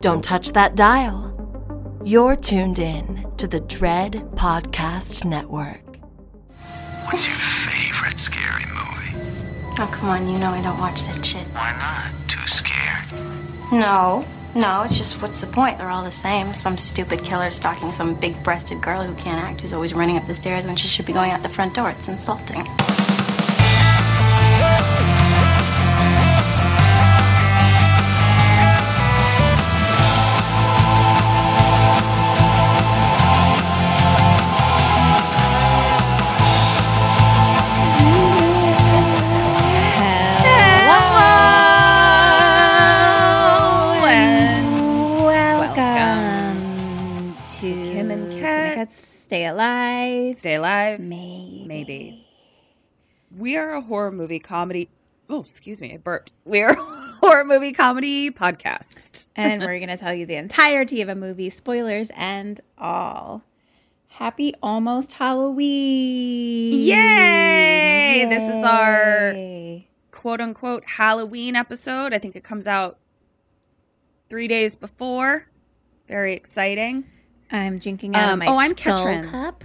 Don't touch that dial. You're tuned in to the Dread Podcast Network. What's your favorite scary movie? Oh, come on, you know I don't watch that shit. Why not? Too scared? No, no, it's just what's the point? They're all the same. Some stupid killer stalking some big breasted girl who can't act, who's always running up the stairs when she should be going out the front door. It's insulting. Stay Alive. Stay alive. Maybe. Maybe. We are a horror movie comedy. Oh, excuse me, I burped. We are a horror movie comedy podcast. and we're going to tell you the entirety of a movie, spoilers and all. Happy almost Halloween. Yay! This is our quote unquote Halloween episode. I think it comes out three days before. Very exciting. I'm drinking out Um, of my oh, I'm skull Katrin. cup.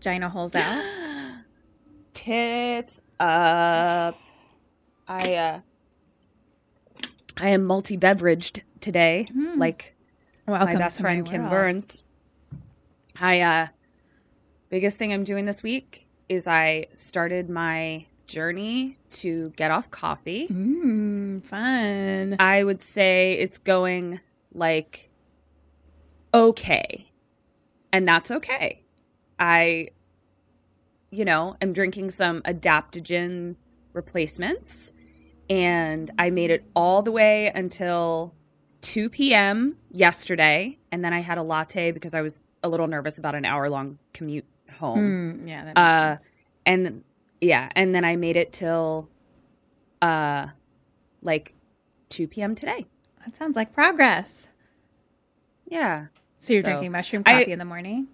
Gina holes out. Tits up. I uh I am multi beveraged today, like Welcome my best friend my Kim. Burns. I uh biggest thing I'm doing this week is I started my journey to get off coffee. Mm, fun. I would say it's going like okay. And that's okay. I you know, am drinking some adaptogen replacements and I made it all the way until 2 p.m. yesterday and then I had a latte because I was a little nervous about an hour long commute home. Mm, yeah, Uh, and yeah, and then I made it till uh like 2 p.m. today. That sounds like progress. Yeah. So you're So, drinking mushroom I- coffee in the morning?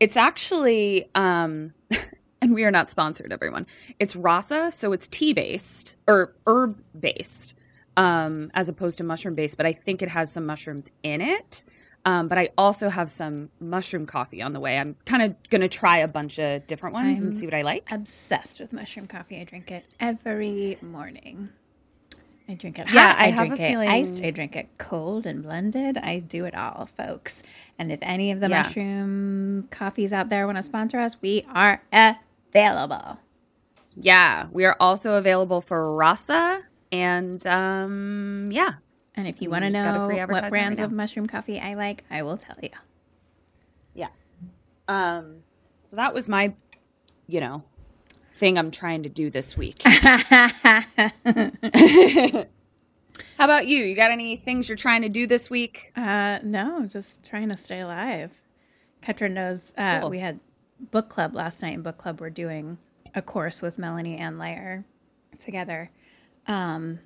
It's actually um and we are not sponsored everyone. It's rasa, so it's tea based or herb based um as opposed to mushroom based, but I think it has some mushrooms in it. Um, but I also have some mushroom coffee on the way. I'm kind of going to try a bunch of different ones and I'm see what I like. Obsessed with mushroom coffee. I drink it every morning. I drink it hot. Yeah, I I, have drink a it feeling- iced. I drink it cold and blended. I do it all, folks. And if any of the Yeah. mushroom coffees out there want to sponsor us, we are available. Yeah, we are also available for rasa and um yeah, And if you want to just got a know what brands right of mushroom coffee I like, I will tell you. Yeah. Um so that was my you know thing I'm trying to do this week. How about you? You got any things you're trying to do this week? Uh, no, just trying to stay alive. Ketra knows uh, Cool. we had book club last night. In book club, we're doing a course with Melanie and Layer together, um,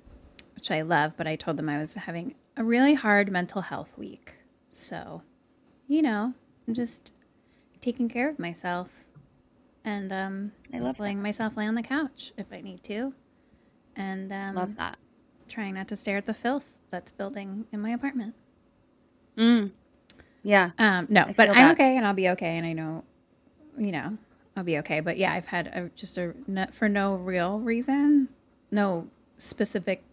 which I love. But I told them I was having a really hard mental health week, so you know, I'm just taking care of myself and um, I love letting myself lay on the couch if I need to, and um, Love that. trying not to stare at the filth that's building in my apartment. Yeah. Um, no, I but I'm that. okay, and I'll be okay, and I know, you know, I'll be okay. But yeah, I've had a, just a for no real reason, no specific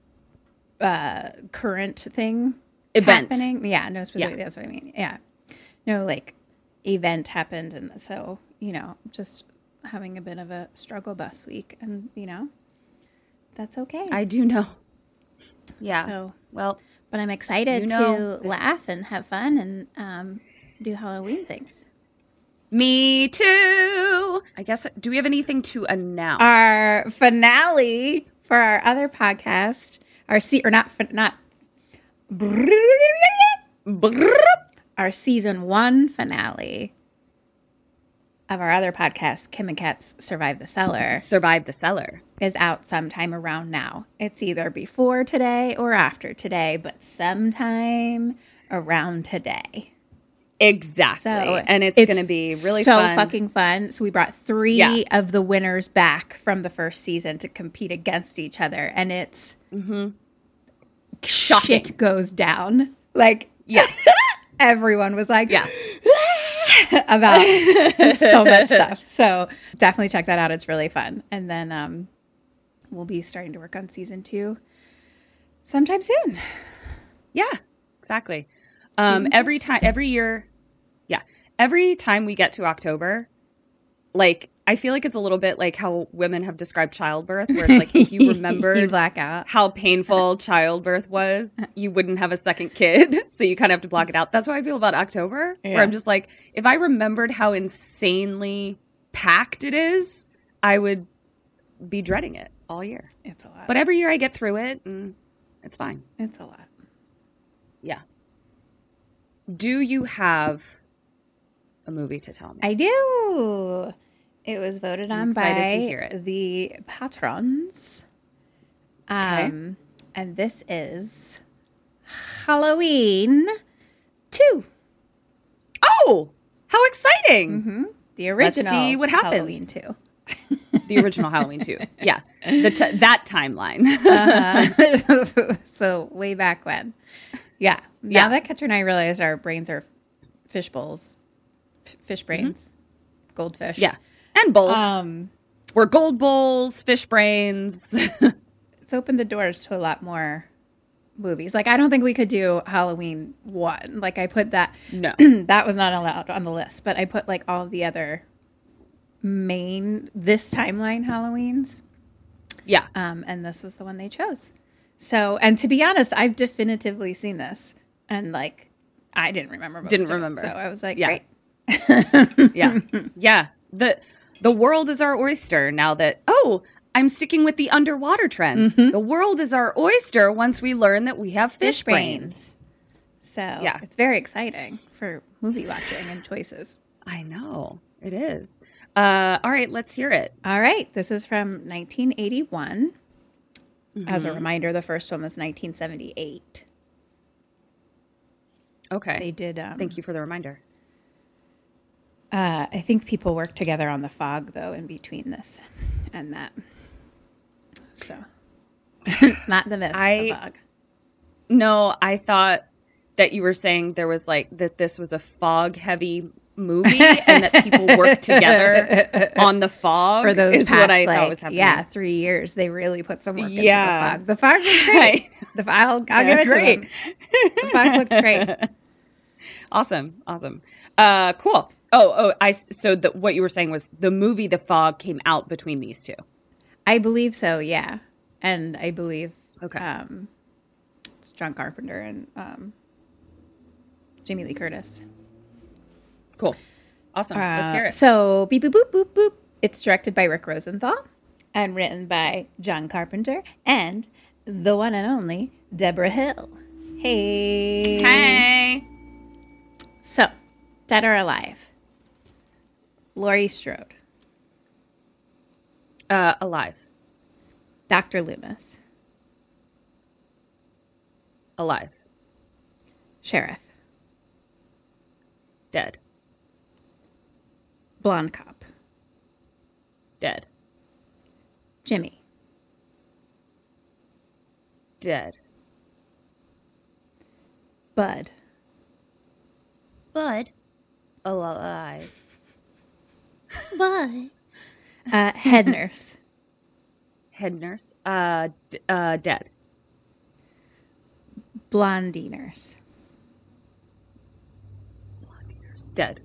uh current thing Event. happening. Yeah, no specific. Yeah. That's what I mean. Yeah, no like event happened, and so you know, just having a bit of a struggle bus week, and you know, that's okay. I do know. Yeah. So- well, but I'm excited You know, to laugh and have fun and um, do Halloween things. me too. I guess. Do we have anything to announce? Our finale for our other podcast, our se- or not not our season one finale of our other podcast, Kim and Kat's Survive the Cellar, Survive the cellar. is out sometime around now. It's either before today or after today, but sometime around today. Exactly. So and it's, going to be really so fun. fucking fun. So we brought three Yeah. of the winners back from the first season to compete against each other, and it's Mm-hmm. Shocking. shit goes down. Like Yeah. everyone was like, Yeah. about so much stuff. So definitely check that out. It's really fun. And then um, we'll be starting to work on season two sometime soon. Yeah, exactly. Um, every time, every year, yeah, every time we get to October, like I feel like it's a little bit like how women have described childbirth, where it's like if you remembered you black out. how painful childbirth was, you wouldn't have a second kid, so you kind of have to block it out. That's how I feel about October, Yeah. where I'm just like, if I remembered how insanely packed it is, I would be dreading it all year. It's a lot. But every year I get through it, and it's fine. it's a lot. Yeah. Do you have a movie to tell me? I do. It was voted on by to hear it. the patrons. Um, and this is Halloween 2, oh, how exciting! the original Let's see what happens. Halloween 2. The original Halloween too. Yeah, the t- that timeline. so way back when. Yeah. Now Yeah. that Ketcher and I realized our brains are fish bowls, f- fish brains, goldfish. Mm-hmm. yeah, and bowls. Um, We're gold bowls, fish brains. it's opened the doors to a lot more movies. Like I don't think we could do Halloween one. Like I put that no. that was not allowed on the list, but I put like all the other main this timeline Halloweens. Yeah. Um, and this was the one they chose. So, and to be honest, I've definitively seen this, and like, I didn't remember. Most Didn't of it. remember. so I was like, Yeah. great. yeah. Yeah. The the world is our oyster now that oh, I'm sticking with the underwater trend. The world is our oyster once we learn that we have fish, brains. So Yeah. it's very exciting for movie watching and choices. I know. It is. Uh, all right, let's hear it. All right, this is from 1981. As a Mm-hmm. reminder, the first one was 1978. Okay. They did. Um, Thank you for the reminder. Uh, I think people worked together on the fog though in between this and that. So, not the mist, I- the fog. No, I thought that you were saying there was like that this was a fog heavy movie and that people worked together on the fog For those is past, what I like, thought was happening. yeah, three years, they really put some work Yeah. into the fog. The fog was great. the I'll, I'll give it great. to them. The fog looked great. Awesome. Awesome. Uh cool. Oh, oh, I so the, what you were saying was the movie The Fog came out between these two. I believe so. Yeah, and I believe Okay. um, it's John Carpenter and um, Jamie Lee Curtis. Cool. Awesome. Let's hear Uh, it. So, beep, boop, boop, boop, boop. It's directed by Rick Rosenthal and written by John Carpenter and the one and only Debra Hill. Hey. Hey. So, Dead or Alive. Laurie Strode, Uh alive. Dr. Loomis, Alive. Sheriff, Dead. Blonde Cop, Dead. Jimmy, Dead. Bud, Bud. Alive. Bud, uh, Head Nurse, Head nurse. Uh, d- uh, dead. Blondie nurse. Blondie nurse. Dead.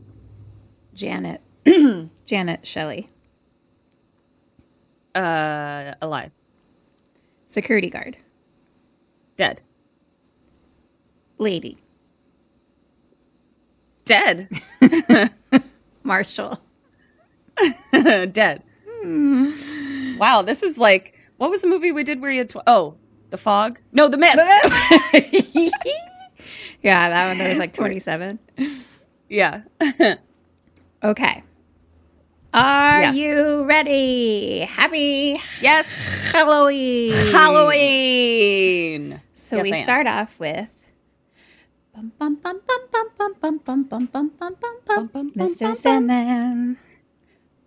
Janet. Janet Shelley. Uh, alive. Security guard. Dead. Lady. Dead. Marshall. Dead. Hmm. Wow, this is like what was the movie we did where you had tw- oh the fog? No, the mist. The mist. yeah, that one. There was like twenty-seven. Yeah. okay. Are yes. you ready? Happy yes Halloween. Halloween. So yes, we start off with Mr. Sandman.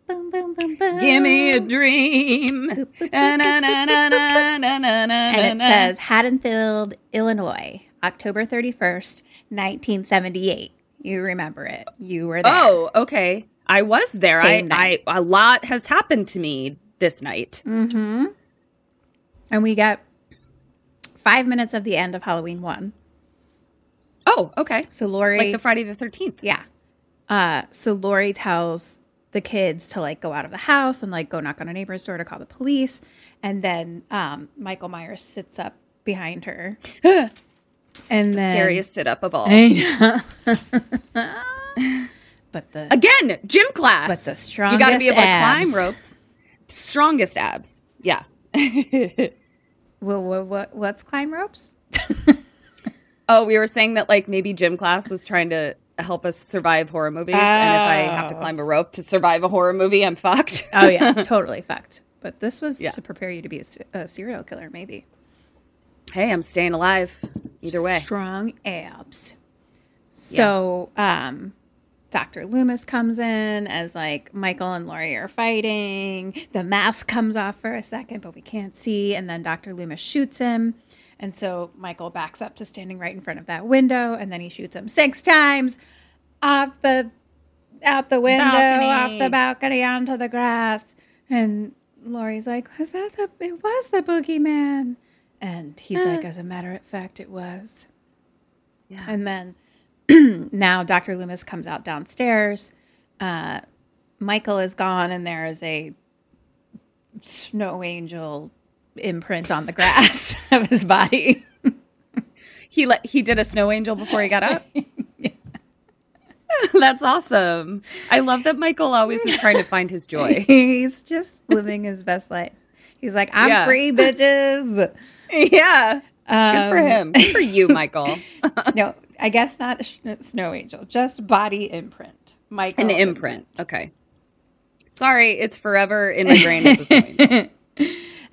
Boom, boom, boom, boom. Give me a dream. And it says Haddonfield, Illinois, October 31st, 1978. You remember it. You were there. Oh, okay. I was there. I, Same I a lot has happened to me this night. Mm-hmm. And we got five minutes of the end of Halloween 1. Oh, okay. So Laurie. Like the Friday the 13th. Yeah. Uh, so Laurie tells the kids to like go out of the house and like go knock on a neighbor's door to call the police. And then um, Michael Myers sits up behind her. and then Scariest sit up of all. I know. but the Again, gym class. But the strongest. You got to be able to abs. climb ropes. Strongest abs. Yeah. what, what, what what's climb ropes? Oh, we were saying that like maybe gym class was trying to help us survive horror movies, and if I have to climb a rope to survive a horror movie, I'm fucked. Oh yeah, totally fucked. But this was Yeah. to prepare you to be a, a serial killer, maybe. hey, I'm staying alive. Either way. strong abs. So, um, Dr. Loomis comes in as like Michael and Laurie are fighting. The mask comes off for a second, but we can't see. And then Dr. Loomis shoots him. And so Michael backs up to standing right in front of that window, and then he shoots him six times off the out the window, Balcony. off the balcony onto the grass. And Laurie's like, "Was that the? It was the boogeyman." And he's like, "As a matter of fact, it was." Yeah. And then now Dr. Loomis comes out downstairs. Uh, Michael is gone, and there is a snow angel imprint on the grass of his body. He let he did a snow angel before he got up. That's awesome. I love that Michael always is trying to find his joy. He's just living his best life. He's like, I'm Yeah. free, bitches. yeah. Good for Um, him. Good for you, Michael. no, I guess not a snow angel, just body imprint. Michael. An imprint. Okay. Sorry, it's forever in my brain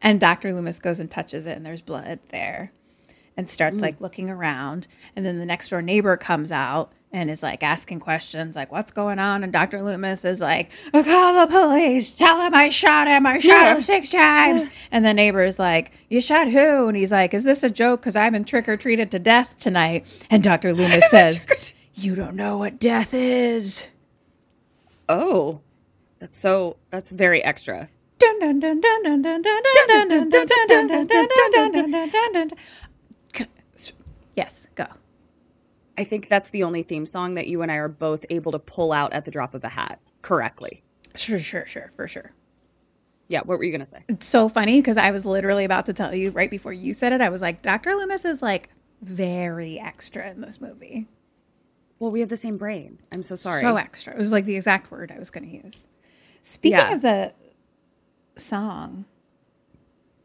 as a snow angel. And Dr. Loomis goes and touches it, and there's blood there and starts mm. like looking around. And then the next door neighbor comes out and is like asking questions, like, What's going on? And Dr. Loomis is like, Call the police. Tell him I shot him. I shot him six times. And the neighbor is like, You shot who? And he's like, Is this a joke? Because I've been trick or treated to death tonight. And Dr. Loomis says, You don't know what death is. Oh. That's so that's very extra. Yes, go. I think that's the only theme song that you and I are both able to pull out at the drop of a hat correctly. Sure, sure, sure, for sure. Yeah, what were you going to say? It's so funny because I was literally about to tell you right before you said it. I was like, Dr. Loomis is like very extra in this movie. Well, we have the same brain. I'm so sorry. So extra. It was like the exact word I was going to use. Speaking yeah. of the song,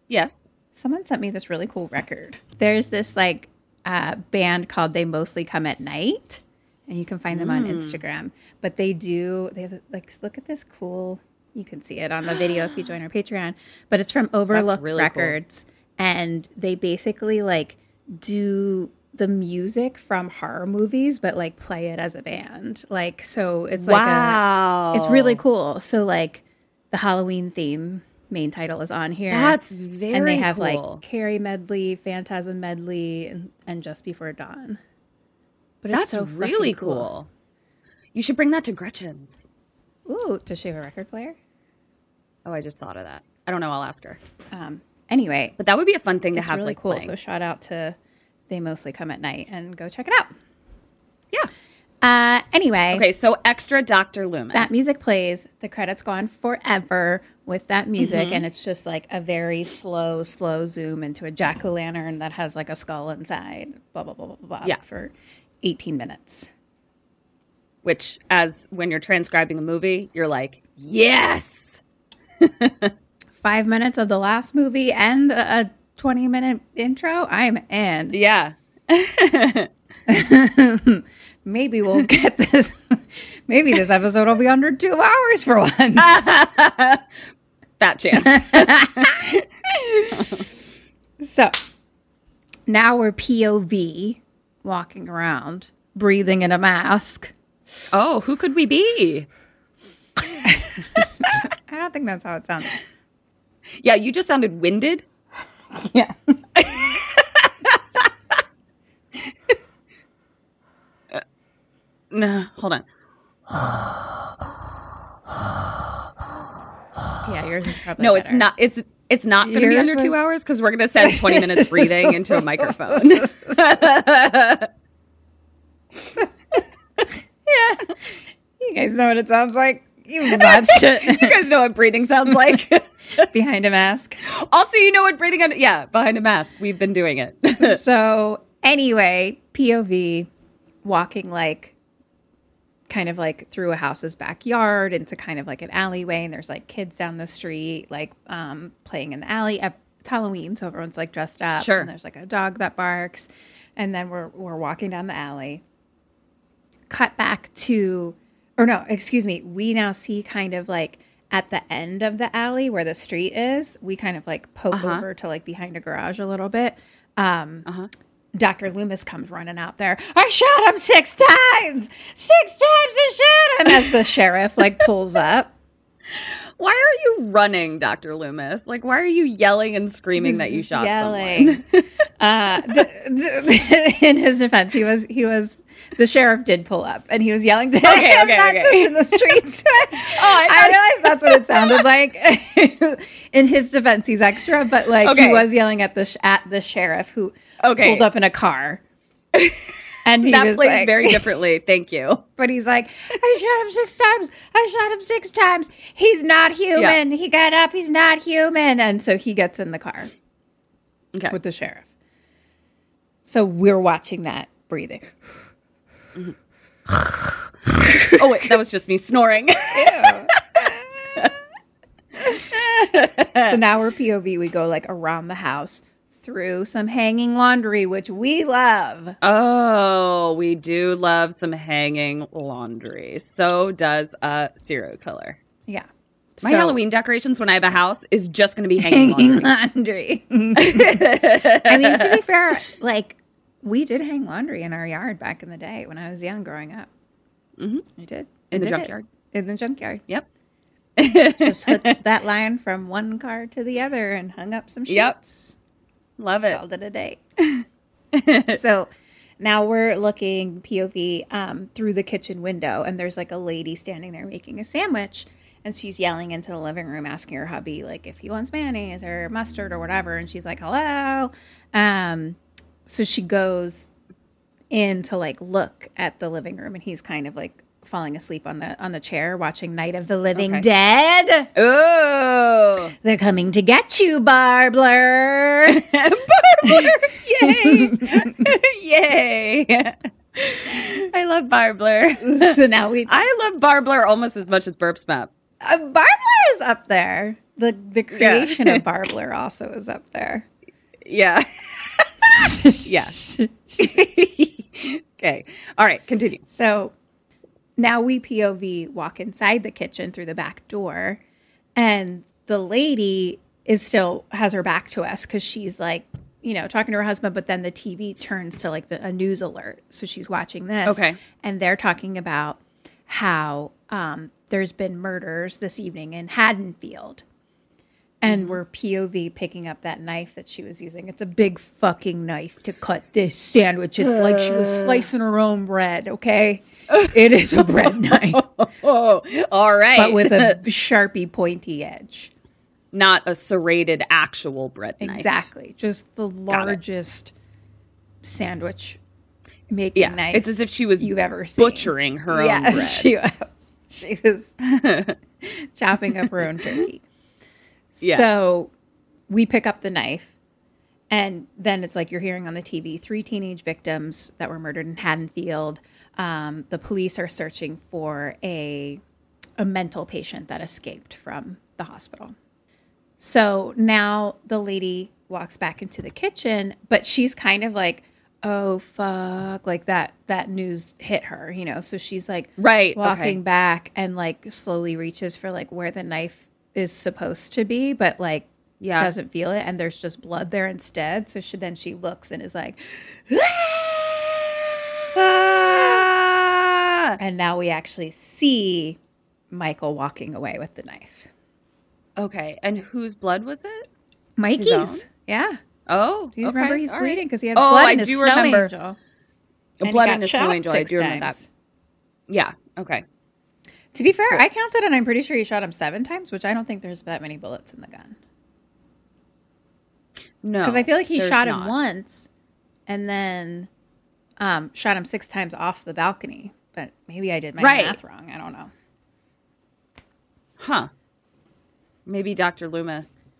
yes. someone sent me this really cool record. There's this like uh, band called They Mostly Come at Night, and you can find them on Instagram. But they do they have like look at this cool. You can see it on the video if you join our Patreon. But it's from Overlook really cool. Records, and they basically like do the music from horror movies, but like play it as a band. Like so, it's like wow. it's really cool. So like the Halloween theme main title is on here. That's very and they have cool. like Carrie medley, Phantasm medley, and, and Just Before Dawn. But it's That's so really fucking cool. You should bring that to Gretchen's. Ooh, does she have a record player? Oh, I just thought of that. I don't know. I'll ask her. Um, anyway, But that would be a fun thing to have really like cool. playing. So shout out to they mostly come at night and go check it out. Uh, anyway, Okay, so extra Dr. Loomis. that music plays. The credits go on forever with that music, and it's just like a very slow, slow zoom into a jack o' lantern that has like a skull inside. Blah blah blah blah blah. Yeah. for eighteen minutes. which as when you're transcribing a movie, you're like, yes. Five minutes of the last movie and a a twenty-minute intro. I'm in. Yeah. Maybe we'll get this. Maybe this episode will be under two hours for once. Fat chance. So now we're POV walking around, breathing in a mask. oh, who could we be? I don't think that's how it sounds. Yeah, you just sounded winded. Yeah. No, hold on. Yeah, yours is probably No, it's not. It's it's not going to be under two hours because we're going to send 20 minutes breathing into a microphone. Yeah, you guys know what it sounds like. You watch you guys know what breathing sounds like. behind a mask. also, you know what breathing under yeah behind a mask. We've been doing it. So anyway, POV walking like kind of like through a house's backyard into kind of like an alleyway, and there's like kids down the street like um, playing in the alley. It's Halloween, so everyone's like dressed up. Sure. And there's like a dog that barks, and then we're we're walking down the alley. Cut back to, or no, excuse me. We now see kind of like at the end of the alley where the street is. We kind of like poke over to like behind a garage a little bit. Um, Dr. Loomis comes running out there. I shot him six times. Six times I shot him as the sheriff like pulls up. why are you running, Doctor Loomis? Like, why are you yelling and screaming that you shot yelling. someone? Uh, d- d- in his defense, he was he was the sheriff did pull up and he was yelling to Okay, him, okay, not okay. just in the streets. I I, realized that's what it sounded like. in his defense, he's extra, but like Okay. he was yelling at the sh- at the sheriff who Okay. pulled up in a car. And he that was plays like, very differently. Thank you. But he's like, I shot him six times. I shot him six times. He's not human. He got up. He's not human. And so he gets in the car Okay. with the sheriff. So we're watching that breathing. oh wait, that was just me snoring. So now we're POV. We go like around the house through some hanging laundry, which we love. oh, we do love some hanging laundry. So does a serial killer. Yeah. My So- Halloween decorations when I have a house is just going to be hanging laundry. laundry. I mean, to be fair, like we did hang laundry in our yard back in the day when I was young, growing up. Mm-hmm. I did In the did it. junkyard? In the junkyard, Yep. just hooked that line from one car to the other and hung up some Yep. sheets. Love it. Called it a day. so now we're looking POV um, through the kitchen window, and there's like a lady standing there making a sandwich, and she's yelling into the living room, asking her hubby like if he wants mayonnaise or mustard or whatever, and she's like, "Hello." Um, so she goes in to like look at the living room, and he's kind of like falling asleep on the on the chair watching Night of the Living Okay. Dead. Oh, They're coming to get you, Barbler. Barbler, yay! yay! I love Barbler. so now we I love Barbler almost as much as Burp Smap. Uh, Barbler is up there. The the creation of Barbler also is up there. Yeah. yeah. okay. All right. Continue. So now we POV walk inside the kitchen through the back door, and the lady is still has her back to us because she's like, you know, talking to her husband, but then the TV turns to like the, a news alert. So she's watching this. Okay. And they're talking about how um, there's been murders this evening in Haddonfield. And mm-hmm. we're POV picking up that knife that she was using. It's a big fucking knife to cut this sandwich. It's like she was uh. slicing her own bread, okay? It is a bread knife, Oh, all right. but with a sharpie pointy edge. not a serrated actual bread knife. Exactly. Just the largest sandwich making Yeah, knife. it's as if she was you've ever seen. butchering her own yes, bread. she was. She was chopping up her own turkey. Yeah. So we pick up the knife, and then it's like you're hearing on the TV three teenage victims that were murdered in Haddonfield. Um, the police are searching for a a mental patient that escaped from the hospital. So now the lady walks back into the kitchen, but she's kind of like, "Oh fuck!" Like that that news hit her, you know. So she's like, Right, walking okay. back and like slowly reaches for like where the knife is supposed to be, but like Yeah. doesn't feel it, and there's just blood there instead. So she then she looks and is like, Ah! and now we actually see Michael walking away with the knife. Okay, and whose blood was it? Mikey's, yeah. Oh, Do you okay, remember he's all right. bleeding because he had Oh, blood I in his do snow remember. angel. A And blood got in the snow angel. I six do remember times. that. Yeah. Okay. To be fair, I counted and I'm pretty sure he shot him seven times, which I don't think there's that many bullets in the gun. No, Because I feel like he there's shot him once and then um, shot him six times off the balcony. But maybe I did my Right. math wrong. I don't know. Huh? Maybe Dr. Loomis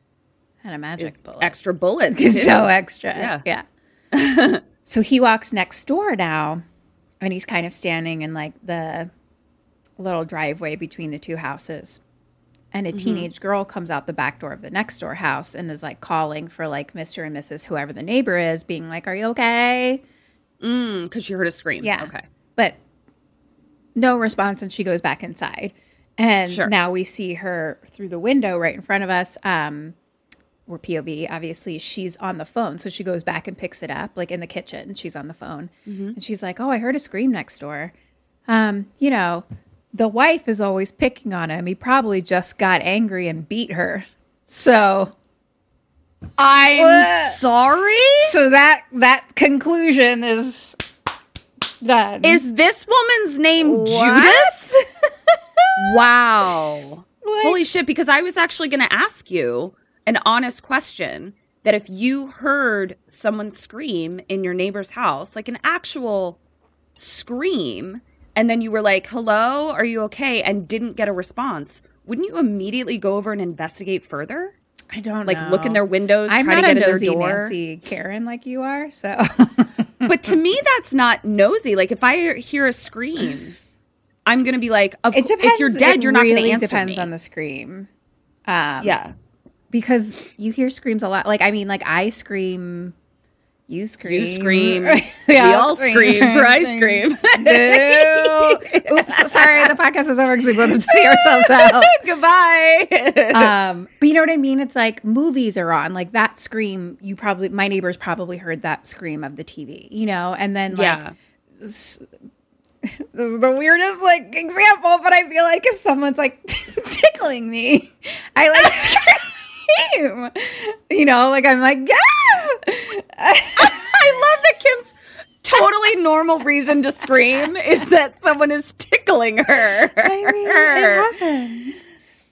Had a magic bullet. extra bullets. too. so extra. Yeah. Yeah. so he walks next door now and he's kind of standing in like the little driveway between the two houses. And a Mm-hmm. teenage girl comes out the back door of the next door house and is like calling for like Mr. and Mrs. whoever the neighbor is, being like, Are you okay? because she heard a scream. Yeah. Okay. But no response, and she goes back inside. And Sure. now we see her through the window right in front of us. Um, we're POV, obviously. She's on the phone. So she goes back and picks it up, like in the kitchen. She's on the phone. And she's like, Oh, I heard a scream next door. Um, you know, the wife is always picking on him. He probably just got angry and beat her. So I'm sorry. so that that conclusion is done. Is this woman's name Judas? wow. Holy shit, because I was actually going to ask you an honest question that if you heard someone scream in your neighbor's house, like an actual scream, and then you were like, hello, are you okay? And didn't get a response, wouldn't you immediately go over and investigate further? I don't Like know. look in their windows, I'm try not to get a in their nosy door. Nancy Karen like you are, so But to me, that's not nosy. Like if I hear a scream, I'm gonna be like, of, it depends. if you're dead, it you're not really gonna answer depends me. on the scream um, yeah, because you hear screams a lot. Like I mean, like I scream, you scream, you scream, Yeah, we all scream for I scream. Boo. Oops, sorry, the podcast is over because we both have to see ourselves out. Goodbye. Um, but you know what I mean? It's like movies are on, like that scream. You probably, my neighbors probably heard that scream of the TV, you know, and then like yeah, this is the weirdest like example, but I feel like if someone's like tickling me, I like scream. You know, like I'm like, yeah. I love that Kim's totally normal reason to scream is that someone is tickling her. I mean, it happens.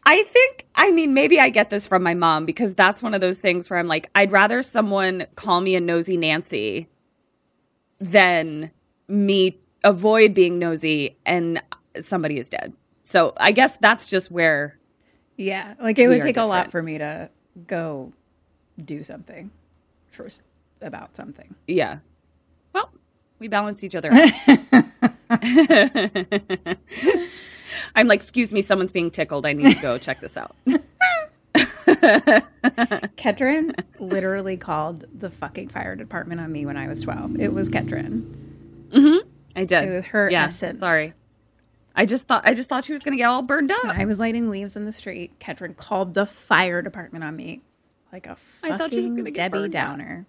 I think, I mean, maybe I get this from my mom because that's one of those things where I'm like, I'd rather someone call me a nosy Nancy than me avoid being nosy and somebody is dead. So I guess that's just where, Yeah, like it would take a lot for me to go do something for about something. yeah. Well, we balance each other out. I'm like, excuse me, someone's being tickled. I need to go check this out. Ketrin literally called the fucking fire department on me when I was 12. It was Ketrin. Mm-hmm. I did. It was her yeah, essence. Sorry. I just thought I just thought she was gonna get all burned up. I was lighting leaves in the street. Ketrin called the fire department on me like a fucking I thought she was gonna get Debbie. Downer.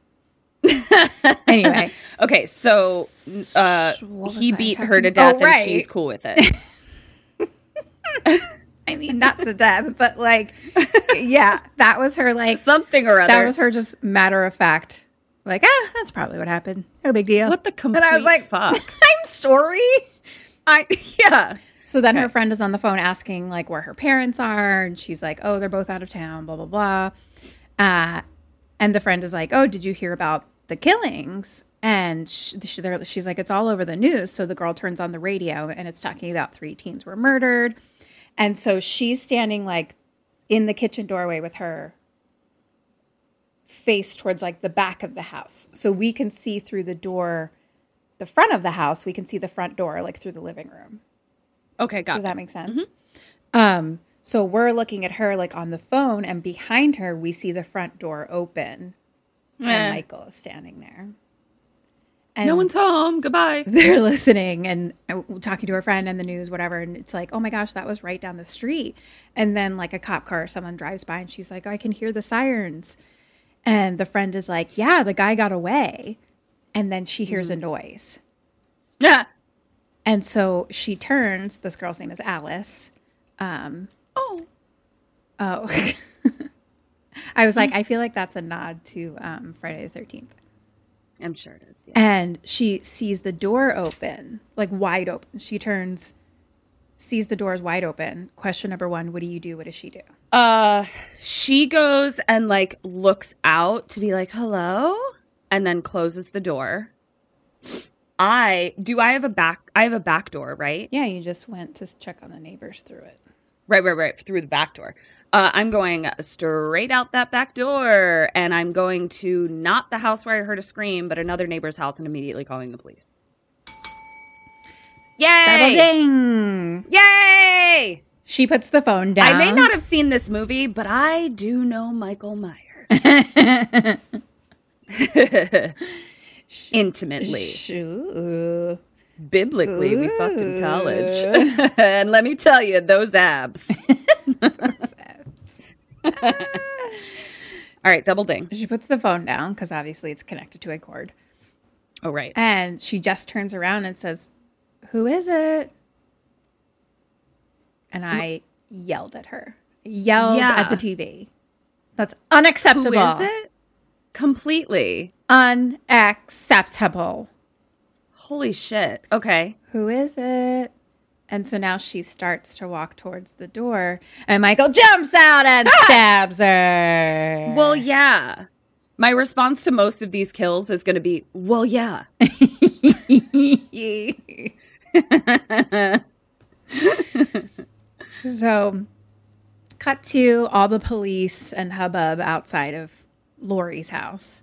anyway, Okay, so uh, he beat her to Oh, death, right. and she's cool with it. I mean not to death, but like, yeah, that was her like Something or other. that was her just matter of fact. Like, ah, that's probably what happened. No big deal. What the And I was like, fuck? I'm sorry. I yeah. So then her friend is on the phone asking like where her parents are, and she's like, "Oh, they're both out of town." Blah blah blah. Uh, and the friend is like, "Oh, did you hear about the killings?" And she, she's like, "It's all over the news." So the girl turns on the radio, and it's talking about three teens were murdered. And so she's standing like in the kitchen doorway with her face towards like the back of the house, so we can see through the door, the front of the house. We can see the front door like through the living room. Okay, got Does it. that make sense? Um, so we're looking at her like on the phone, and behind her, we see the front door open, Eh. and Michael is standing there. And No one's home. Goodbye. they're listening and uh, talking to her friend and the news, whatever. And it's like, oh my gosh, that was right down the street. And then like a cop car, or someone drives by, and she's like, I can hear the sirens. And the friend is like, yeah, the guy got away. And then she hears a noise. Yeah. And so she turns. This girl's name is Alice. Oh. Oh. I was like, I feel like that's a nod to um, Friday the 13th. I'm sure it is. Yeah. And she sees the door open, like wide open. She turns, sees the doors wide open. Question number one What do you do? What does she do? Uh, she goes and like looks out to be like, hello, and then closes the door. I do. I have a back. I have a back door, right? Yeah, you just went to check on the neighbors through it. Right, right, right. Through the back door. Uh, I'm going straight out that back door, and I'm going to not the house where I heard a scream, but another neighbor's house, and immediately calling the police. Yay! ding! Yay! She puts the phone down. I may not have seen this movie, but I do know Michael Myers intimately. Shoo. Biblically, we fucked in college, and let me tell you, those abs. All right, double ding. She puts the phone down because obviously it's connected to a cord. Oh, right. And she just turns around and says, Who is it? And I yelled at her. Yelled Yeah. at the TV. That's unacceptable. is it? Completely. Unacceptable. Holy shit. Okay. Who is it? And so now she starts to walk towards the door, and Michael jumps out and ah! stabs her. Well, yeah. My response to most of these kills is going to be, well, yeah. So, cut to all the police and hubbub outside of Laurie's house,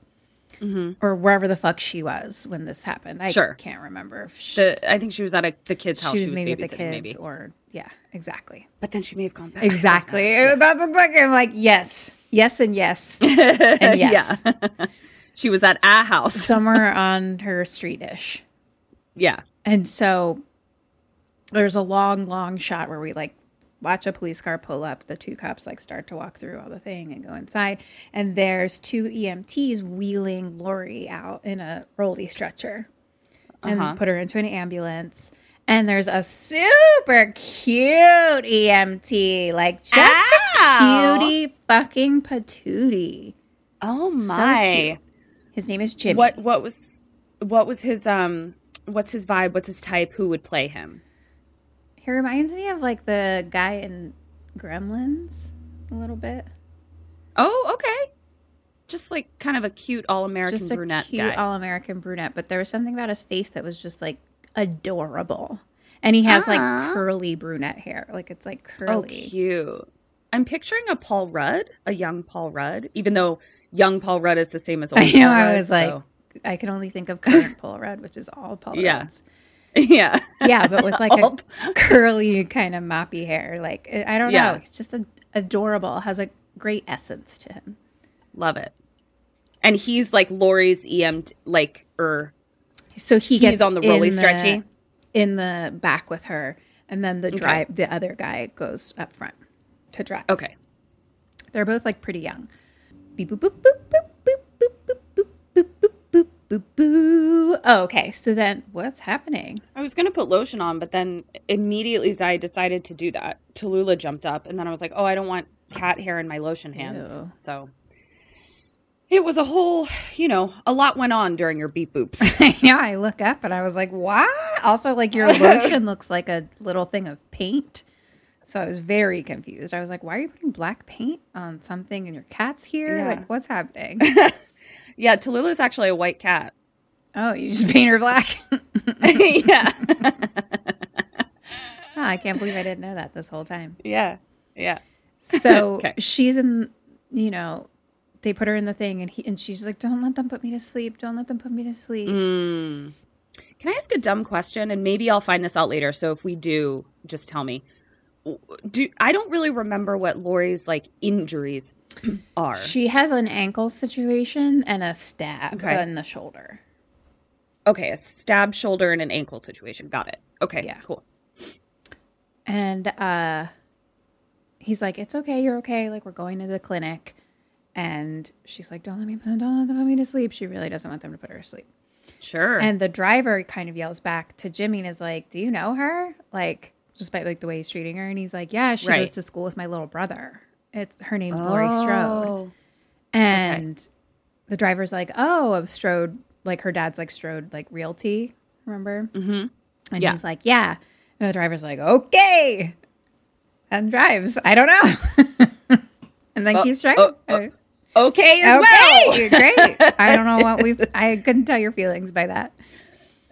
mm-hmm. or wherever the fuck she was when this happened. I Sure. can't remember if she, The, I think she was at a, the kid's house. she was maybe with the kids, maybe. or yeah, exactly, But then she may have gone back. exactly. That's exactly. I'm like, yes, yes, and yes, and yes. She was at a house. Somewhere on her streetish. Yeah. And so there's a long, long shot where we like watch a police car pull up. The two cops like start to walk through all the thing and go inside. And there's two EMTs wheeling Laurie out in a rolly stretcher and put her into an ambulance. And there's a super cute EMT, like just a cutie fucking patootie. Oh my. cute. His name is Jimmy. what what was what was his um what's his vibe? What's his type? Who would play him? He reminds me of like the guy in Gremlins a little bit. Oh, okay. Just like kind of a cute all American Just a brunette cute all American brunette, but there was something about his face that was just like adorable. And he has like curly brunette hair. Like it's like oh, curly. cute. I'm picturing a Paul Rudd, a young Paul Rudd, even though young Paul Rudd is the same as old I know. Paul I Rudd, was like, so- I can only think of current Paul Rudd, which is all Paul Yeah. Rudds. Yeah. yeah, but with like a curly kind of moppy hair. Like eh, I don't yeah. know, he's just a, adorable. Has a great essence to him. Love it. And he's like Laurie's EM like er. So he he's gets on the rolly stretchy in the back with her, and then the drive the other guy goes up front to drive. Okay. They're both like pretty young. Beep boop boop boop boop boop boop boop boop boop boo. Oh, okay. So then what's happening? I was going to put lotion on, but then immediately as I decided to do that, Tallulah jumped up. And then I was like, oh, I don't want cat hair in my lotion hands. Ew. So it was a whole, you know, a lot went on during your beep boops. yeah. I look up and I was like, what? also, like your lotion looks like a little thing of paint. So I was very confused. I was like, why are you putting black paint on something and your cat's here? Yeah. Like, what's happening? Yeah, Tallulah's actually a white cat. oh, you just paint her black. yeah. Oh, I can't believe I didn't know that this whole time. Yeah. Yeah. So Okay. she's in, you know, they put her in the thing, and he and she's like, "Don't let them put me to sleep. Don't let them put me to sleep." Mm. Can I ask a dumb question? And maybe I'll find this out later. So if we do, just tell me. Do I don't really remember what Laurie's like injuries are. She has an ankle situation and a stab Okay. in the shoulder. okay, a stab shoulder and an ankle situation. Got it. Okay, Yeah. cool. And uh he's like, It's okay, you're okay. Like we're going to the clinic. And she's like, Don't let me don't let them put me to sleep. She really doesn't want them to put her to sleep. Sure. And the driver kind of yells back to Jimmy and is like, Do you know her? Like, just by like the way he's treating her. And he's like, Yeah, she Right. goes to school with my little brother. It's her name's Laurie Strode. Oh. And the driver's like, Oh, of Strode, like her dad's like Strode, like realty, remember? Mm-hmm. And Yeah. he's like, Yeah. And the driver's like, Okay. And drives. I don't know. and then keeps driving. oh, Okay as well. okay, great. I don't know what we've I couldn't tell your feelings by that.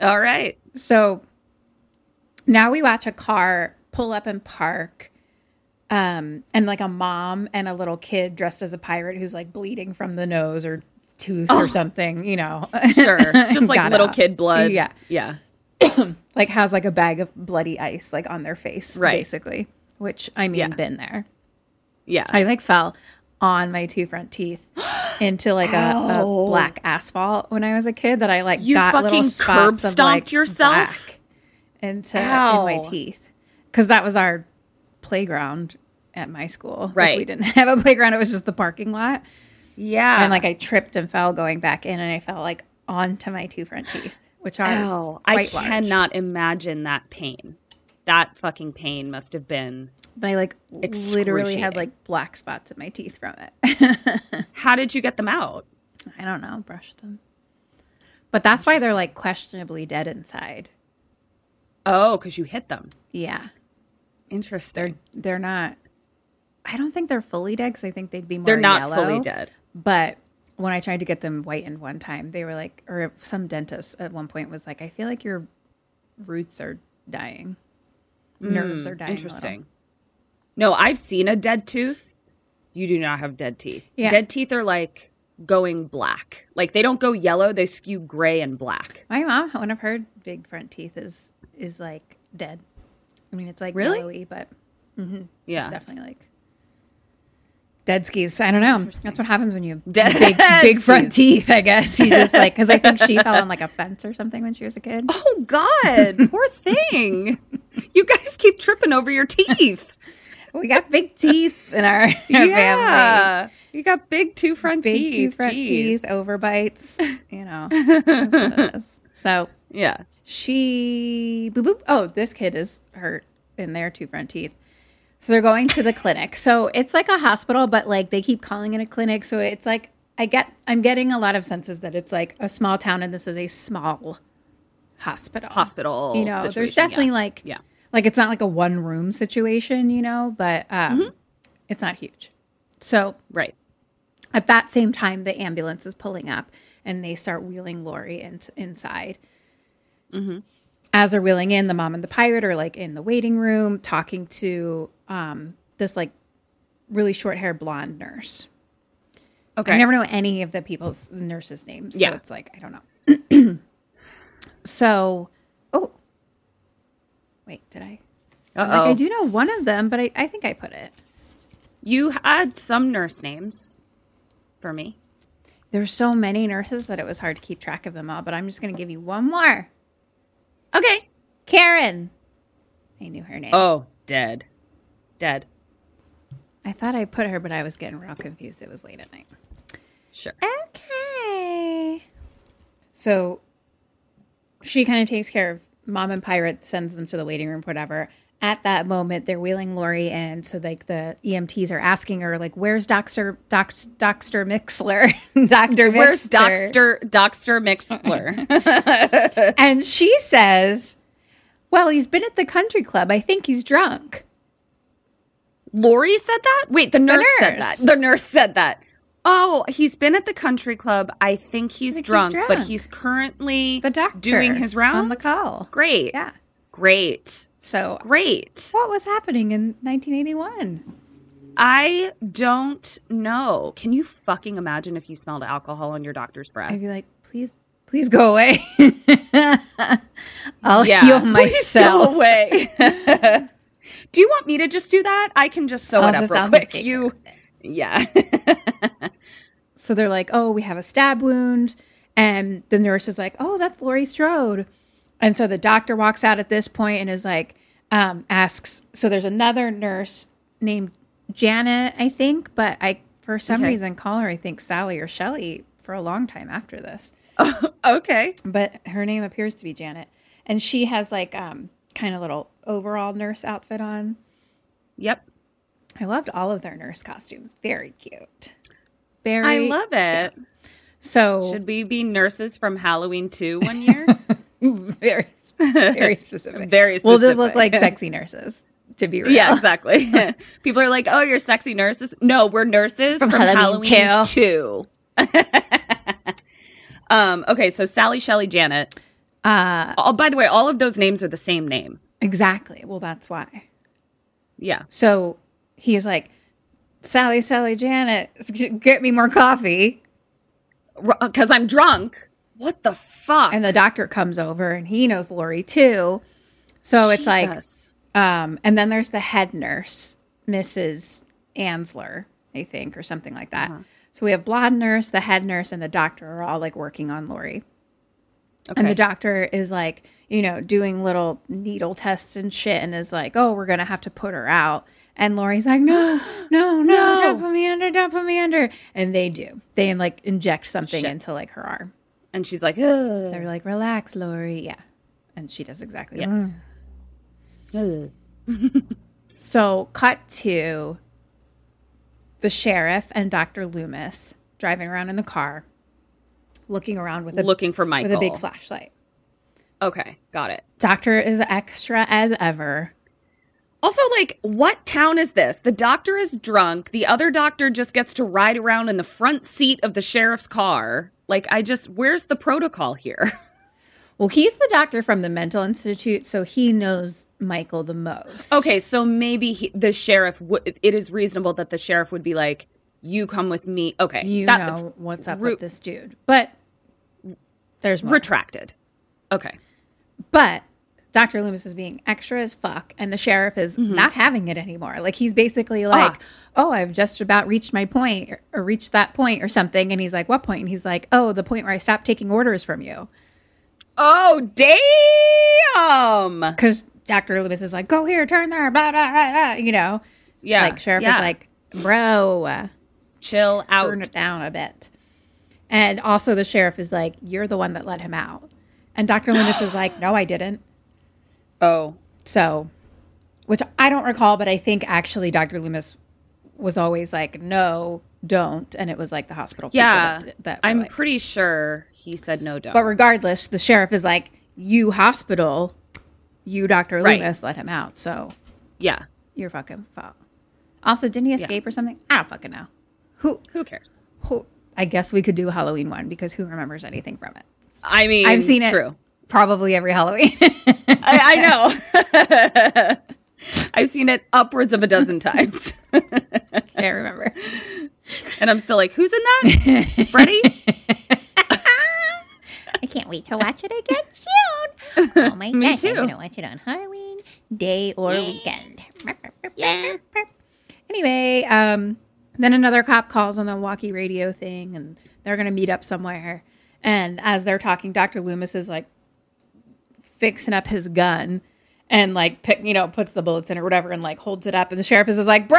All right. So now we watch a car pull up and park. Um, and like a mom and a little kid dressed as a pirate who's like bleeding from the nose or tooth or something, you know. Sure. Just like little out. kid blood. Yeah. Yeah. Like has like a bag of bloody ice like on their face, Right. basically. Which I mean, Yeah. been there. Yeah. I like fell on my two front teeth into like a, a black asphalt when I was a kid that I like You got fucking curb stomped like, yourself? black into in my teeth because that was our playground at my school. Like, Right. we didn't have a playground; it was just the parking lot. yeah. And like I tripped and fell going back in, and I fell like onto my two front teeth, which are Oh, I quite large. cannot imagine that pain. That fucking pain must have been. But I like literally had like black spots in my teeth from it. How did you get them out? I don't know, brush them. But that's why they're like questionably dead inside. Oh, because you hit them. Yeah, Interesting. they're they're not. I don't think they're fully dead because I think they'd be more. They're not yellow. fully dead. But when I tried to get them whitened one time, they were like, or some dentist at one point was like, I feel like your roots are dying, nerves are dying. a little." Hmm, Interesting. No, I've seen a dead tooth. You do not have dead teeth. Yeah. Dead teeth are like going black. Like they don't go yellow, they skew gray and black. My mom, one of her big front teeth is is like dead. I mean, it's like Really? yellowy, but mm-hmm. Yeah. it's definitely like dead skis. I don't know. That's what happens when you have Dead big, big front teeth. I guess you just like because I think she fell on like a fence or something when she was a kid. Oh God, poor thing. You guys keep tripping over your teeth. We got big teeth in our, our family. yeah. You got big two front Big teeth. two front Jeez. teeth, overbites. You know, that's what it is. So Yeah. she boop boop. Oh, this kid is hurt in their two front teeth. So they're going to the clinic. So it's like a hospital, but like they keep calling it a clinic. So it's like I get I'm getting a lot of senses that it's like a small town and this is a small hospital. Hospital. You know, there's definitely yeah. like Yeah. like it's not like a one room situation, you know, but um Mm-hmm. it's not huge. So Right. at that same time, the ambulance is pulling up and they start wheeling Laurie in, inside. As they're wheeling in, the mom and the pirate are like in the waiting room talking to um, this like really short haired blonde nurse. Okay. I never know any of the people's the nurses' names. So Yeah. it's like, I don't know. so, oh, wait, did I? Like, I do know one of them, but I, I think I put it. You had some nurse names for me. There's so many nurses that it was hard to keep track of them all, but I'm just going to give you one more. Okay. Karen. I knew her name. Oh, dead. Dead. I thought I put her, but I was getting real confused. It was late at night. Sure. Okay. So she kind of takes care of mom and pirate, sends them to the waiting room, whatever. At that moment, they're wheeling Laurie in. So like the EMTs are asking her, like, where's Doctor Doc, Doctor Mixter? Doctor Where's Mixter. Doxter Doxter Mixter? And she says, Well, he's been at the country club. I think he's drunk. Laurie said that? Wait, the nurse, said nurse. that. The nurse said that. Oh, he's been at the country club. I think he's, think he's drunk, but he's currently The doctor doing his rounds on the call. Great. Yeah. Great. So, Great. what was happening in 1981? I don't know. Can you fucking imagine if you smelled alcohol on your doctor's breath? I'd be like, please, please go away. I'll heal please myself. Go away. do you want me to just do that? I can just sew I'll it up just- real I'll quick. You, yeah. So they're like, oh, we have a stab wound. And the nurse is like, oh, that's Laurie Strode. And so the doctor walks out at this point and is like, um, asks, so there's another nurse named Janet, I think, but I, for some Okay. reason, call her, I think, Sally or Shelly for a long time after this. okay. But her name appears to be Janet. And she has like, um, kind of little overall nurse outfit on. Yep. I loved all of their nurse costumes. Very cute. Very I love it. so Should we be nurses from Halloween 2 one year? very very specific. Very We'll just look like sexy nurses. To be real. yeah, exactly. People are like, "Oh, you're sexy nurses." No, we're nurses from, Halloween Halloween, 2. um, okay, so Sally, Shelley, Janet. Uh, Oh, by the way, all of those names are the same name. exactly. Well, that's why. Yeah. So he's like, Sally, Sally, Janet, get me more coffee. Because I'm drunk. What the fuck? And the doctor comes over and he knows Laurie too. So it's like, um, and then there's the head nurse, Mrs. Ansler, I think, or something like that. So we have blonde nurse, the head nurse, and the doctor are all like working on Laurie. And the doctor is like, you know, doing little needle tests and shit and is like, oh, we're going to have to put her out. And Laurie's like, no, no, no, don't put me under, don't put me under. And they do. They like inject something Shit. into like her arm. And she's like, Ugh. They're like, relax, Laurie. Yeah. And she does exactly that. Yeah. So, cut to the sheriff and Dr. Loomis driving around in the car, looking around with a, looking for Michael. with a big flashlight. Okay, got it. Doctor is extra as ever. Also, like, what town is this? The doctor is drunk. The other doctor just gets to ride around in the front seat of the sheriff's car. Like, I just, where's the protocol here? Well, he's the doctor from the mental institute, so he knows Michael the most. Okay, so maybe he, the sheriff, would it is reasonable that the sheriff would be like, you come with me. Okay. You that- know what's up Ru- with this dude. But there's more. Retracted. Okay. But Dr. Loomis is being extra as fuck, and the sheriff is Mm-hmm. not having it anymore. Like he's basically like, Ah. "Oh, I've just about reached my point, or, or reached that point, or something." And he's like, "What point?" And he's like, "Oh, the point where I stopped taking orders from you." Oh, damn. Because Dr. Loomis is like, "Go here, turn there," blah blah blah, blah you know. Yeah. Like sheriff yeah. is like, "Bro, uh, chill out. turn it down a bit." And also, the sheriff is like, "You're the one that let him out," and Dr. Loomis is like, "No, I didn't." Oh, So, which I don't recall, but I think actually Dr. Loomis was always like, no, don't. And it was like the hospital yeah. that, that I'm like- pretty sure he said no, don't. But regardless, the sheriff is like, you hospital, you Dr. Right. Loomis let him out. So yeah. you're fucking fault. Also, didn't he escape or something? I don't fucking know. Who, Who cares? who, I guess we could do a Halloween one because who remembers anything from it? I mean, I've seen it True. Probably every Halloween. I, I know. I've seen it upwards of a dozen times. I can't remember. and I'm still like, who's in that? Freddie? I can't wait to watch it again soon. Oh my Me gosh, too. I'm gonna watch it on Halloween day or weekend. Yeah. Anyway, um, then another cop calls on the walkie radio thing and they're going to meet up somewhere. And as they're talking, Dr. Loomis is like fixing up his gun and like pick, you know, puts the bullets in or whatever and like holds it up. And the sheriff is like, bro,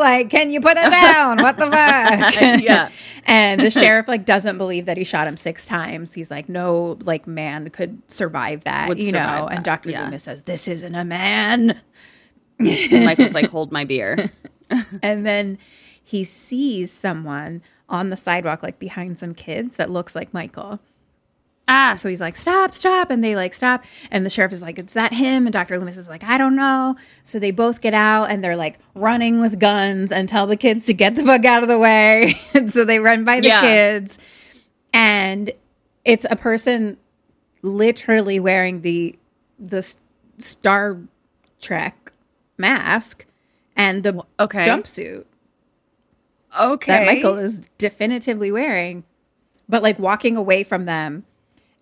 like, can you put it down? What the fuck? Yeah. and the sheriff like doesn't believe that he shot him six times. He's like, no, like man could survive that, Would you know? survive And Dr. yeah. Loomis says, this isn't a man. Was like, hold my beer. and then he sees someone on the sidewalk like behind some kids that looks like michael Ah. So he's like, stop, stop. And they like, stop. And the sheriff is like, is that him? And Dr. Loomis is like, I don't know. So they both get out and they're like running with guns and tell the kids to get the fuck out of the way. and so they run by the Yeah. kids. And it's a person literally wearing the the Star Trek mask and the Okay. jumpsuit Okay. that Michael is definitively wearing, but like walking away from them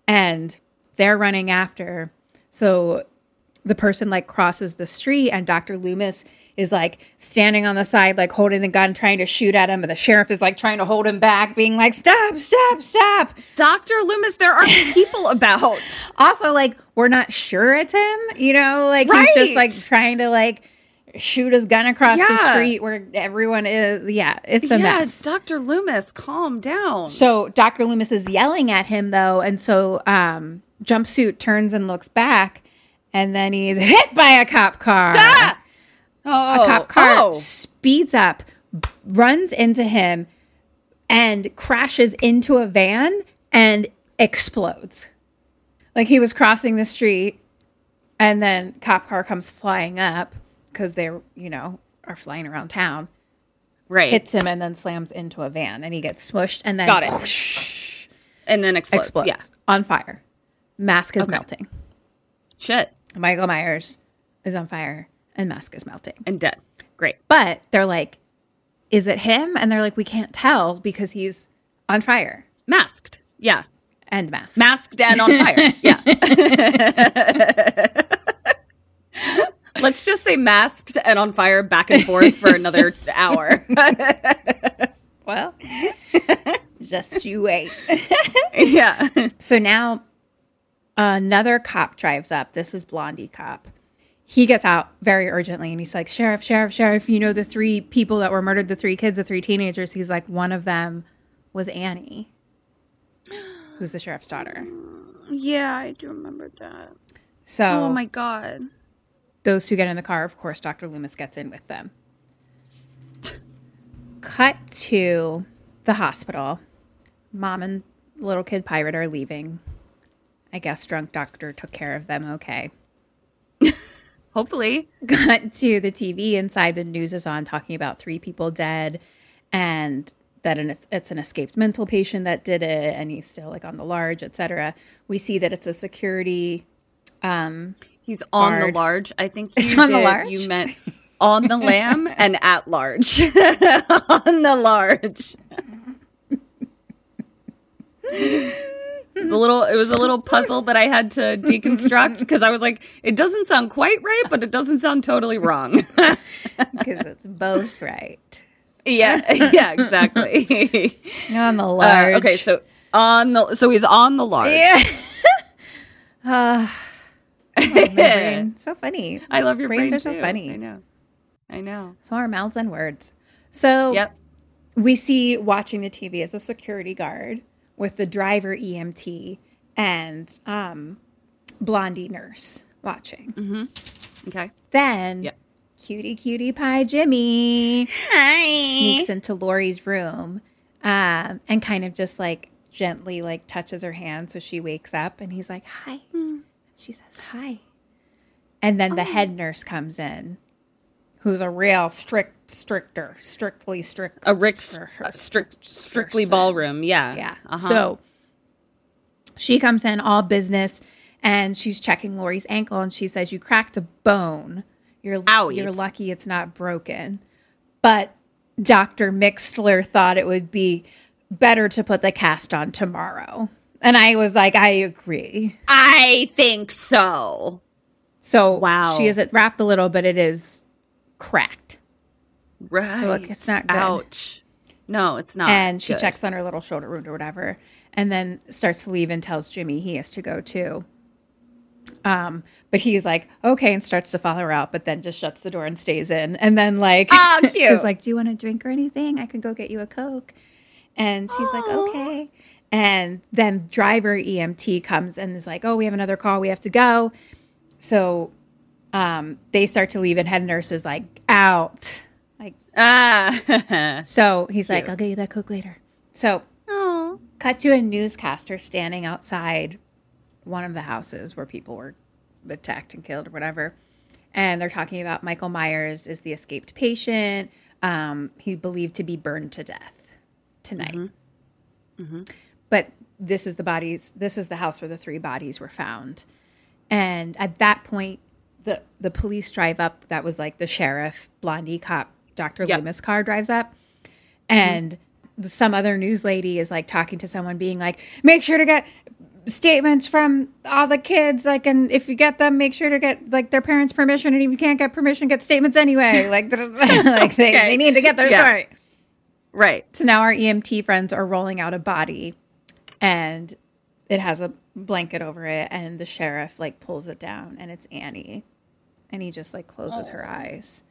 and they're running after. So the person like crosses the street and Dr. Loomis is like standing on the side, like holding the gun, trying to shoot at him. And the sheriff is like trying to hold him back, being like, stop, stop, stop. Dr. Loomis, there are people about. Also, like, we're not sure it's him, you know, like he's just like trying to like shoot his gun across the street where everyone is. Yeah, it's a yes, mess. Dr. Loomis, calm down. So Dr. Loomis is yelling at him though, and so um, jumpsuit turns and looks back, and then he's hit by a cop car. oh, A cop car oh. speeds up, runs into him, and crashes into a van and explodes. Like he was crossing the street, and then cop car comes flying up because they're you know are flying around town right. hits him and then slams into a van and he gets smushed and then Got it. and then explodes. explodes Yeah. on fire. Mask is Okay. melting. Shit. Michael Myers is on fire and mask is melting. And dead. Great. But they're like, is it him? And they're like, we can't tell because he's on fire Masked. Yeah. and masked. Masked and on fire. yeah. Let's just say masked and on fire back and forth for another hour. well, just you wait. yeah. So now another cop drives up. This is Blondie cop. He gets out very urgently and he's like, Sheriff, Sheriff, Sheriff, you know the three people that were murdered, the three kids, the three teenagers. He's like, one of them was Annie, who's the sheriff's daughter. Yeah, I do remember that. So Oh my god. Those who get in the car, of course, Dr. Loomis gets in with them. Cut to the hospital. Mom and little kid pirate are leaving. I guess drunk doctor took care of them okay. Hopefully. got to the TV inside. The news is on talking about three people dead, and that an, it's, it's an escaped mental patient that did it, and he's still like on the large, etc. We see that it's a security. Um, He's on Guard. the large. I think you It's on the did- large? You meant on the lamb and at large. on the large. It was a little it was a little puzzle that I had to deconstruct because I was like, it doesn't sound quite right, but it doesn't sound totally wrong. Because it's both right. yeah, yeah, exactly. On the Uh, large. okay, so on the so he's on the large. My brain. So funny. I love your brains brain are so too. funny. I know. I know. So our mouths and words. So Yep. we see watching the TV as a security guard with the driver EMT and um, Blondie nurse watching. Okay. Then Yep. cutie cutie pie Jimmy Hi. sneaks into Laurie's room um, and kind of just like gently like touches her hand so she wakes up and he's like hi. She says hi. And then the head nurse comes in who's a real strict stricter, strictly strict A Rick str- uh, strict strictly ballroom. Yeah. yeah. Uh-huh. So she comes in all business and she's checking Laurie's ankle and she says, You cracked a bone. You're, Owies. you're lucky it's not broken. But Dr. Mixter thought it would be better to put the cast on tomorrow. And I was like, I agree. I think so. So Wow. she is wrapped a little, but it is cracked. Right. look, it's not good. Ouch. No, it's not. and she good. checks on her little shoulder wound or whatever and then starts to leave and tells jimmy he has to go too um but he's like okay and starts to follow her out but then just shuts the door and stays in and then like Oh, cute. is like do you want a drink or anything i can go get you a coke and she's like okay and then driver emt comes and is like oh we have another call we have to go so um they start to leave and head nurse is like out like Ah. so he's like, I'll get you that Coke later. So Cut to a newscaster standing outside one of the houses where people were attacked and killed or whatever. And they're talking about Michael Myers is the escaped patient. Um, he's believed to be burned to death tonight. But this is the bodies, this is the house where the three bodies were found. And at that point, the, the police drive up. That was like the sheriff, Blondie cop, Dr. Yep. Loomis car drives up. And the, some other news lady is like talking to someone, being like, make sure to get statements from all the kids. Like, and if you get them, make sure to get like their parents' permission. And if you can't get permission, get statements anyway. Like, like they, Okay. they need to get their Yeah. story. Right. So now our EMT friends are rolling out a body and it has a blanket over it and the sheriff like pulls it down and it's Annie. And he just like closes her oh. eyes.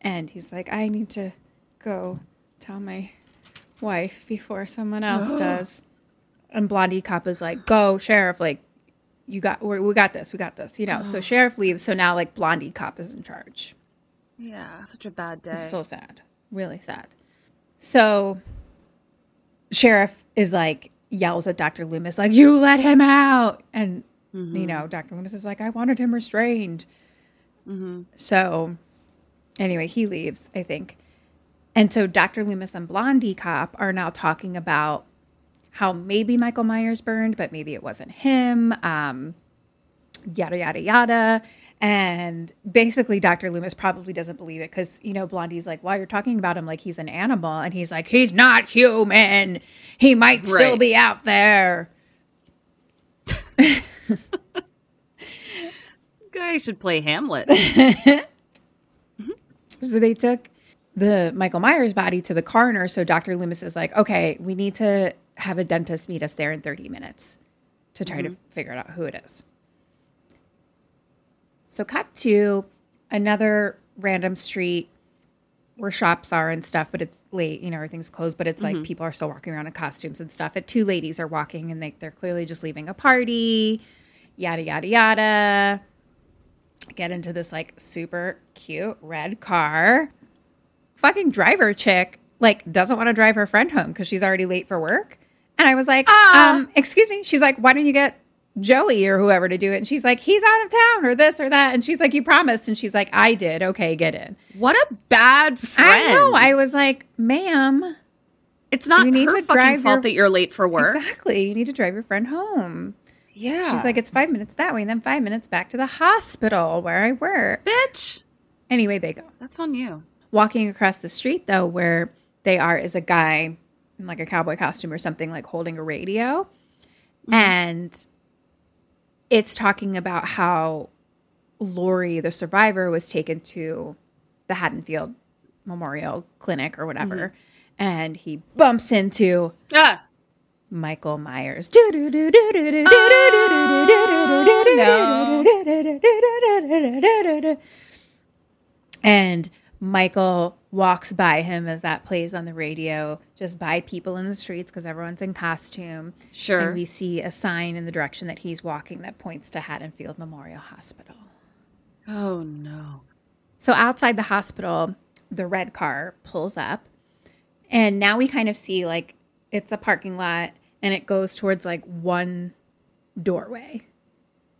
And he's like, I need to go tell my wife before someone else does. And Blondie Cop is like, Go, sheriff, like you got we got this, we got this, you know. So oh. sheriff leaves, so now like Blondie Cop is in charge. Yeah. Such a bad day. So sad. Really sad. So sheriff is like yells at Dr. Loomis like you let him out and you know Dr. Loomis is like I wanted him restrained. So anyway, he leaves, I think. And so Dr. Loomis and Blondie Cop are now talking about how maybe Michael Myers burned, but maybe it wasn't him. Um, yada yada yada and basically dr loomis probably doesn't believe it because you know blondie's like well you're talking about him like he's an animal. And he's like he's not human. He might still be out there. Guy should play Hamlet. so they took the michael myers body to the coroner so dr loomis is like okay we need to have a dentist meet us there in 30 minutes to try to mm-hmm. figure out who it is So cut to another random street where shops are and stuff, but it's late, you know, everything's closed, but it's like people are still walking around in costumes and stuff. And two ladies are walking and they, they're clearly just leaving a party, yada, yada, yada. Get into this like super cute red car. Fucking driver chick like doesn't want to drive her friend home because she's already late for work. And I was like, um, excuse me. She's like, why don't you get Joey or whoever to do it? And she's like, he's out of town or this or that. And she's like, you promised. And she's like, I did. Okay, get in. What a bad friend. I know. I was like, ma'am, it's not you need her to fucking drive fault your- that you're late for work. exactly. You need to drive your friend home. Yeah. She's like, it's five minutes that way and then five minutes back to the hospital where I work. bitch. Anyway, they go. That's on you. Walking across the street, though, where they are, is a guy in like a cowboy costume or something, like holding a radio. Mm-hmm. And it's talking about how Laurie, the survivor, was taken to the Haddonfield Memorial Clinic or whatever. And he bumps into Ah. Michael Myers. And Michael walks by him as that plays on the radio, just by people in the streets because everyone's in costume. Sure. And we see a sign in the direction that he's walking that points to Haddonfield Memorial Hospital. Oh no. So outside the hospital, the red car pulls up. And now we kind of see like it's a parking lot and it goes towards like one doorway,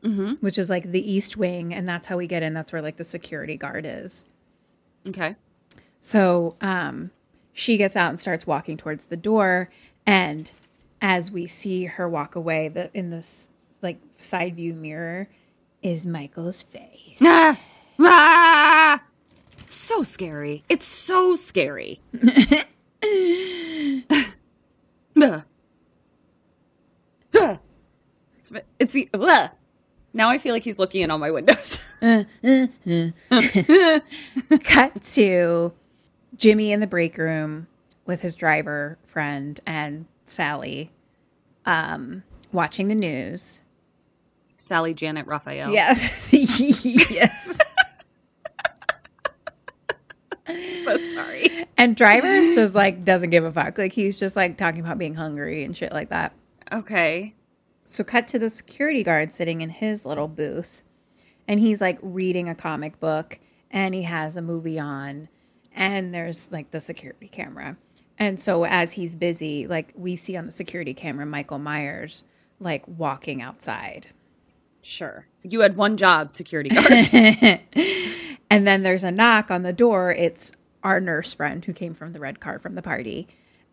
mm-hmm. which is like the east wing. And that's how we get in. That's where like the security guard is. Okay. So um, she gets out and starts walking towards the door. And as we see her walk away, the in this like side view mirror is Michael's face. Ah. Ah. It's so scary. It's so scary. It's it's the ugh. now I feel like he's looking in all my windows. cut to Jimmy in the break room with his driver friend and Sally um, watching the news. Sally Janet Raphael. Yes. yes. so sorry. And driver's just like doesn't give a fuck. Like he's just like talking about being hungry and shit like that. Okay. So cut to the security guard sitting in his little booth and he's like reading a comic book and he has a movie on and there's like the security camera And so as he's busy, like we see on the security camera Michael Myers like walking outside. Sure. You had one job, security guard. And then there's a knock on the door. It's our nurse friend who came from the red car from the party.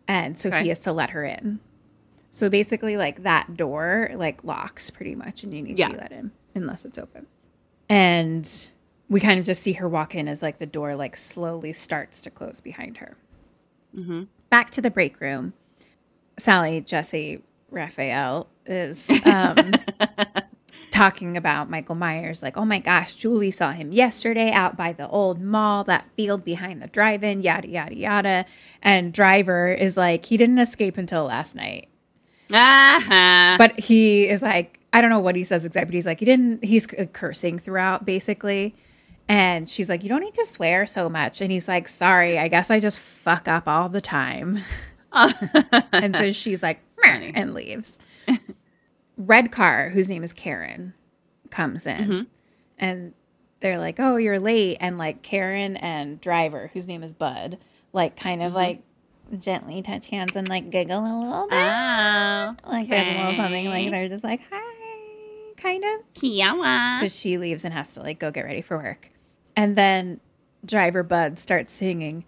And so Okay. he has to let her in. So basically, like that door, like locks pretty much, and you need Yeah. to be let in unless it's open. And we kind of just see her walk in as like the door like slowly starts to close behind her. Back to the break room. Sally, Jesse, Raphael is um, talking about Michael Myers, like, oh my gosh, Julie saw him yesterday out by the old mall, that field behind the drive in, yada, yada, yada. And Driver is like, he didn't escape until last night. Ah, But he is like, I don't know what he says exactly, but he's like, he didn't, he's cursing throughout basically. And she's like, you don't need to swear so much. And he's like, sorry, I guess I just fuck up all the time. and so she's like, and leaves. Red car, whose name is Karen, comes in. Mm-hmm. And they're like, oh, you're late. And like Karen and driver, whose name is Bud, like kind of mm-hmm. like gently touch hands and like giggle a little bit. oh, Like there's a little something like they're just like, hi, kind of. Kiawa. So she leaves and has to like go get ready for work. And then driver Bud starts singing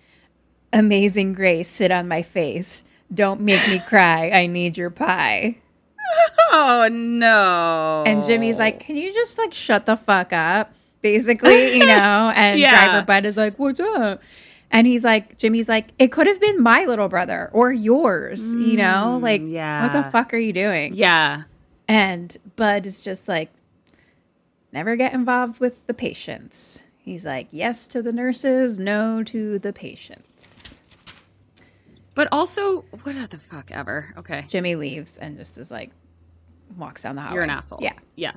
Amazing Grace, sit on my face. Don't make me cry. I need your pie. Oh no. And Jimmy's like, Can you just like shut the fuck up? Basically, you know? And Yeah. driver Bud is like, What's up? And he's like, Jimmy's like, it could have been my little brother or yours, you mm, know? Like, yeah. what the fuck are you doing? Yeah. And Bud is just like, never get involved with the patients. He's like, yes to the nurses, no to the patients. But also, what the fuck ever? Okay. Jimmy leaves and just is like, walks down the hall. You're an asshole. Yeah. Yeah.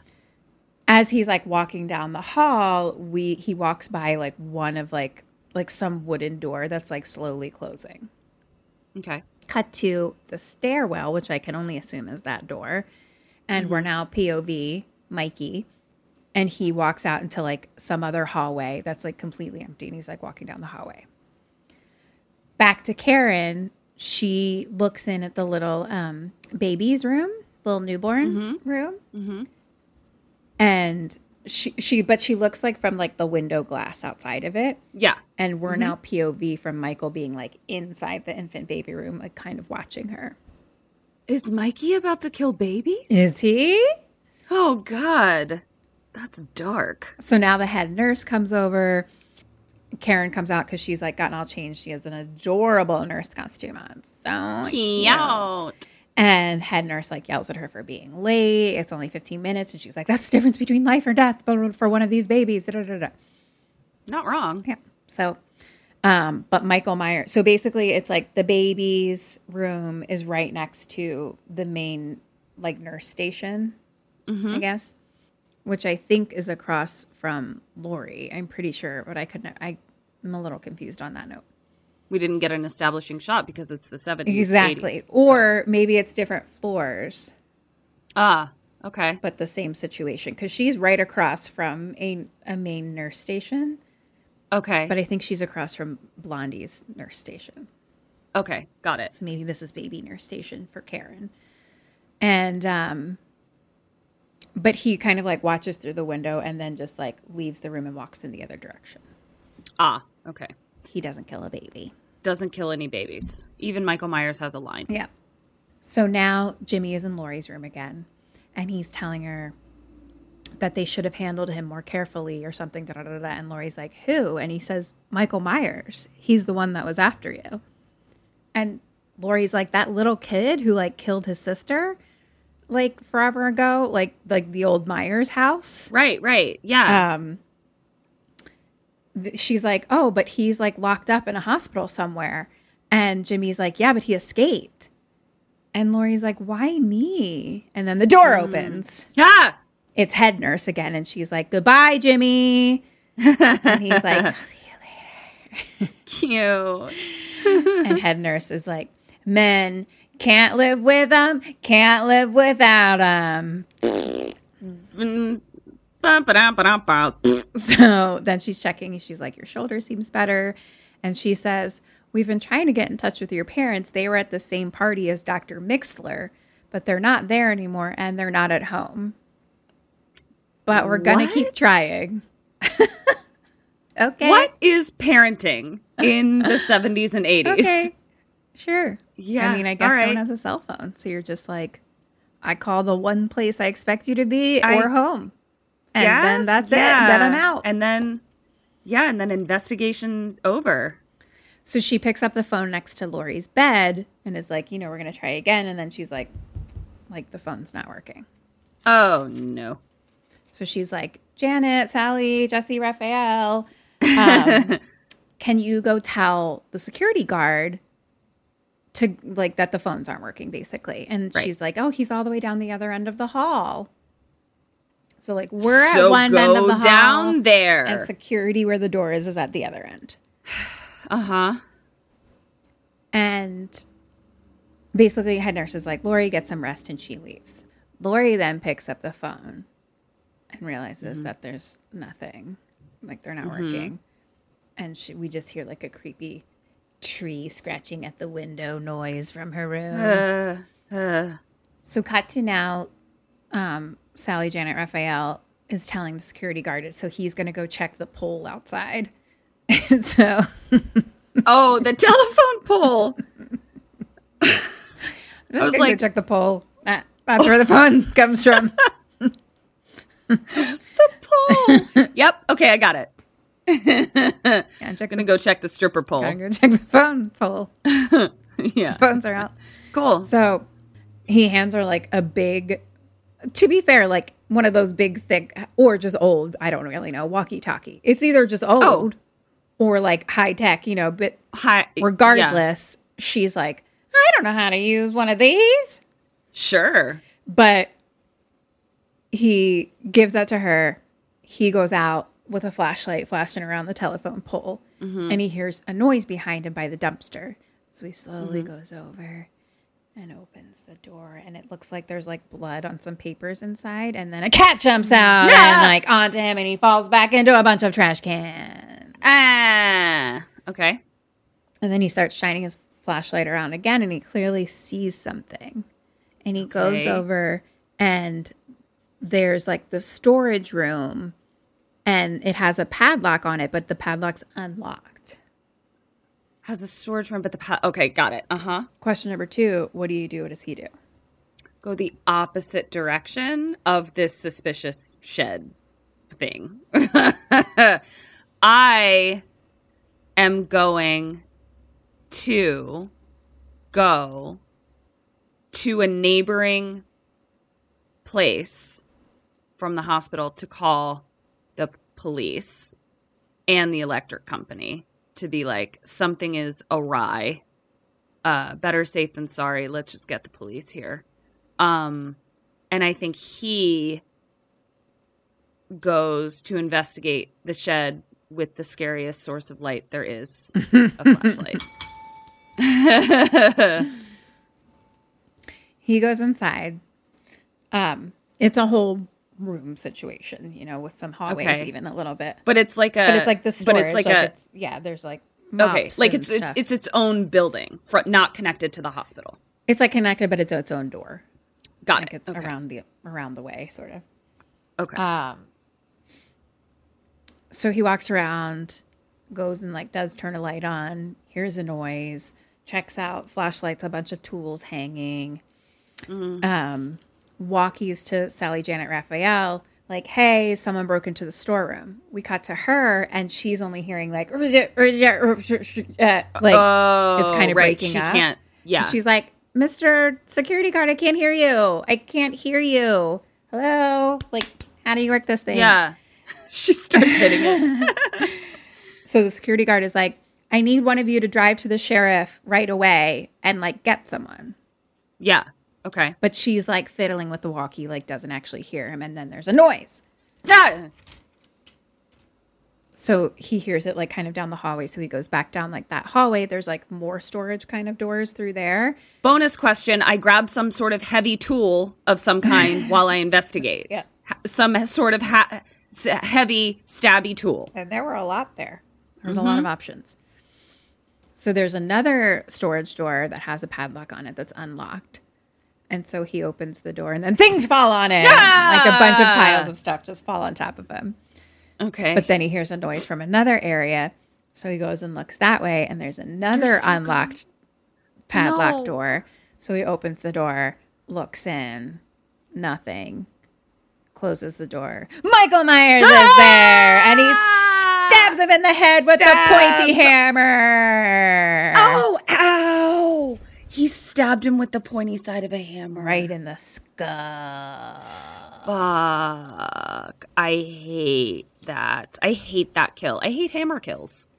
As he's like walking down the hall, we he walks by like one of like like some wooden door that's like slowly closing. Okay. cut to the stairwell, which I can only assume is that door. And we're mm-hmm. now POV Mikey. And he walks out into like some other hallway that's like completely empty. And he's like walking down the hallway. Back to Karen. She looks in at the little um, baby's room, little newborns mm-hmm. room. Mm-hmm. And she, she, but she looks like from like the window glass outside of it Yeah. and we're mm-hmm. now POV from Michael being like inside the infant baby room, like kind of watching her. Is Mikey about to kill babies? Is he? Oh God. That's dark. So now the head nurse comes over. Karen comes out because she's like gotten all changed. She has an adorable nurse costume on. So cute. And head nurse like yells at her for being late. It's only 15 minutes. And she's like, that's the difference between life or death but for one of these babies. Da, da, da, da. Not wrong. Yeah. So, um, but Michael Myers. So basically, it's like the baby's room is right next to the main like nurse station, I guess, which I think is across from Laurie. I'm pretty sure, but I couldn't. I, I'm a little confused on that note. We didn't get an establishing shot because it's the 70s. Exactly. 80s. Or maybe it's different floors, Ah, okay. but the same situation because she's right across from a a main nurse station, Okay. but I think she's across from Blondie's nurse station. okay. Got it. So maybe this is baby nurse station for Karen. And um but he kind of like watches through the window and then just like leaves the room and walks in the other direction. Ah, okay. He doesn't kill a baby. Doesn't kill any babies. Even Michael Myers has a line. Yeah. So now Jimmy is in Laurie's room again and he's telling her that they should have handled him more carefully or something. Da, da, da, da. And Laurie's like, Who? And he says, Michael Myers. He's the one that was after you. And Laurie's like, That little kid who like killed his sister like forever ago, like like the old Myers house. Right, right. Yeah. Um th- she's like, "Oh, but he's like locked up in a hospital somewhere." And Jimmy's like, "Yeah, but he escaped." And Laurie's like, "Why me?" And then the door opens. yeah. It's head nurse again and she's like, "Goodbye, Jimmy." and he's like, "I'll see you later." Cute. and head nurse is like, "Men can't live with them, can't live without them." Mm. So then she's checking she's like, Your shoulder seems better. And she says, We've been trying to get in touch with your parents. They were at the same party as Dr. Mixter, but they're not there anymore and they're not at home. But we're going to keep trying. okay. What is parenting in the 70s and 80s? Okay. Sure. Yeah, I mean, I guess all no one has a cell phone. So you're just like, I call the one place I expect you to be I or home. And then Yes, that's it. Then I'm out. And then, yeah, and then investigation over. So she picks up the phone next to Laurie's bed and is like, you know, we're going to try again. And then she's like, like, the phone's not working. Oh, no. So she's like, Janet, Sally, Jesse, Raphael, um, can you go tell the security guard to like that the phones aren't working, basically? And Right. she's like, oh, he's all the way down the other end of the hall. So like we're So at one end of the hall, down there. and security where the door is is at the other end. Uh huh. And basically, head nurse is like, Laurie, get some rest, and she leaves. Laurie then picks up the phone and realizes that there's nothing, like they're not working. And she, we just hear like a creepy tree scratching at the window noise from her room. So, cut to now, um, Sally Janet Raphael is telling the security guard, it so he's going to go check the pole outside. And so Oh, the telephone pole. I was like- check the pole. Ah, that's where the phone comes from. The pole. yep. Okay, I got it. Yeah, check Gonna the, go check the stripper pole. gotta go check the phone pole. yeah. Phones are out. Cool. So he hands her like a big. To be fair, like one of those big, thick, or just old. I don't really know. Walkie-talkie. It's either just oh. old or like high tech. You know, but Hi. yeah. regardless, she's like, I don't know how to use one of these. Sure. But he gives that to her. He goes out with a flashlight flashing around the telephone pole mm-hmm. and he hears a noise behind him by the dumpster. So he slowly mm-hmm. goes over and opens the door and it looks like there's like blood on some papers inside and then a cat jumps mm-hmm. out ah! and like onto him and he falls back into a bunch of trash cans. Ah. Okay. And then he starts shining his flashlight around again and he clearly sees something. And he goes over and there's like the storage room and it has a padlock on it, but the padlock's unlocked. Has a storage room, but the pa- okay, got it. Uh huh. Question number two What do you do? What does he do? Go the opposite direction of this suspicious shed thing. I am going to go to a neighboring place from the hospital to call police and the electric company to be like something is awry. Uh better safe than sorry. Let's just get the police here. Um and i think he goes to investigate the shed with the scariest source of light there is a flashlight. He goes inside. Um, it's a whole room situation, you know, with some hallways, Okay. even a little bit. but it's like a But it's like the storage. but it's like, a it's, yeah. There's like okay like it's it's it's its own building fr- not connected to the hospital It's like connected, but it's its own door. got like it it's okay. around the around the way, sort of. okay Um, so he walks around, goes and like does turn a light on, hears a noise, checks out flashlights, a bunch of tools hanging. Um, walkies to Sally Janet Raphael, like, hey, someone broke into the storeroom. We cut to her, and she's only hearing like, uh, like it's kind of right, breaking she up. can't- yeah. And she's like, Mr. Security Guard, I can't hear you. I can't hear you. Hello? Like, how do you work this thing? yeah she starts hitting it So the security guard is like, I need one of you to drive to the sheriff right away and like get someone. yeah okay But she's like fiddling with the walkie, like doesn't actually hear him. And then there's a noise. yeah So he hears it like kind of down the hallway. So he goes back down like that hallway. There's like more storage kind of doors through there. bonus question i grab some sort of heavy tool of some kind while i investigate Yeah. Some sort of ha- heavy stabby tool And there were a lot there. There's a lot of mm-hmm. options. So there's another storage door that has a padlock on it that's unlocked. And so he opens the door and then things fall on it. Like a bunch of piles of stuff just fall on top of him. Okay. But then he hears a noise from another area. So he goes and looks that way and there's another unlocked padlock No. door. So he opens the door, looks in, nothing, closes the door. Michael Myers is there and he stabs him in the head with a pointy hammer. Oh, ow! He stabbed him with the pointy side of a hammer. Right in the skull. Fuck. I hate that. I hate that kill. I hate hammer kills.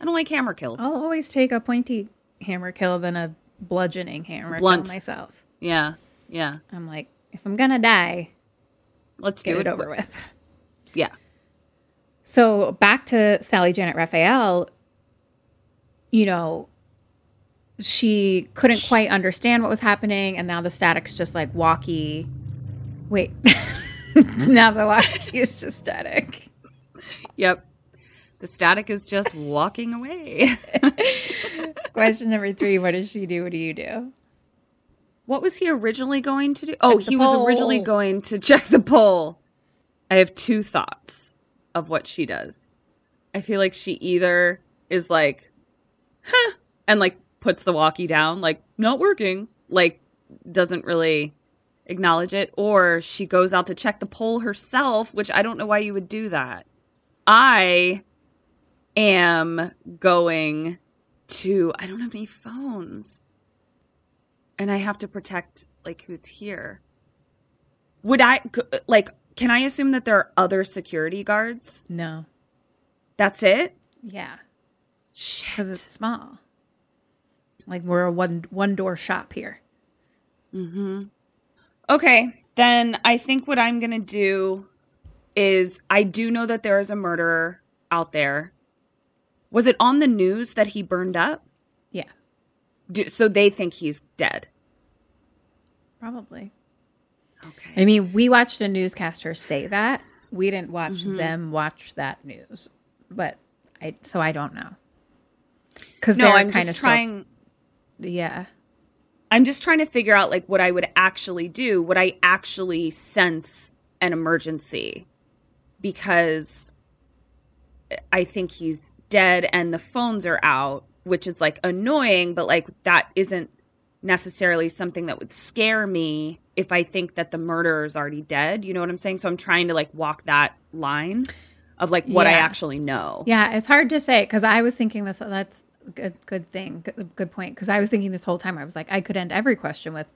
I don't like hammer kills. I'll always take a pointy hammer kill than a bludgeoning hammer Blunt. kill myself. Yeah. Yeah. I'm like, if I'm gonna die, Let's get do it over quick. with. Yeah. So back to Sally Janet Raphael, you know, she couldn't quite understand what was happening, and now the static's just like walkie. Wait, mm-hmm. now the walkie is just static. Yep. The static is just walking away. Question number three: What does she do? What do you do? What was he originally going to do? oh, the he was originally going to check the poll. I have two thoughts of what she does. I feel like she either is like, huh, and like puts the walkie down, like, not working, like, doesn't really acknowledge it, or she goes out to check the poll herself, which I don't know why you would do that. I am going to, I don't have any phones and I have to protect like who's here. Would I, like? Can I assume that there are other security guards? No, That's it. yeah, because it's small. Like we're a one one door shop here. Mm-hmm. Okay, then I think what I'm gonna do is I do know that there is a murderer out there. Was it on the news that he burned up? Yeah, Do, so they think he's dead. probably. Okay. I mean, we watched a newscaster say that. We didn't watch them watch that news, but I so I don't know. Because No, I'm kind of trying. Yeah, I'm just trying to figure out like what I would actually do. Would I actually sense an emergency? Because I think he's dead and the phones are out, which is like annoying, but like that isn't necessarily something that would scare me if I think that the murderer is already dead. You know what I'm saying? So I'm trying to like walk that line of like what I actually know. yeah. It's hard to say because I was thinking this. That's good, good thing, good, good point. Because I was thinking this whole time, I was like, I could end every question with,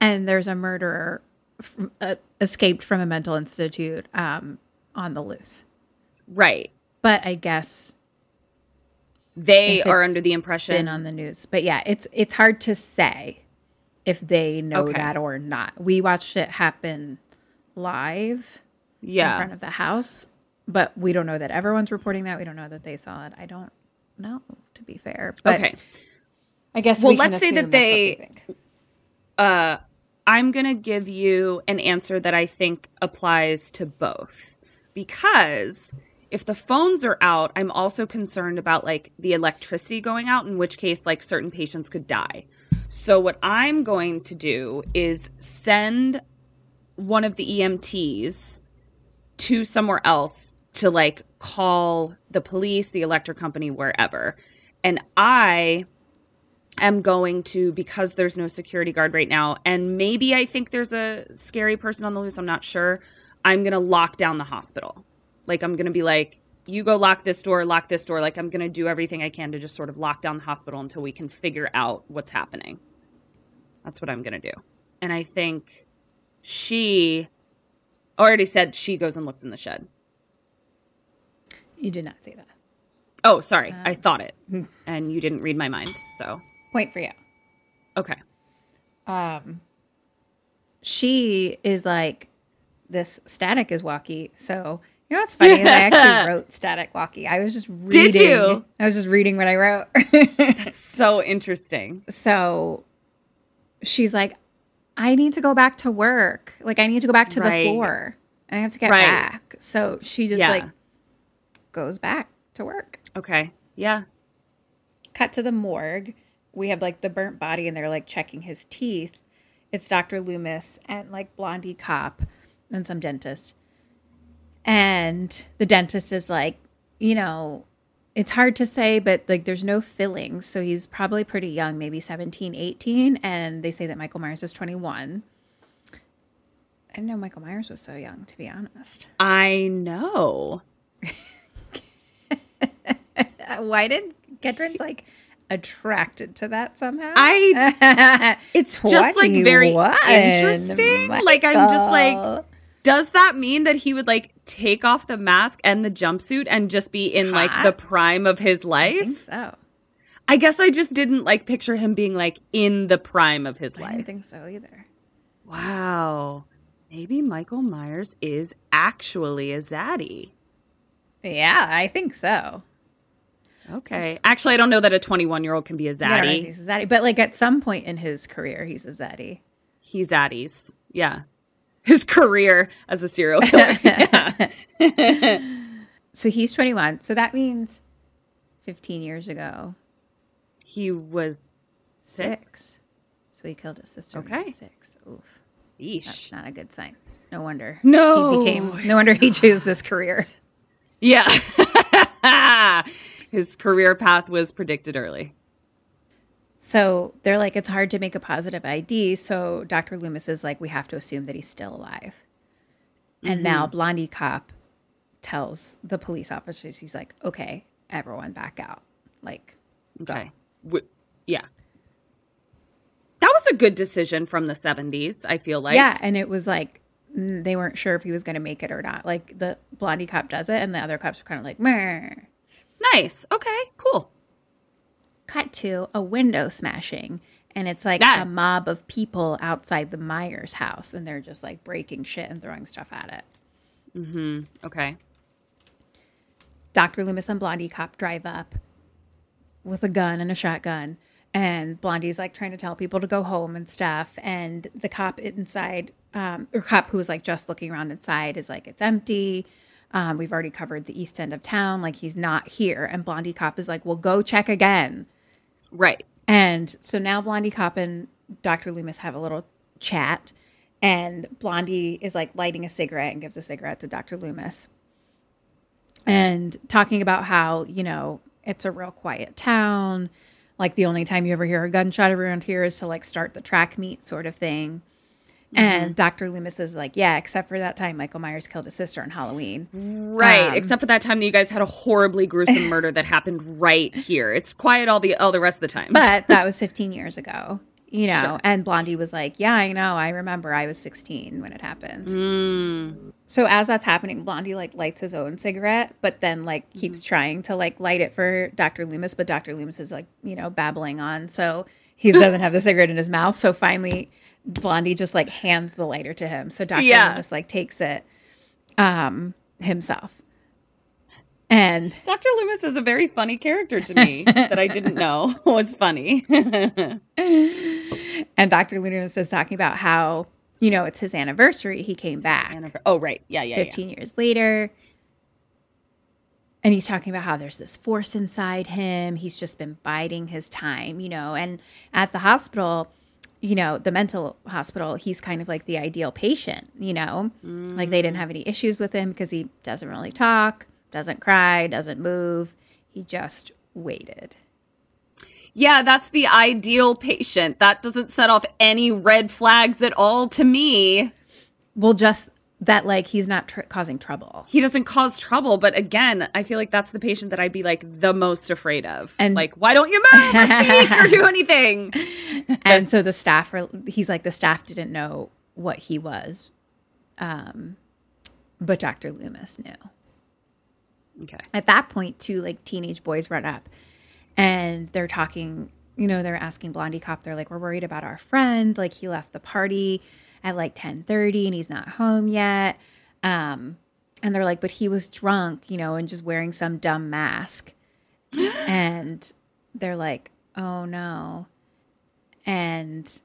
and there's a murderer from, uh, escaped from a mental institute um, on the loose. Right. But I guess They are under the impression been on the news. But yeah, it's it's hard to say if they know Okay. that or not. We watched it happen live yeah. in front of the house, but we don't know that everyone's reporting that. We don't know that they saw it. I don't know, to be fair. But okay. I guess Well, we let's say that assume that's what they- think. Uh, I'm going to give you an answer that I think applies to both. Because if the phones are out, I'm also concerned about like the electricity going out, in which case, like certain patients could die. So, what I'm going to do is send one of the EMTs to somewhere else to like call the police, the electric company, wherever. And I am going to because there's no security guard right now and maybe I think there's a scary person on the loose, I'm not sure. I'm going to lock down the hospital. Like I'm going to be like you go lock this door, lock this door. Like I'm going to do everything I can to just sort of lock down the hospital until we can figure out what's happening. That's what I'm going to do. And I think she already said she goes and looks in the shed. You did not say that. Oh, sorry. I thought it. And you didn't read my mind. So, Point for you. okay. Um, she is like, this static is walkie. So, you know what's funny I actually wrote static walkie. I was just reading. Did you? I was just reading what I wrote. That's so interesting. so she's like, I need to go back to work. Like, I need to go back to Right. the floor. I have to get Right. back. So she just Yeah. like goes back to work. Okay. Yeah. cut to the morgue. We have like the burnt body, and they're like checking his teeth. It's Dr. Loomis and like Blondie Cop and some dentist. And the dentist is like, you know, it's hard to say, but like there's no fillings. So he's probably pretty young, maybe 17, 18. And they say that Michael Myers is 21. I didn't know Michael Myers was so young, to be honest. I know. Why did Kedron's like attracted to that somehow? I it's just like very 21, interesting. Like I'm just like does that mean that he would like take off the mask and the jumpsuit and just be in like the prime of his I think life? so. I guess I just didn't like picture him being like in the prime of his life. I life. think so either. Wow. Maybe Michael Myers is actually a zaddy. Yeah, I think so. Okay. Actually, I don't know that a 21 year old can be a Yeah, zaddy. think he's a zaddy. But like at some point in his career, he's a zaddy. He's zaddies. Yeah. His career as a serial killer. yeah. So he's 21. So that means 15 years ago, He was six. So he killed his sister. when he was Okay. six. Oof. Yeesh. That's not a good sign. No wonder. No, He became. No wonder he chose this career. Yeah. His career path was predicted early. So they're like, it's hard to make a positive ID. So Dr. Loomis is like, we have to assume that he's still alive. And now mm-hmm. Blondie Cop tells the police officers, he's like, okay, everyone back out. Like, Okay. W- yeah. That was a good decision from the 70s, I feel like. yeah. And it was like, they weren't sure if he was going to make it or not. Like the Blondie Cop does it, and the other cops were kind of like, Meh. Nice. Okay, cool. cut to a window smashing and it's like That- a mob of people outside the Myers house and they're just like breaking shit and throwing stuff at it. Mm-hmm. Okay. Dr. Loomis and Blondie Cop drive up with a gun and a shotgun and Blondie's like trying to tell people to go home and stuff and the cop inside um, or cop who was like just looking around inside is like it's empty. Um, we've already covered the east end of town like he's not here and Blondie Cop is like well go check again. Right. And so now Blondie Cop and Dr. Loomis have a little chat, and Blondie is like lighting a cigarette and gives a cigarette to Dr. Loomis and talking about how, you know, it's a real quiet town. Like the only time you ever hear a gunshot around here is to like start the track meet sort of thing. And mm-hmm. Dr. Loomis is like, yeah, except for that time Michael Myers killed his sister on Halloween. Right. Um, except for that time that you guys had a horribly gruesome murder that happened right here. It's quiet all the all the rest of the time. But that was 15 years ago, you know. And Blondie was like, "Yeah, I know. I remember. I was 16 when it happened." Mm. So as that's happening, Blondie like lights his own cigarette, but then like keeps mm-hmm. trying to like light it for Dr. Loomis, but Dr. Loomis is like, you know, babbling on, so he doesn't have the cigarette in his mouth. So finally, Blondie just like hands the lighter to him. So Dr. Yeah. Loomis like takes it um himself. And Dr. Loomis is a very funny character to me that I didn't know was funny. and Dr. Loomis is talking about how, you know, it's his anniversary. He came back oh, right. Yeah, yeah, 15 years later. And he's talking about how there's this force inside him. He's just been biding his time, you know. And at the hospital, you know, the mental hospital, he's kind of like the ideal patient, you know. Like they didn't have any issues with him because he doesn't really talk, doesn't cry, doesn't move. He just waited. Yeah, that's the ideal patient. That doesn't set off any red flags at all to me. Well, just that, like, he's not tr- causing trouble. He doesn't cause trouble, but again, I feel like that's the patient that I'd be like the most afraid of. And- like, why don't you move or speak or do anything? and so the staff were he's like the staff didn't know what he was um but dr loomis knew Okay. at that point two like teenage boys run up and they're talking you know they're asking blondie cop they're like we're worried about our friend like he left the party at like 10:30 and he's not home yet. Um and they're like but he was drunk you know and just wearing some dumb mask. And they're like oh no. And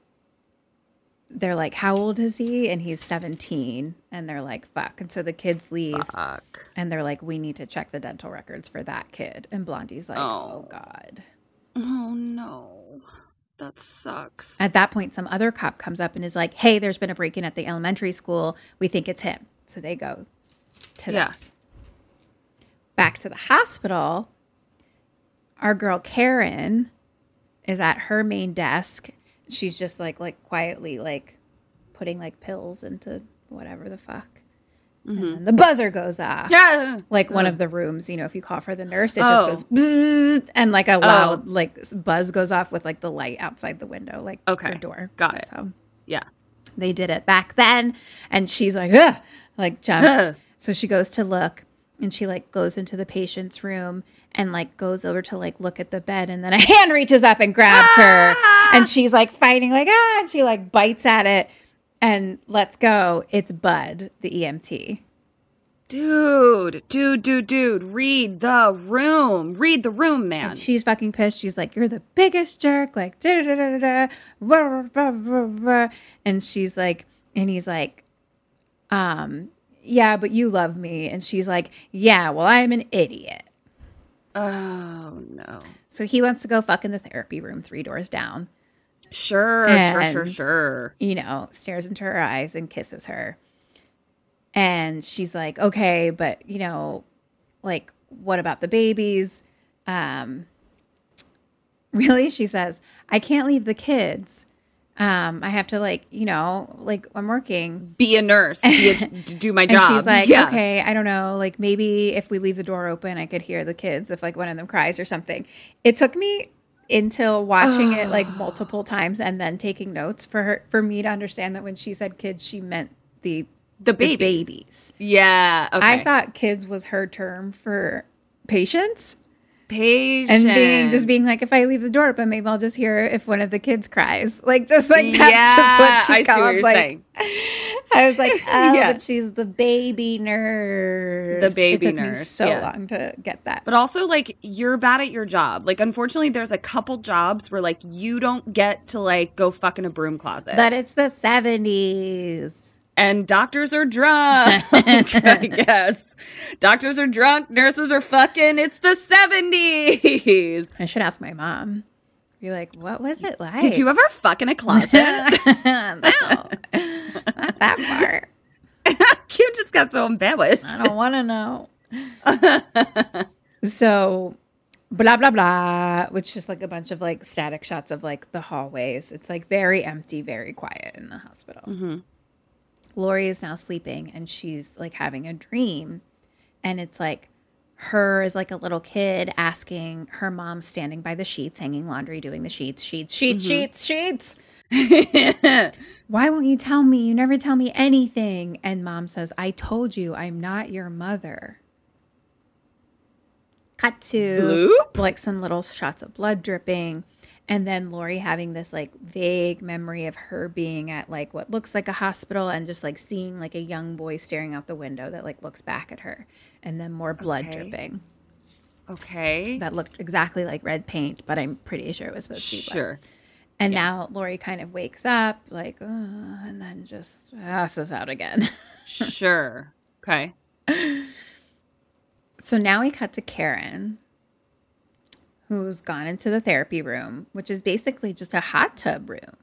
they're like how old is he? And he's 17 and they're like fuck. And so the kids leave. Fuck. and they're like we need to check the dental records for that kid. And blondie's like oh, god. Oh no. That sucks. At that point, some other cop comes up and is like, "Hey, there's been a break-in at the elementary school. We think it's him." So they go to yeah. that. Back to the hospital. Our girl Karen is at her main desk. She's just like like quietly like putting like pills into whatever the fuck. And then the buzzer goes off. Yeah. Like one of the rooms, you know, if you call for the nurse, it just Oh. goes bzzz, and like a loud like buzz goes off with like the light outside the window, like Okay. the door. Got it. So Yeah. they did it back then. And she's like, Ugh, like jumps. Ugh. so she goes to look and she like goes into the patient's room and like goes over to like look at the bed and then a hand reaches up and grabs her and she's like fighting like ah and she like bites at it and let's go. It's Bud, the EMT. Dude, dude, dude, dude, read the room. Read the room, man. And she's fucking pissed. She's like, "You're the biggest jerk!" Like, da da da da da, and she's like, and he's like, um, yeah, but you love me, and she's like, yeah, well, I'm an idiot. oh no. So he wants to go fuck in the therapy room three doors down. Sure, sure, sure, sure. You know, stares into her eyes and kisses her. And she's like, okay, but you know, like, what about the babies? Um, really? She says, I can't leave the kids. Um, I have to like, you know, like I'm working. Be a nurse. Be a, do my And job. she's like, Yeah. okay, I don't know. Like maybe if we leave the door open, I could hear the kids if like one of them cries or something. It took me until watching it like multiple times and then taking notes for her for me to understand that when she said kids, she meant the The babies. babies. Yeah. Okay. I thought kids was her term for patients patient and being just being like, if I leave the door open, maybe I'll just hear if one of the kids cries. Like just like that's yeah, just what she I called. like, saying. I was like, oh, Yeah. but she's the baby nurse. The baby it took Me nurse, so yeah. long to get that. But also, like, you're bad at your job. Like, unfortunately, there's a couple jobs where, like, you don't get to, like, go fuck in a broom closet. But it's the seventies. And doctors are drunk, I guess. Doctors are drunk, nurses are fucking. It's the 70s. I should ask my mom. Be like, what was it like? Did you ever fuck in a closet? no, not that part. Kim just got so embarrassed. I don't want to know. so, blah blah blah. Which just like a bunch of like static shots of like the hallways. It's like very empty, very quiet in the hospital. Mm-hmm. Laurie is now sleeping, and she's like having a dream, and it's like her as like a little kid asking her mom standing by the sheets, hanging laundry, doing the sheets, sheets, sheets, mm-hmm. sheets, sheets. Why won't you tell me? You never tell me anything. And mom says, I told you I'm not your mother. Cut to Bloop. like some little shots of blood dripping. And then Laurie having this like vague memory of her being at like what looks like a hospital and just like seeing like a young boy staring out the window that like looks back at her. And then more blood Okay. dripping Okay. that looked exactly like red paint, but I'm pretty sure it was supposed to be blood. Sure. And now Laurie kind of wakes up, like, and then just passes out again. Sure. Okay. so now we cut to Karen, who's gone into the therapy room, which is basically just a hot tub room.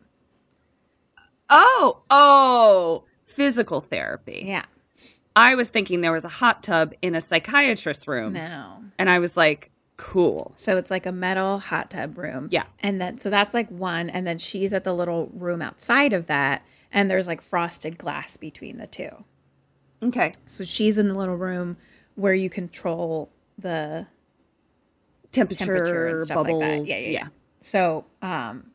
Oh, oh, physical therapy. Yeah. I was thinking there was a hot tub in a psychiatrist's room. No. And I was like, cool. So it's like a metal hot tub room. Yeah. And then, so that's like one. And then she's at the little room outside of that. And there's like frosted glass between the two. Okay. So she's in the little room where you control the Temperature, temperature and stuff bubbles. like that. Yeah, yeah, yeah. So um,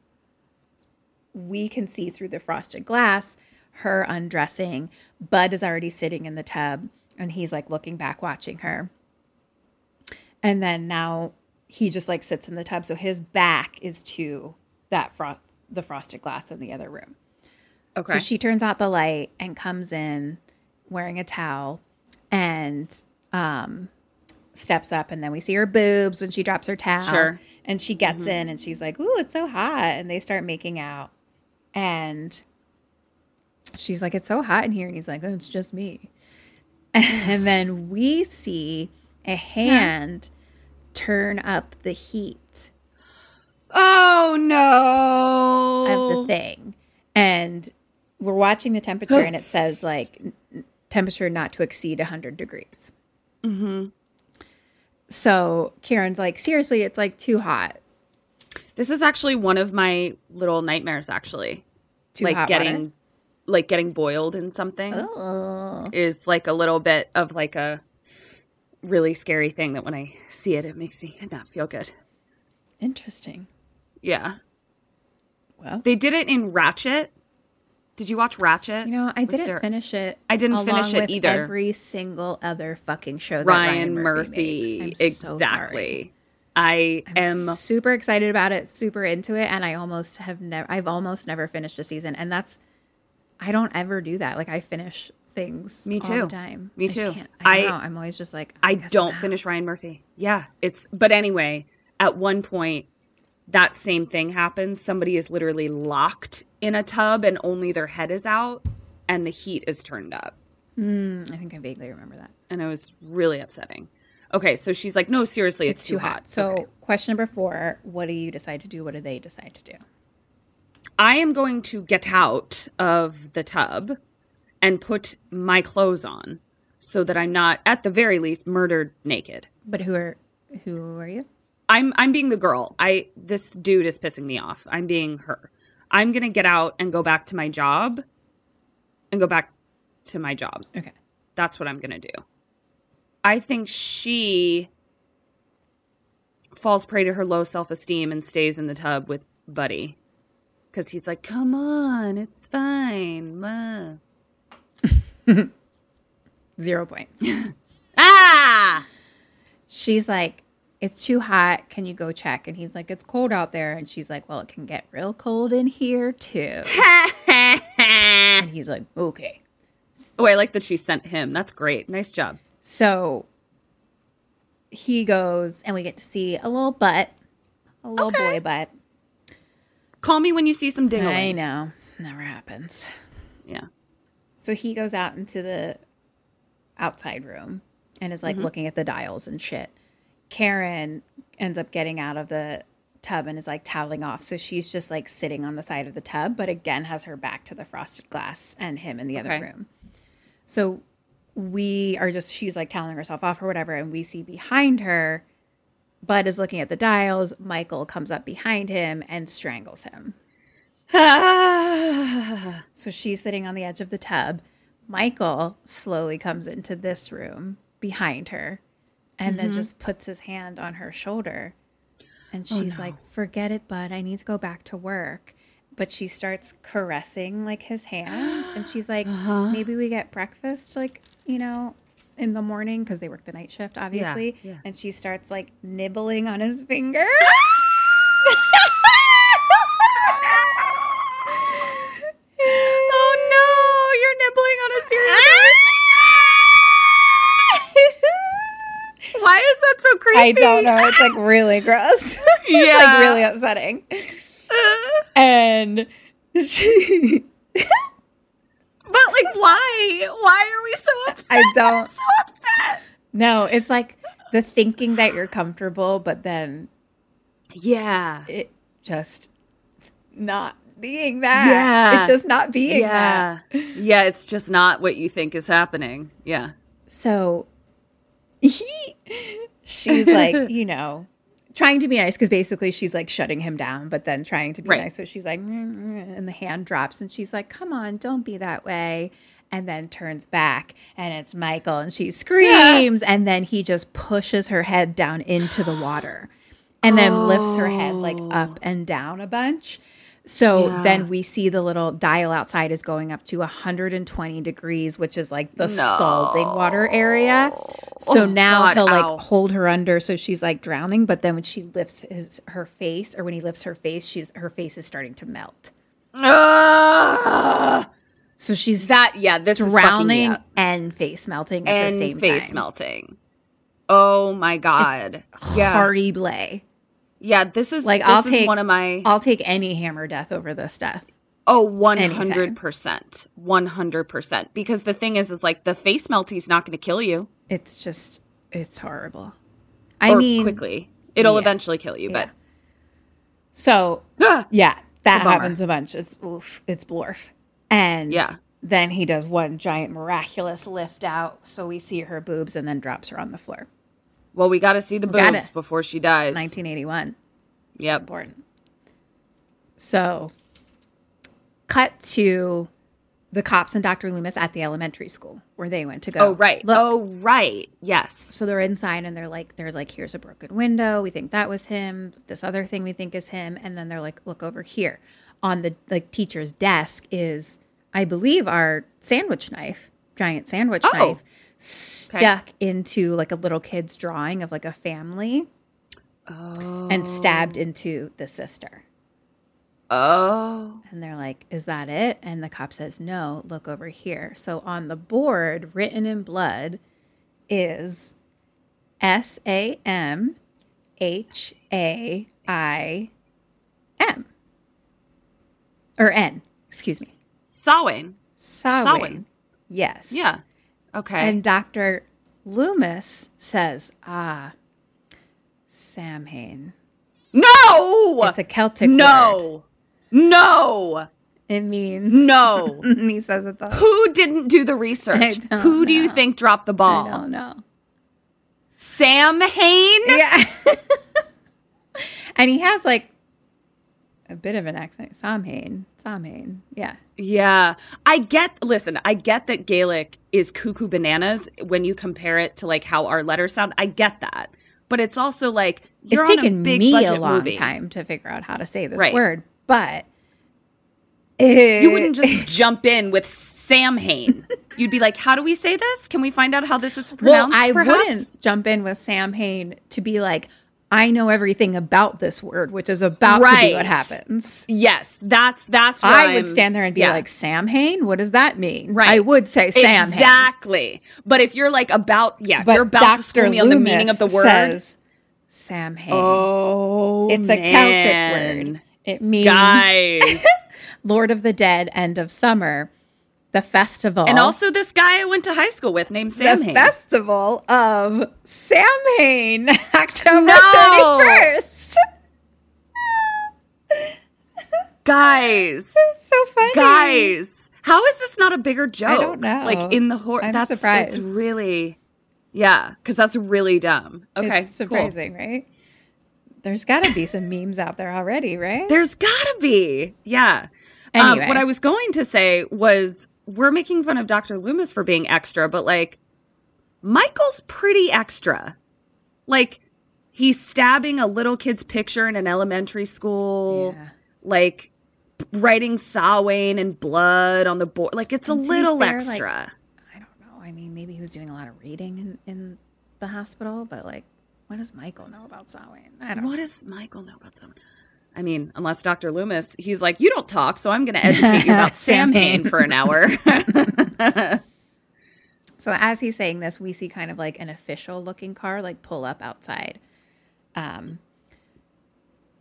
we can see through the frosted glass her undressing. Bud is already sitting in the tub and he's like looking back, watching her. And then now he just like sits in the tub. So his back is to that frost, the frosted glass in the other room. Okay. So she turns out the light and comes in wearing a towel and um, steps up. And then we see her boobs when she drops her towel. Sure. And she gets in and she's like, Ooh, it's so hot. And they start making out. And she's like, It's so hot in here. And he's like, Oh, it's just me. And then we see a hand turn up the heat. Oh no. of the thing. And we're watching the temperature and it says like temperature not to exceed 100 degrees. Mm-hmm. So Karen's like, seriously, it's like too hot. This is actually one of my little nightmares actually. Too like hot getting water? like getting boiled in something Oh. is like a little bit of like a really scary thing that when I see it it makes me not feel good. Interesting. Yeah. Well, They did it in Ratched. Did you watch Ratched? you know, I didn't Sarah- finish it. I didn't finish it either. Every single other fucking show that Ryan, Ryan, Murphy. makes. I'm so exactly. sorry. I I'm am super excited about it, super into it, and I almost have never I've almost never finished a season. And that's I don't ever do that. Like I finish things Me all too. the time. Me I too. I, I- don't know. I'm always just like I guess don't finish Ryan Murphy. Yeah, it's but anyway, at one point that same thing happens. Somebody is literally locked in a tub and only their head is out and the heat is turned up. Mm, I think I vaguely remember that. And it was really upsetting. Okay, so she's like, "No, seriously, it's, too hot." So Okay. question number four, what do you decide to do? What do they decide to do? I am going to get out of the tub and put my clothes on so that I'm not at the very least murdered naked. But who are who are you? I'm I'm being the girl. I this dude is pissing me off. I'm being her. I'm going to get out and go back to my job and go back to my job. Okay. That's what I'm going to do. I think she falls prey to her low self-esteem and stays in the tub with Buddy cuz he's like, "Come on, it's fine." Ma." Zero points. Ah! She's like, It's too hot. Can you go check? And he's like, It's cold out there. And she's like, Well, it can get real cold in here too. and he's like, Okay. Oh, I like that she sent him. That's great. Nice job. So he goes and we get to see a little butt, a little boy butt. Call me when you see some dingo. I know. Never happens. Yeah. So he goes out into the outside room and is like mm-hmm. looking at the dials and shit. Karen ends up getting out of the tub and is like toweling off. So she's just like sitting on the side of the tub, but again has her back to the frosted glass and him in the other Okay. room. So we are just, she's like toweling herself off or whatever. And we see behind her, Bud is looking at the dials. Michael comes up behind him and strangles him. So she's sitting on the edge of the tub. Michael slowly comes into this room behind her and then mm-hmm. just puts his hand on her shoulder. And oh, she's like, Forget it, bud. I need to go back to work. But she starts caressing like his hand. And she's like, uh-huh. Maybe we get breakfast, like, you know, in the morning because they work the night shift, obviously. yeah. And she starts like nibbling on his finger. creepy? I don't know. It's like really gross. Yeah. like really upsetting. Uh. and she, But like why? Why are we so upset? I don't. so upset. No, it's like the thinking that you're comfortable, but then Yeah. it just not being that. Yeah. It's just not being that. Yeah. Yeah, it's just not what you think is happening. Yeah. So he, she's like, you know, trying to be nice because basically she's like shutting him down, but then trying to be Right. nice. So she's like, and the hand drops, and she's like, come on, don't be that way. And then turns back, and it's Michael, and she screams, and then he just pushes her head down into the water and then lifts her head like up and down a bunch. So then we see the little dial outside is going up to 120 degrees, which is like the scalding water area. So oh, now God, he'll like hold her under so she's like drowning, but then when she lifts his her face or when he lifts her face, she's her face is starting to melt. Ugh. So she's that yeah, this drowning and face melting at the and same face time. melting. Oh my god. Yeah. Hardy Blay. Yeah, this is Like this I'll is take one of my I'll take any hammer death over this death. Oh, 100%. 100%. Because the thing is, is like the face melty's not going to kill you. It's just it's horrible. I or mean quickly. It'll yeah. eventually kill you, but So Ah! yeah, that bummer. happens a bunch. It's oof, it's blorf. And Yeah. then he does one giant miraculous lift out, so we see her boobs and then drops her on the floor. Well, we got to see the boobs before she dies. 1981. Yep. Important. So, cut to the cops and Dr. Loomis at the elementary school where they went to go. Oh, right. Look. Oh, right. Yes. So they're inside and they're like, there's like, here's a broken window. We think that was him. This other thing we think is him. And then they're like, look over here. On the like teacher's desk is, I believe, our sandwich knife, giant sandwich Oh. knife, stuck into like a little kid's drawing of like a family and oh. stabbed into the sister. Oh. And they're like, Is that it? And the cop says, No, look over here. So on the board, written in blood, is S A M H A I M. Or N, excuse me. Sawing. Sawing. Sawing. Yes. Yeah. Okay. And Dr. Loomis says, Ah, Samhain. no. It's a Celtic word. no. No. It means No. he says it though. Who didn't do the research? Who do you think dropped the ball? I don't know. Sam Hain? Yeah. and he has like a bit of an accent. Samhain. Samhain. Yeah. Yeah. I get, listen, I get that Gaelic is cuckoo bananas when you compare it to like how our letters sound. I get that. But it's also like, you're it's on taken a big me a long movie. time to figure out how to say this Right. word, but You wouldn't just jump in with Sam Hain. You'd be like, how do we say this? Can we find out how this is well, pronounced? I perhaps? wouldn't jump in with Sam Hain to be like, I know everything about this word, which is about to be what happens. Yes, that's that's. I would I'm- stand there and be yeah. like, Sam Hain? What does that mean? Right. I would say Sam Hain. exactly. But if you're like about, yeah, But you're about to school Dr. me on the meaning of the word. says Sam Hain. oh, it's a Celtic word. It means guys. Lord of the Dead, End of Summer, the festival. and also this guy I went to high school with named Sam the Hain. festival of Samhain, October No. 31st. guys, so funny. guys, how is this not a bigger joke? don't know. Like in the horror, I'm that's surprised. It's really, yeah, because that's really dumb. Okay, It's cool. surprising, right? There's got to be some memes out there already, right? There's gotta be. Yeah. Anyway. Um, what I was going to say was we're making fun of Dr. Loomis for being extra, but like Michael's pretty extra. Like he's stabbing a little kid's picture in an elementary school, Yeah. like writing Samhain and blood on the board. Like it's a And be little fair, like, extra. I don't know. I mean, maybe he was doing a lot of reading in, in the hospital, but like, what does Michael know about Samhain? I don't what does Michael know about someone? I mean, unless Dr. Loomis, he's like, you don't talk, so I'm going to educate you about Sam Samhain Hain. for an hour. So as he's saying this, we see kind of like an official looking car like pull up outside. Um,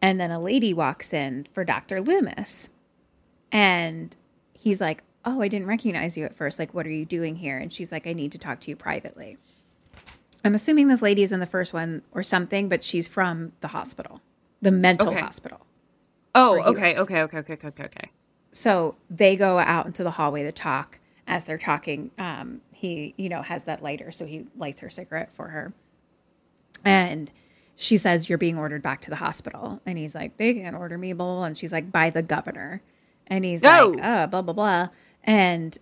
and then a lady walks in for Dr. Loomis. And he's like, Oh, I didn't recognize you at first. Like, what are you doing here? And she's like, I need to talk to you privately. I'm assuming this lady is in the first one or something, but she's from the hospital, the mental Okay. hospital. oh, okay, okay, okay, okay, okay, okay, okay. so they go out into the hallway to talk as they're talking um, he you know has that lighter so he lights her cigarette for her and she says you're being ordered back to the hospital and he's like they can't order me blah, blah, blah. and she's like by the governor and he's No. like oh blah blah blah and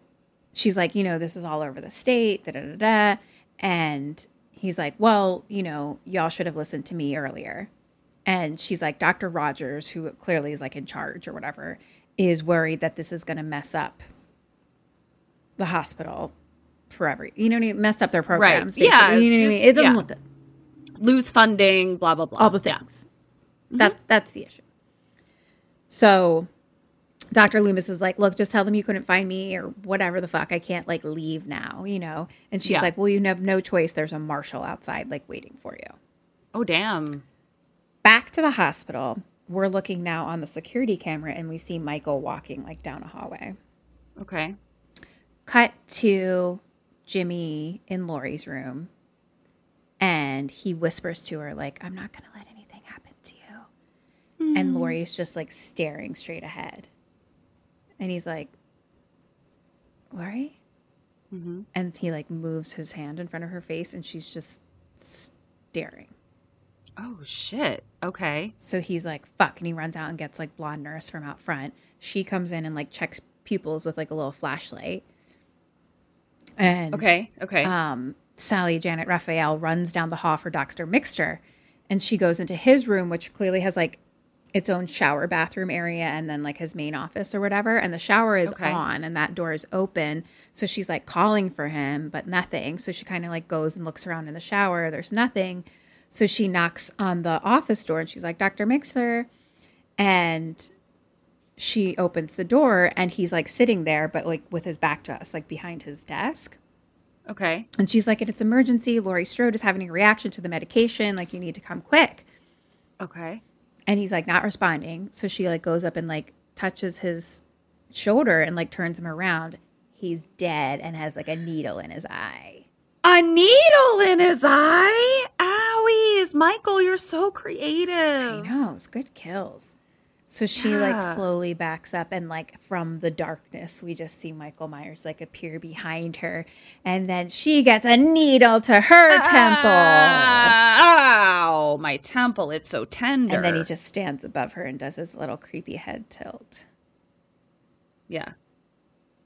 she's like you know this is all over the state da da da da and he's like well you know y'all should have listened to me earlier and she's like dr rogers who clearly is like in charge or whatever is worried that this is going to mess up the hospital forever you know what I mean? messed up their programs Yeah, you know what I mean? it doesn't yeah. look good Lose funding, blah, blah, blah. all the Yeah. things mm-hmm. that's that's the issue so dr loomis is like look just tell them you couldn't find me or whatever the fuck i can't like leave now you know and she's Yeah. like well you have no choice there's a marshal outside like waiting for you Oh, damn. Back to the hospital we're looking now on the security camera and we see michael walking like down a hallway Okay. cut to Jimmy in Laurie's room and he whispers to her like I'm not going to let anything happen to you. And hmm. Laurie's just like staring straight ahead. And he's like, Laurie? Mm-hmm. And he like moves his hand in front of her face and she's just staring. Oh shit. Okay. So he's like, fuck. And he runs out and gets like blonde nurse from out front. She comes in and like checks pupils with like a little flashlight. And Okay. Okay. um, Sally Janet Raphael runs down the hall for Dr. Mixter, and she goes into his room, which clearly has like its own shower bathroom area and then like his main office or whatever. And the shower is Okay. on and that door is open. So she's like calling for him, but nothing. So she kind of like goes and looks around in the shower. There's nothing. So she knocks on the office door and she's like, Dr. Mixter. And she opens the door and he's like sitting there, but like with his back to us, like behind his desk. okay. And she's like, it's emergency. Laurie Strode is having a reaction to the medication. Like, you need to come quick. Okay. And he's like, not responding. So she like goes up and like touches his shoulder and like turns him around. He's dead and has like a needle in his eye. A needle in his eye. Owies, Michael, you're so creative. I know, it's good kills. So she like slowly backs up and like from the darkness, we just see Michael Myers like appear behind her. And then she gets a needle to her ah, temple. Ow, my temple. It's so tender. And then he just stands above her and does his little creepy head tilt. yeah.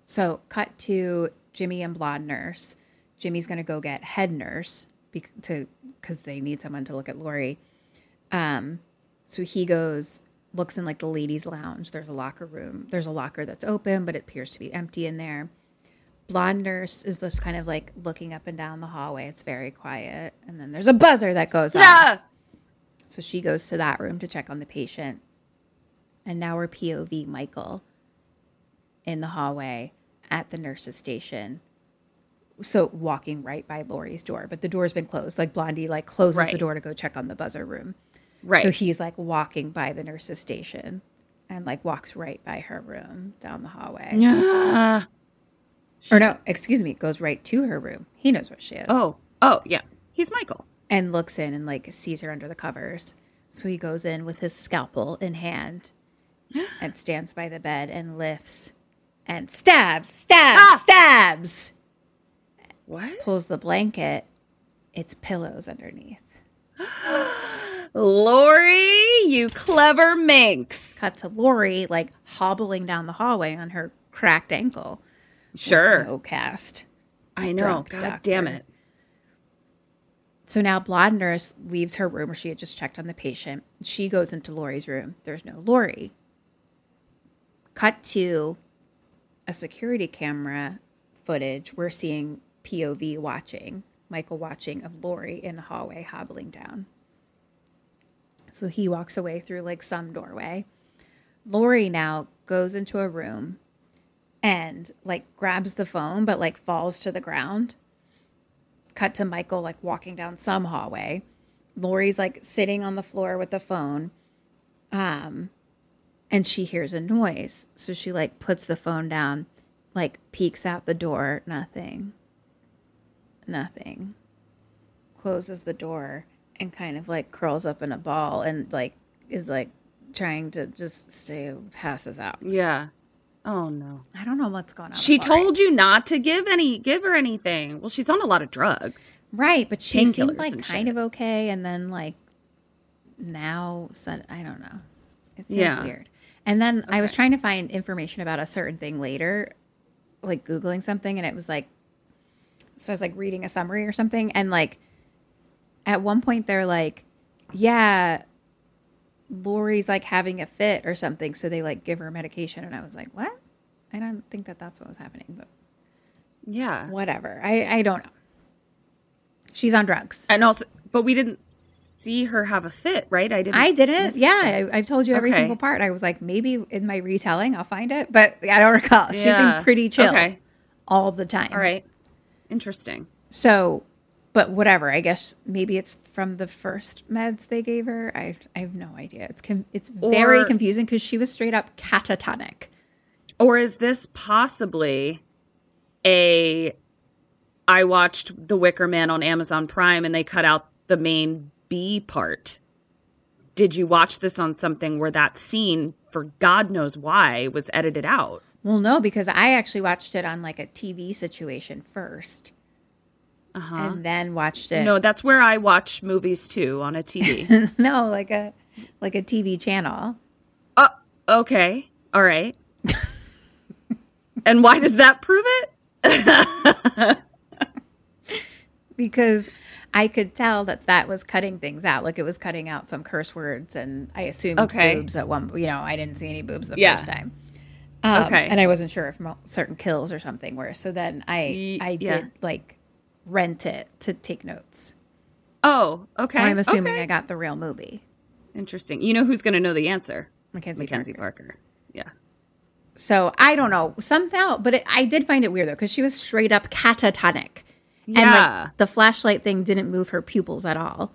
So, cut to Jimmy and Blonde Nurse. Jimmy's going to go get head nurse to because they need someone to look at Laurie. Um, so he goes, looks in like the ladies' lounge. There's a locker room. There's a locker that's open, but it appears to be empty in there. Blonde nurse is just kind of like looking up and down the hallway. It's very quiet, and then there's a buzzer that goes off. Ah! So she goes to that room to check on the patient. And now we're POV Michael in the hallway at the nurse's station. So walking right by Laurie's door, but the door's been closed. Like Blondie like closes the door to go check on the buzzer room. Right. So he's like walking by the nurse's station and like walks right by her room down the hallway. Ah. Or no, excuse me, goes right to her room. He knows where she is. oh. Oh, yeah. He's Michael. and looks in and like sees her under the covers. So he goes in with his scalpel in hand and stands by the bed and lifts and stabs, stabs, stabs. What? Pulls the blanket. It's pillows underneath. Laurie, you clever minx. Cut to Laurie like hobbling down the hallway on her cracked ankle. Sure. No cast. I know. God damn it. So now blonde nurse leaves her room where she had just checked on the patient. She goes into Laurie's room. There's no Laurie. Cut to a security camera footage. We're seeing POV watching, Michael watching of Laurie in the hallway hobbling down. So he walks away through like some doorway. Laurie now goes into a room and like grabs the phone, but like falls to the ground cut to Michael like walking down some hallway. Laurie's like sitting on the floor with the phone. Um and she hears a noise. So she like puts the phone down, like peeks out the door, nothing. Nothing. Closes the door and kind of like curls up in a ball and like is like trying to just stay passes out. Yeah. Oh no. I don't know what's going on. She told you not to give any give her anything. Well, she's on a lot of drugs. Right, but she seemed like kind shit. of okay, and then like now, sun, I don't know. It feels Yeah. weird. And then I was trying to find information about a certain thing later, like googling something, and it was like, so I was like reading a summary or something, and like at one point they're like, yeah. Laurie's like having a fit or something, so they like give her medication, and I was like, "What?" I don't think that that's what was happening, but Yeah. whatever. I I don't know. She's on drugs. And also, but we didn't see her have a fit, right? I didn't. I didn't. Yeah. I, I've told you every Okay. single part. I was like, maybe in my retelling, I'll find it, but I don't recall. She Yeah. seemed pretty chill Okay. all the time. All right. Interesting. So, but whatever. I guess maybe it's from the first meds they gave her. I I have no idea. It's com- it's very confusing because she was straight up catatonic. Or is this possibly a I watched The Wicker Man on Amazon Prime and they cut out the main B part did you watch this on something where that scene, for God knows why, was edited out? Well, no, because I actually watched it on like a TV situation first, Uh-huh. and then watched it. No, that's where I watch movies too on a TV. no, like a like a TV channel. uh, okay. All right. and why does that prove it? because I could tell that that was cutting things out. Like it was cutting out some curse words, and I assumed Okay. boobs at one. You know, I didn't see any boobs the Yeah. first time. Um, Okay. and I wasn't sure if certain kills or something were. So then I I yeah. did like rent it to take notes. Oh, okay. So I'm assuming Okay. I got the real movie. Interesting. You know who's going to know the answer? Mackenzie, Mackenzie Parker. Parker. Yeah. So I don't know somehow, but it, I did find it weird though because she was straight up catatonic, and like the flashlight thing didn't move her pupils at all.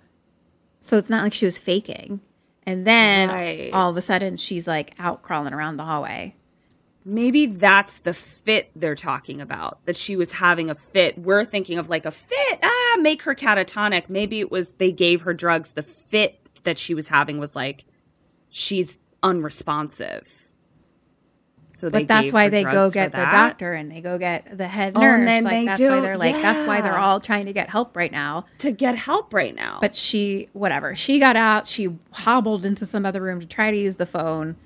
So it's not like she was faking. And then Right. all of a sudden she's like out crawling around the hallway. Maybe that's the fit they're talking about. That she was having a fit. We're thinking of like a fit. Ah, make her catatonic. Maybe it was they gave her drugs. The fit that she was having was like she's unresponsive. So they But that's why they go get the that? doctor and they go get the head nurse. Oh, and then like they that's do- why they're like that's why they're all trying to get help right now. to get help right now. But she whatever. She got out, she hobbled into some other room to try to use the phone.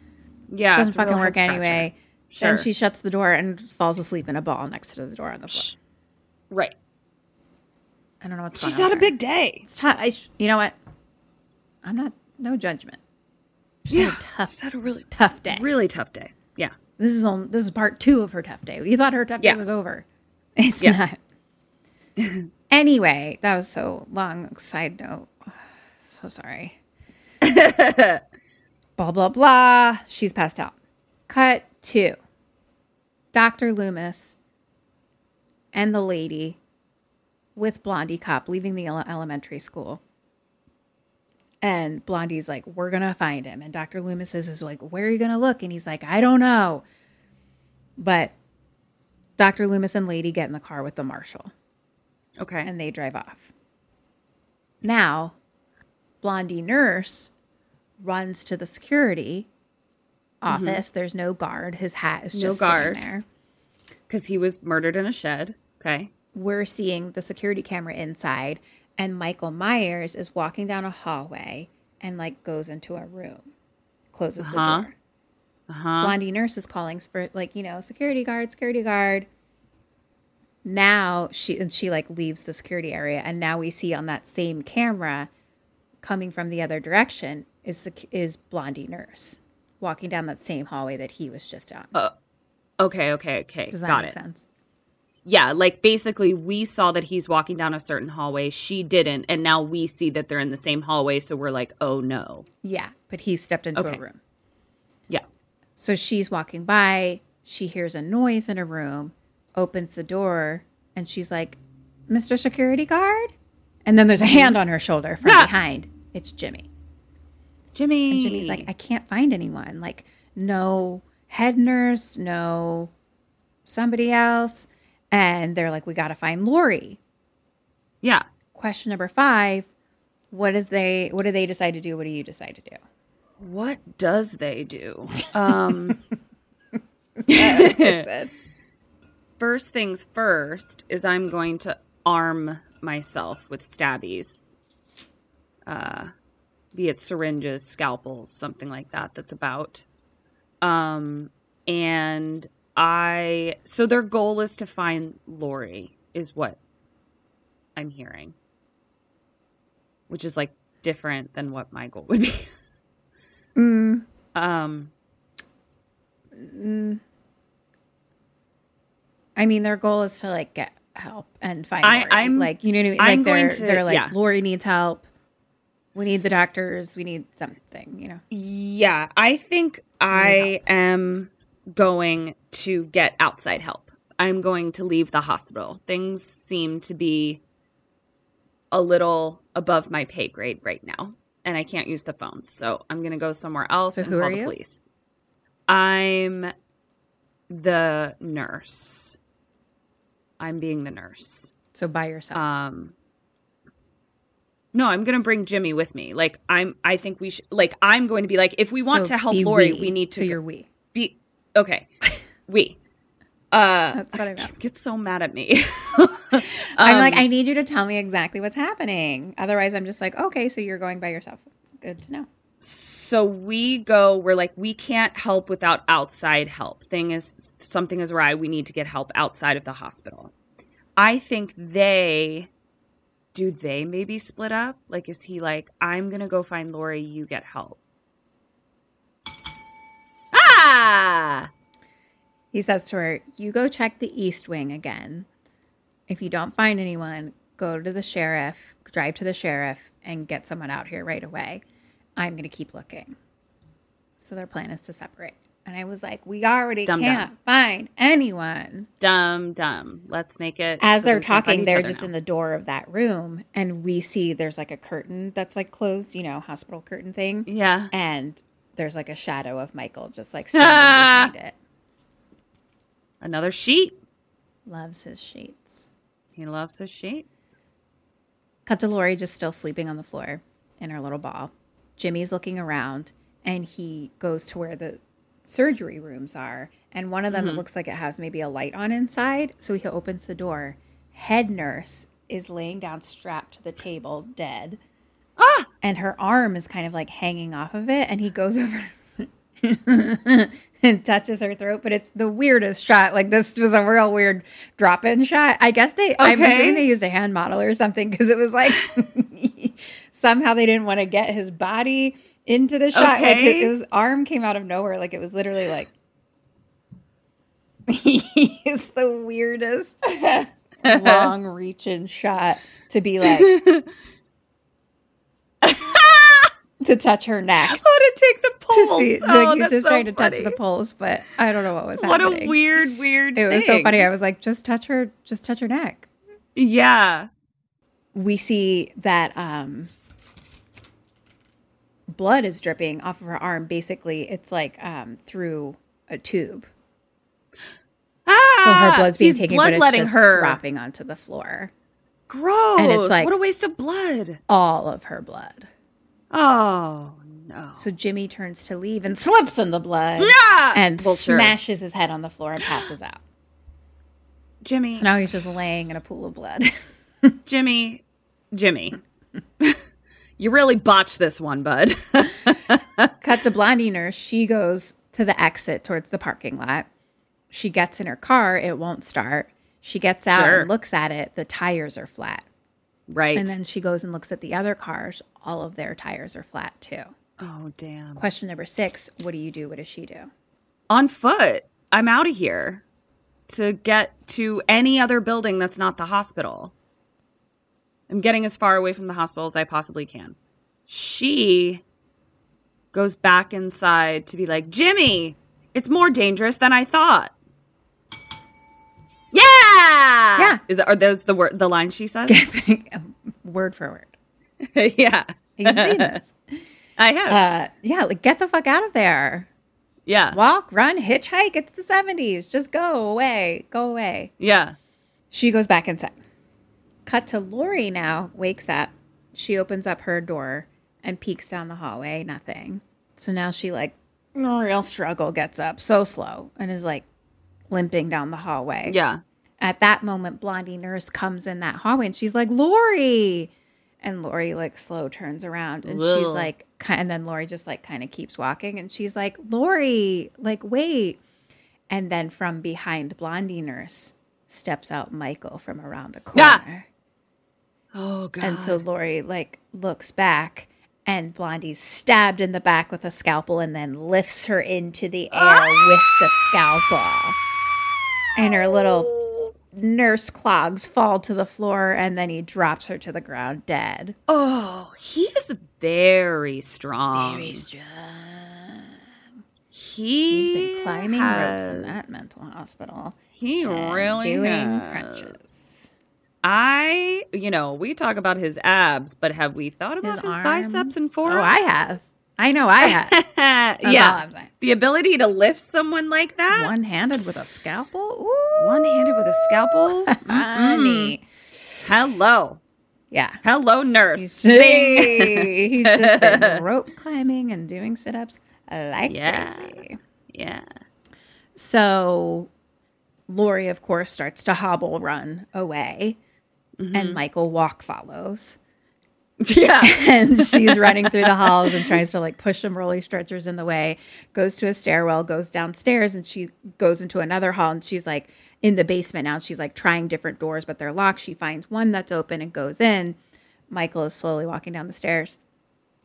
yeah, doesn't a real fucking work anyway. Sure. Then she shuts the door and falls asleep in a ball next to the door on the floor. right. I don't know what's She's going on. had a her. big day. It's tough. I sh- you know what? I'm not. No judgment. She's had a tough, She's had a really tough day. really tough day. Yeah. This is on. This is part two of her tough day. You thought her tough Yeah. day was over. It's Yeah. not. anyway, that was so long. Side note. So sorry. blah blah blah. She's passed out. Cut two. Dr. Loomis and the lady with Blondie Cop leaving the elementary school. And Blondie's like, We're going to find him. And Dr. Loomis is, is like, Where are you going to look? And he's like, I don't know. But Dr. Loomis and Lady get in the car with the marshal Okay. and they drive off. Now, Blondie nurse runs to the security office. There's no guard. His hat is Mm-hmm. No just guard. there. Because he was murdered in a shed. Okay. we're seeing the security camera inside and Michael Myers is walking down a hallway and like goes into a room, closes the Uh-huh. door. Blondie nurse is calling for like, you know, security guard, security guard. Now she and she like leaves the security area and now we see on that same camera coming from the other direction is is Blondie nurse walking down that same hallway that he was just on. Okay. Okay. Okay. Does that Got make it. sense? Yeah. Like basically, we saw that he's walking down a certain hallway. She didn't. And now we see that they're in the same hallway. So we're like, oh no. Yeah, but he stepped into Okay. a room. Yeah. So she's walking by, she hears a noise in a room, opens the door, and she's like, Mr. Security Guard? And then there's a hand on her shoulder from Ah! behind. It's Jimmy. Jimmy. And Jimmy's like, I can't find anyone. Like, no head nurse, no somebody else. And they're like, we got to find Laurie. yeah. Question number five. What is they what do they decide to do? What do you decide to do? What does they do? Um, first things first is I'm going to arm myself with stabbies, uh, be it syringes, scalpels, something like that. That's about. Um, and I so their goal is to find Laurie, is what I'm hearing, which is like different than what my goal would be. Um, I mean, their goal is to like get help and find. I, I'm like, you know what I mean? Like I'm they're going to- they're like, yeah. Laurie needs help. We need the doctors. We need something. You know. Yeah, I think I am going to get outside help. I'm going to leave the hospital. Things seem to be a little above my pay grade right now, and I can't use the phones. So I'm going to go somewhere else So and who call are the you? police. I'm the nurse. I'm being the nurse. So by yourself. Um No, I'm going to bring Jimmy with me. Like I'm I think we should like I'm going to be like if we want So to help Laurie, we. we need to So you're we. be okay. we. Uh That's what I meant. get so mad at me. I'm like, Um, I need you to tell me exactly what's happening. Otherwise, I'm just like, okay, so you're going by yourself. Good to know. so we go we're like we can't help without outside help thing is something is awry we need to get help outside of the hospital i think they do they maybe split up like is he like i'm gonna go find laurie you get help ah He says to her, You go check the East Wing again. If you don't find anyone, go to the sheriff, drive to the sheriff, and get someone out here right away. I'm to keep looking. So their plan is to separate. And I was like, We already Dum can't dum. find anyone. dumb dumb let's make it As so they're we can't find talking, they're just now. in the door of that room, and we see there's like a curtain that's like closed, you know, hospital curtain thing. yeah And there's like a shadow of Michael just like standing behind it. another sheet Loves his sheets. he loves his sheets Cut to Laurie just still sleeping on the floor in her little ball. Jimmy's looking around and he goes to where the surgery rooms are. And one of them, it looks like it has maybe a light on inside. So he opens the door. Head nurse is laying down strapped to the table, dead. Ah! And her arm is kind of like hanging off of it. And he goes over and touches her throat. But it's the weirdest shot. Like this was a real weird drop in shot. I guess they, okay. I'm assuming they used a hand model or something because it was like somehow they didn't want to get his body into the shot. Like his, his arm came out of nowhere. Like it was literally like he's the weirdest long reaching shot to be like to touch her neck. oh to take the To pulse see, oh, like he's just so trying to touch the pulse, but I don't know what was what happening. What a weird weird It was so funny. I was like, just touch her, just touch her neck. yeah we see that um, blood is dripping off of her arm. Basically, it's like um, through a tube. ah, So her blood's being taken, but it's just her dropping onto the floor. gross And it's like- what a waste of blood All of her blood. oh no So Jimmy turns to leave and slips in the blood. Yeah! And Well, sure. smashes his head on the floor and passes out. jimmy So now he's just laying in a pool of blood. jimmy jimmy you really botched this one bud Cut to Blondie nurse. She goes to the exit towards the parking lot. She gets in her car. It won't start. She gets out Sure. and looks at it. The tires are flat. right And then she goes and looks at the other cars. All of their tires are flat too. oh damn Question number six What do you do? What does she do? on foot i'm out of here to get to any other building that's not the hospital i'm getting as far away from the hospital as i possibly can she goes back inside to be like jimmy it's more dangerous than i thought yeah Yeah. is are those the word the line she says word for word. yeah You've seen this. i have Uh, yeah, like get the fuck out of there. yeah Walk, run, hitchhike. It's the 70s. Just go away. Go away. yeah She goes back inside. Cut to Laurie now, wakes up. She opens up her door and peeks down the hallway. Nothing. So now she, like, real struggle, gets up so slow and is like limping down the hallway. yeah At that moment, Blondie nurse comes in that hallway and she's like, Laurie. And Laurie, like, slow turns around and she's like, and then Laurie just, like, kind of keeps walking and she's like, Laurie, like, wait. And then from behind Blondie nurse steps out Michael from around a Ah! Oh god And so Laurie, like, looks back and Blondie's stabbed in the back with a scalpel and then lifts her into the air with the scalpel. And her little nurse clogs fall to the floor and then he drops her to the ground dead. Oh, he is very strong. Very strong. He He's been climbing ropes in that mental hospital. He really doing has. crunches. I, you know, we talk about his abs, but have we thought about his, biceps and oh, forearms? Oh, I have. I know I have. yeah, all I'm saying. the ability to lift someone like that, One handed with a scalpel? Ooh, one handed with a scalpel. honey. Hello. Yeah. Hello, nurse. He's, Zing. he's just been rope climbing and doing sit ups like Yeah. crazy. yeah. So Laurie, of course, starts to hobble run away, Mm-hmm. and Michael walk follows. Yeah. and she's running through the halls and tries to like push some rolly stretchers in the way goes to a stairwell goes downstairs and she goes into another hall and she's like in the basement now she's like trying different doors but they're locked she finds one that's open and goes in michael is slowly walking down the stairs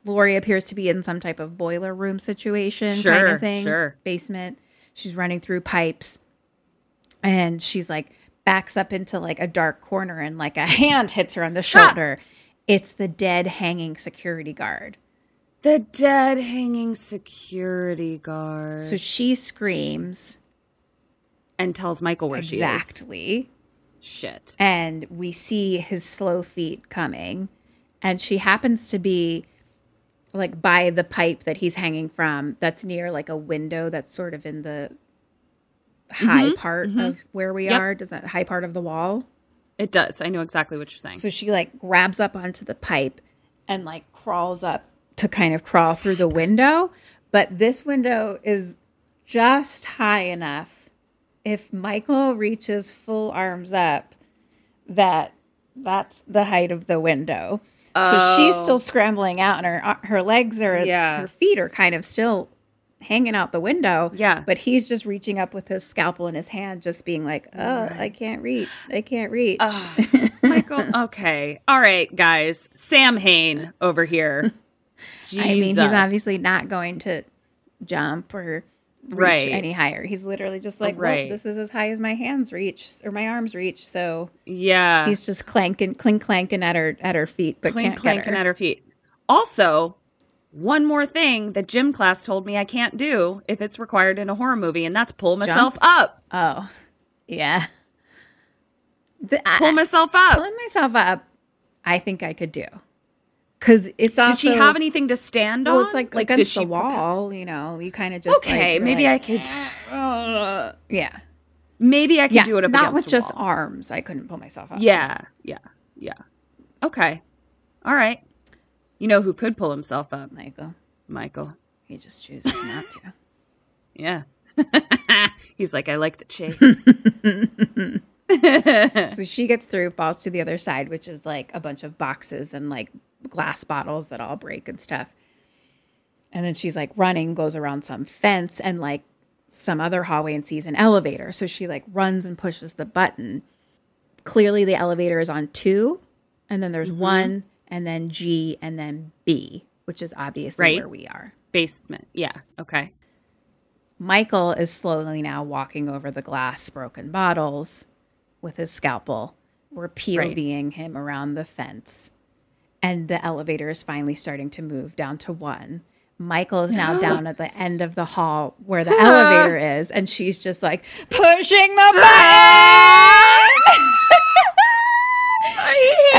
laurie appears to be in some type of boiler room situation kind of thing sure. basement she's running through pipes and she's like backs up into like a dark corner and like a hand hits her on the shoulder it's the dead hanging security guard The dead hanging security guard. so she screams and tells Michael where she is. exactly Shit. and we see his slow feet coming and she happens to be like by the pipe that he's hanging from that's near like a window that's sort of in the high mm-hmm. part mm-hmm. of where we Yep. are does that high part of the wall It does. I know exactly what you're saying. So she like grabs up onto the pipe and like crawls up to kind of crawl through the window. But this window is just high enough. If Michael reaches full arms up, that that's the height of the window. So she's still oh. scrambling out, and her uh, her legs are Yeah. her feet are kind of still hanging out the window. Yeah. but he's just reaching up with his scalpel in his hand, just being like, "Oh, I can't reach. I can't reach." Michael. Okay. All right, guys. Samhain over here. I mean, he's obviously not going to jump or reach Right. any higher. He's literally just like, Right. well, this is as high as my hands reach or my arms reach. So Yeah. he's just clanking, clink clanking at her at her feet, but clink can't clanking her. at her feet. Also, one more thing that gym class told me I can't do if it's required in a horror movie, and that's pull myself up. Oh, yeah. The, I- Pull myself up. pulling myself up, I think I could do. Because it's also Did she have anything to stand on? well, it's like, did against the wall. You know, you kind of just Okay, like, maybe like, I could. uh, yeah, Maybe I could yeah. do it up not with just arms. I couldn't pull myself up. Yeah, yeah, yeah. Okay, all right. You know who could pull himself up? Michael. Michael. He just chooses not to. Yeah. He's like, I like the chase. so she gets through, falls to the other side, which is like a bunch of boxes and like glass bottles that all break and stuff. And then she's like running, goes around some fence and like some other hallway and sees an elevator. So she like runs and pushes the button. Clearly, the elevator is on two, and then there's mm-hmm. one, and then G, and then B, which is obviously Right. where we are. Basement. Yeah. Okay. Michael is slowly now walking over the glass broken bottles with his scalpel. We're POVing him around the fence. And the elevator is finally starting to move down to one. Michael is now down at the end of the hall where the elevator is, and she's just like pushing the button.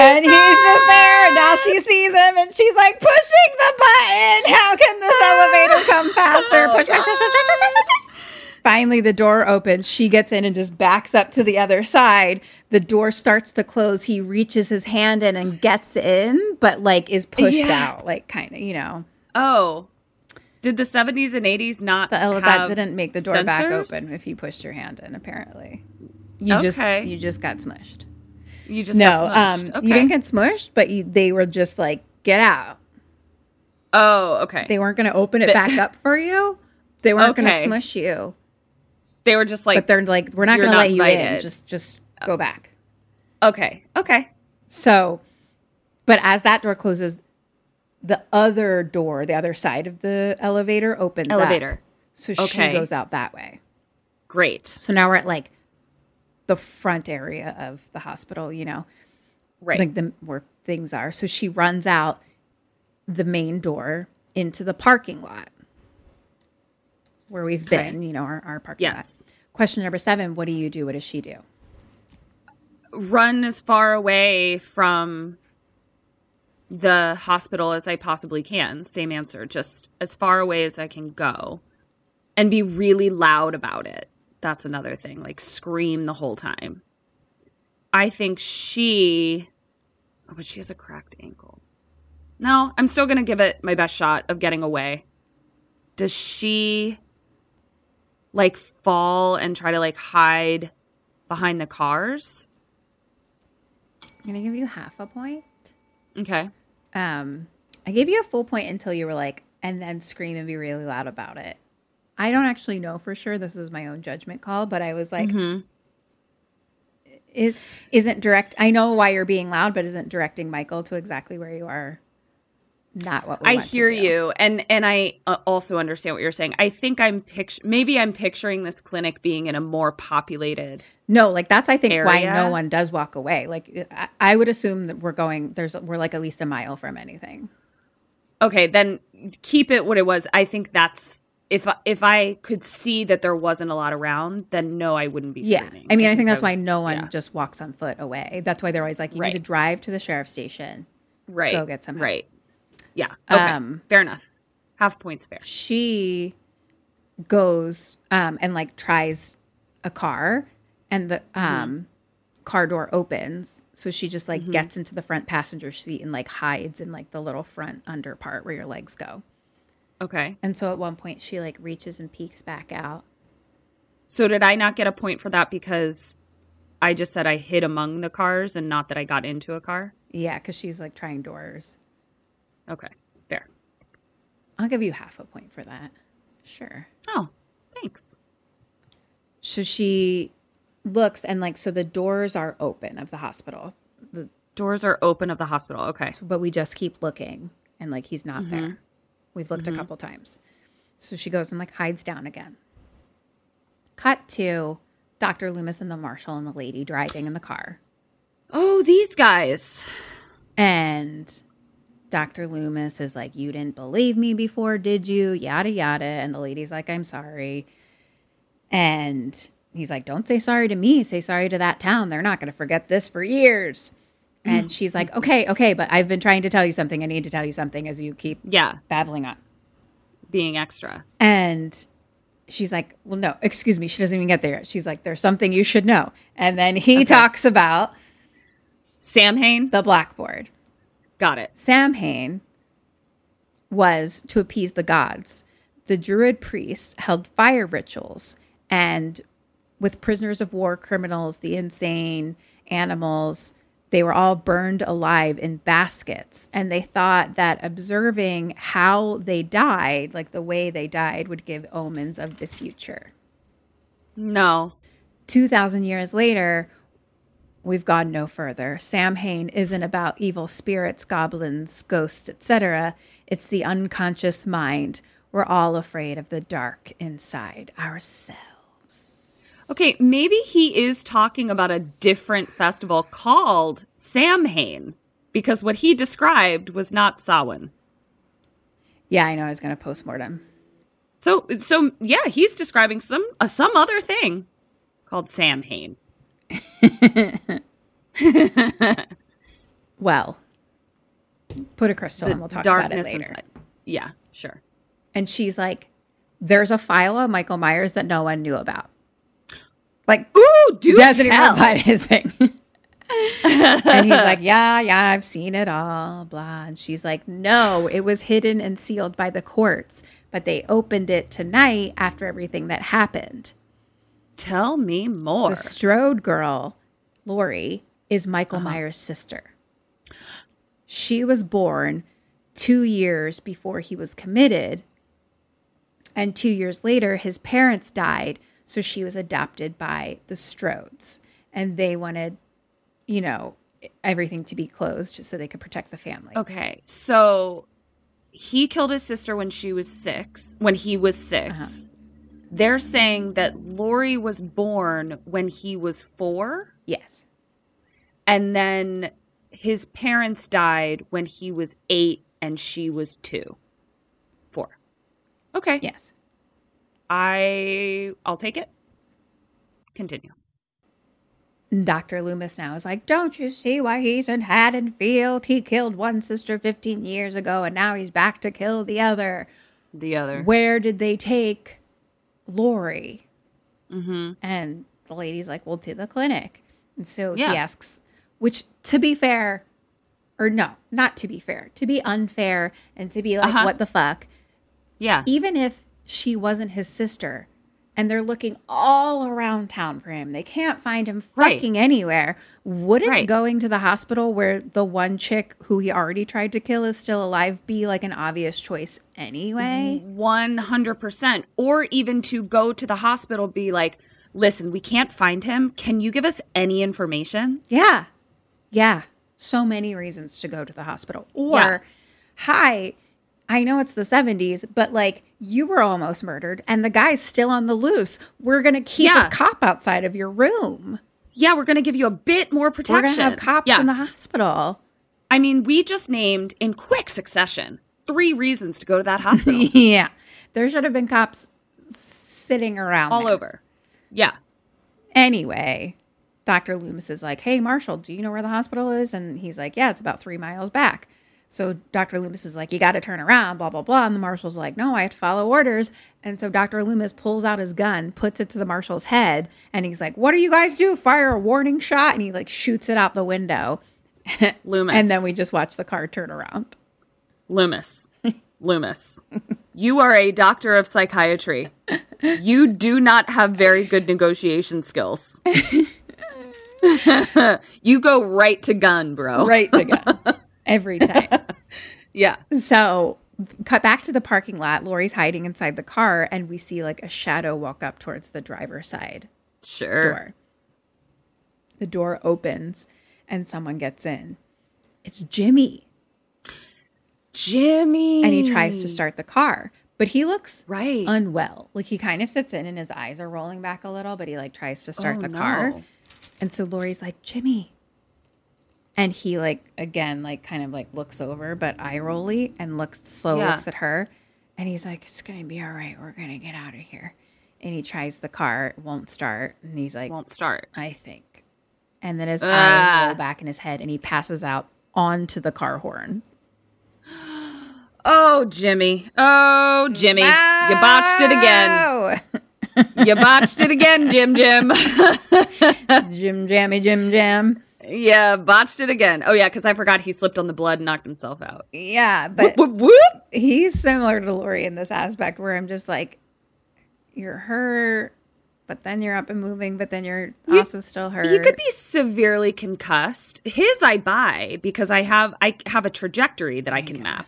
And he's just there. Now she sees him, and she's like pushing the button. How can this ah! elevator come faster? Oh, push, push, push, push, push, push, push. Finally, the door opens. She gets in and just backs up to the other side. The door starts to close. He reaches his hand in and gets in, but like is pushed Yeah. out, like kind of, you know. Oh, did the 70s and 80s not The that didn't make the door back open if you pushed your hand in. Apparently, you just you just got smushed. You just no, um, smushed. you didn't get smushed, but you, they were just like, get out. Oh, okay. They weren't going to open it back up for you. They weren't going to smush you, They were just like, but they're like, we're not going to let you in. invited. Just just go back. okay, okay. So, but as that door closes, the other door, the other side of the elevator opens. up. Elevator. So she goes out that way. Great. So now we're at like the front area of the hospital, you know, Right. like the where things are. So she runs out the main door into the parking lot where we've Okay. been, you know, our, our parking Yes. lot. Question number seven What do you do? What does she do? Run as far away from the hospital as I possibly can. Same answer. Just as far away as I can go and be really loud about it. That's another thing. Like scream the whole time. I think she Oh, but she has a cracked ankle. No, I'm still gonna give it my best shot of getting away. Does she like fall and try to like hide behind the cars? I'm gonna give you half a point. Okay. Um, I gave you a full point until you were like, and then scream and be really loud about it. I don't actually know for sure. This is my own judgment call, but I was like, Mhm. is isn't direct. I know why you're being loud, but isn't directing Michael to exactly where you are. Not what we I hear you, and and I uh, also understand what you're saying. I think I'm picture maybe I'm picturing this clinic being in a more populated. No, like that's I think why no one does walk away. Like I, I would assume that we're going. There's we're like at least a mile from anything. Okay, then keep it what it was. I think that's if I- if I could see that there wasn't a lot around, then no, I wouldn't be Yeah. I mean, I think that's why was- no one yeah. just walks on foot away. That's why they're always like, you Right. need to drive to the sheriff's station. right go get some help. right. Yeah. Okay. Um, fair enough. Half points fair. She goes um, and like tries a car, and the um, car door opens. So she just like gets into the front passenger seat and like hides in like the little front under part where your legs go. Okay. And so at one point she like reaches and peeks back out. So did I not get a point for that because I just said I hid among the cars and not that I got into a car? Yeah, because she's like trying doors. Okay. Fair. I'll give you half a point for that. Sure. Oh, thanks. So she looks and like so the doors are open of the hospital. The Doors are open of the hospital. Okay. but we just keep looking and like he's not Mhm. there. We've looked Mhm. a couple times. So she goes and like hides down again. Cut to Dr. Loomis and the marshal and the lady driving in the car. Oh, these guys. And Dr. Loomis is like, You didn't believe me before, did you? Yada, yada. And the lady's like, I'm sorry. And he's like, Don't say sorry to me. Say sorry to that town. They're not going to forget this for years. And she's like, Okay, okay, but I've been trying to tell you something. I need to tell you something as you keep Yeah. babbling on. Being extra. And she's like, Well, no, excuse me. She doesn't even get there. She's like, There's something you should know. And then he Okay. talks about Samhain. the blackboard. Got it. Samhain was to appease the gods. The Druid priests held fire rituals, and with prisoners of war, criminals, the insane, animals, they were all burned alive in baskets. And they thought that observing how they died, like the way they died, would give omens of the future. No. 2,000 years later, we've gone no further. Samhain isn't about evil spirits, goblins, ghosts, etc. It's the unconscious mind. We're all afraid of the dark inside ourselves. Okay, maybe he is talking about a different festival called Samhain because what he described was not Samhain. Yeah, I know I was going to postmortem. So so yeah, he's describing some uh, some other thing called Samhain. Well, put a crystal The and we'll talk about it later. inside. Yeah, sure. And she's like, there's a file of Michael Myers that no one knew about. Like, ooh, do doesn't even tell. reply to his thing. and he's like, yeah, yeah, I've seen it all, blah. And she's like, no, it was hidden and sealed by the courts, but they opened it tonight after everything that happened. Tell me more. The Strode girl, Laurie, is Michael uh-huh. Myers' sister. She was born two years before he was committed. And two years later, his parents died. So she was adopted by the Strodes. And they wanted, you know, everything to be closed so they could protect the family. Okay, so he killed his sister when she was six. When he was 6 uh-huh. they're saying that Laurie was born when he was four. Yes. And then his parents died when he was eight and she was two. Four. Okay. Yes. I I'll take it. Continue. Dr. Loomis now is like, Don't you see why he's in Haddonfield? He killed one sister 15 years ago and now he's back to kill the other. The other. Where did they take Laurie? Mm-hmm. And the lady's like, Well, to the clinic. And so Yeah. he asks, which to be fair, or no, not to be fair, to be unfair and to be like, Uh-huh. what the fuck? Yeah. Even if she wasn't his sister and they're looking all around town for him, they can't find him Right. fucking anywhere. Wouldn't Right. going to the hospital where the one chick who he already tried to kill is still alive be like an obvious choice anyway? 100%. Or even to go to the hospital, be like, listen, we can't find him. Can you give us any information? Yeah. Yeah. So many reasons to go to the hospital. Or, Yeah. hi, I know it's the 70s, but like you were almost murdered and the guy's still on the loose. We're going to keep Yeah. a cop outside of your room. Yeah, we're going to give you a bit more protection. We're going to have cops yeah. in the hospital. I mean, we just named in quick succession three reasons to go to that hospital yeah. There should have been cops sitting around all there. over. Yeah. Anyway, Dr. Loomis is like, Hey, Marshall, do you know where the hospital is? And he's like, Yeah, it's about three miles back. So Dr. Loomis is like, You got to turn around, blah, blah, blah. And the marshal's like, No, I have to follow orders. And so Dr. Loomis pulls out his gun, puts it to the marshal's head, and he's like, What do you guys do? Fire a warning shot? And he like shoots it out the window. Loomis. And then we just watch the car turn around. Loomis. Loomis. You are a doctor of psychiatry. You do not have very good negotiation skills. you go right to gun, bro. Right to gun every time. Yeah. So, cut back to the parking lot. Laurie's hiding inside the car, and we see like a shadow walk up towards the driver's side Sure. door. The door opens, and someone gets in. It's Jimmy, Jimmy. and he tries to start the car, but he looks Right. unwell. Like he kind of sits in, and his eyes are rolling back a little, but he like tries to start Oh, the car. no. And so Laurie's like, Jimmy. And he like again like kind of like looks over but eye rolly and looks slow Yeah. looks at her and he's like, It's gonna be all right, we're gonna get out of here. And he tries the car, it won't start, and he's like, Won't start. I think. And then his Ah. eyes roll back in his head and he passes out onto the car horn. Oh, Jimmy. Oh, Jimmy. You botched it again. You botched it again, Jim Jim. Jim Jammy Jim Jam. Yeah, botched it again. Oh, yeah, because I forgot he slipped on the blood and knocked himself out. Yeah, but Whoop, whoop. he's similar to Laurie in this aspect where I'm just like, you're hurt, but then you're up and moving, but then you're also still hurt. He could be severely concussed. His I buy because I have I have a trajectory that I can map.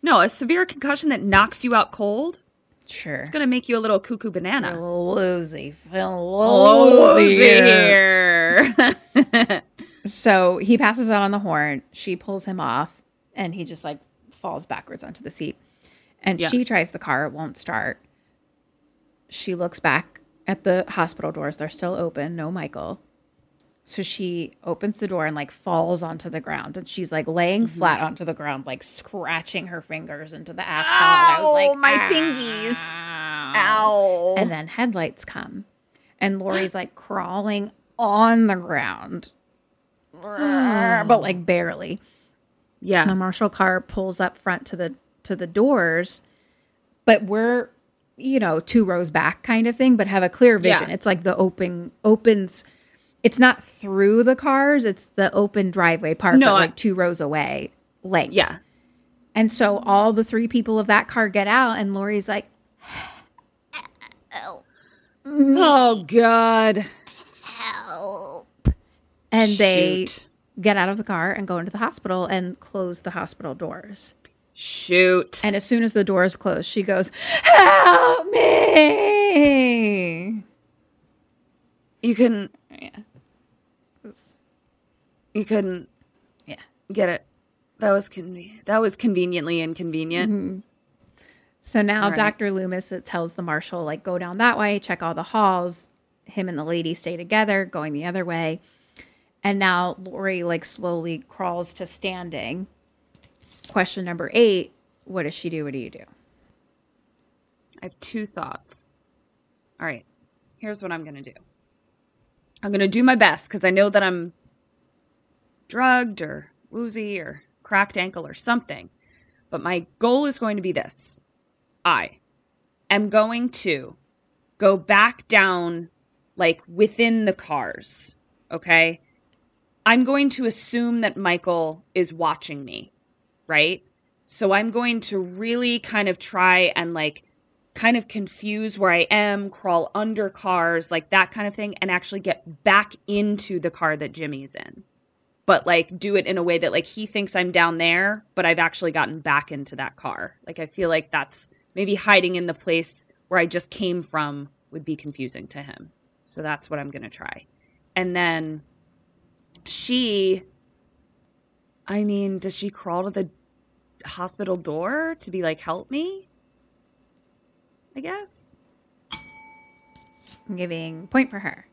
No, a severe concussion that knocks you out cold. Sure. It's gonna make you a little cuckoo banana. little woozy, feel woozy here. here. So he passes out on the horn. She pulls him off, and he just like falls backwards onto the seat. And Yeah. she tries the car; it won't start. She looks back at the hospital doors; they're still open. No Michael. So she opens the door and like falls onto the ground, and she's like laying Mm-hmm. flat onto the ground, like scratching her fingers into the asphalt. And I was like, my "Ah." fingies. Ow. And then headlights come, and Laurie's like crawling on the ground, but like barely. Yeah. The marshal car pulls up front to the to the doors, but we're you know two rows back kind of thing, but have a clear vision. Yeah. It's like the open opens. It's not through the cars; it's the open driveway part, No, but I- like two rows away. Length. Yeah. And so all the three people of that car get out, and Laurie's like, "Help!" Oh God. Help. And they get out of the car and go into the hospital and close the hospital doors. Shoot. And as soon as the doors close, she goes, "Help me!" You couldn't. Yeah. You couldn't Yeah. get it. That was conve- That was conveniently inconvenient. Mm-hmm. So now right. Dr. Loomis it tells the marshal like go down that way, check all the halls. Him and the lady stay together, going the other way. And now Laurie like slowly crawls to standing. Question number eight: What does she do? What do you do? I have two thoughts. All right. Here's what I'm going to do. I'm going to do my best because I know that I'm drugged or woozy or cracked ankle or something. But my goal is going to be this I am going to go back down, like within the cars. Okay. I'm going to assume that Michael is watching me, right? So I'm going to really kind of try and like kind of confuse where I am, crawl under cars, like that kind of thing, and actually get back into the car that Jimmy's in. But like do it in a way that like he thinks I'm down there, but I've actually gotten back into that car. Like I feel like that's maybe hiding in the place where I just came from would be confusing to him. So that's what I'm going to try. And then she I mean, does she crawl to the hospital door to be like, help me? I guess. I'm giving point for her.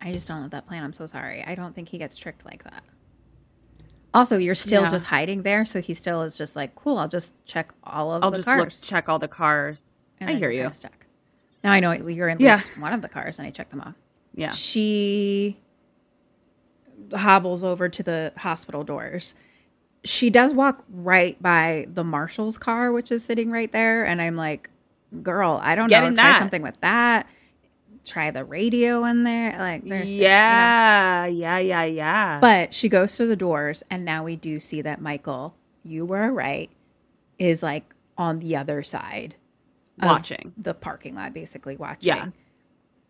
Okay. I just don't love that plan. I'm so sorry. I don't think he gets tricked like that. Also, you're still Yeah. just hiding there, so he still is just like, cool. I'll just check all of I'll the just cars. look, check all the cars. And I hear you're you. kinda Stuck. Now I know you're in Yeah. least one of the cars, and I check them off. Yeah. She hobbles over to the hospital doors. She does walk right by the marshal's car, which is sitting right there, and I'm like, "Girl, I don't Get know. in Try that. something with that. Try the radio in there. Like, there's you know. yeah, yeah, yeah, yeah. But she goes to the doors, and now we do see that Michael, you were right, is like on the other side, Watching. the parking lot, basically watching. Yeah.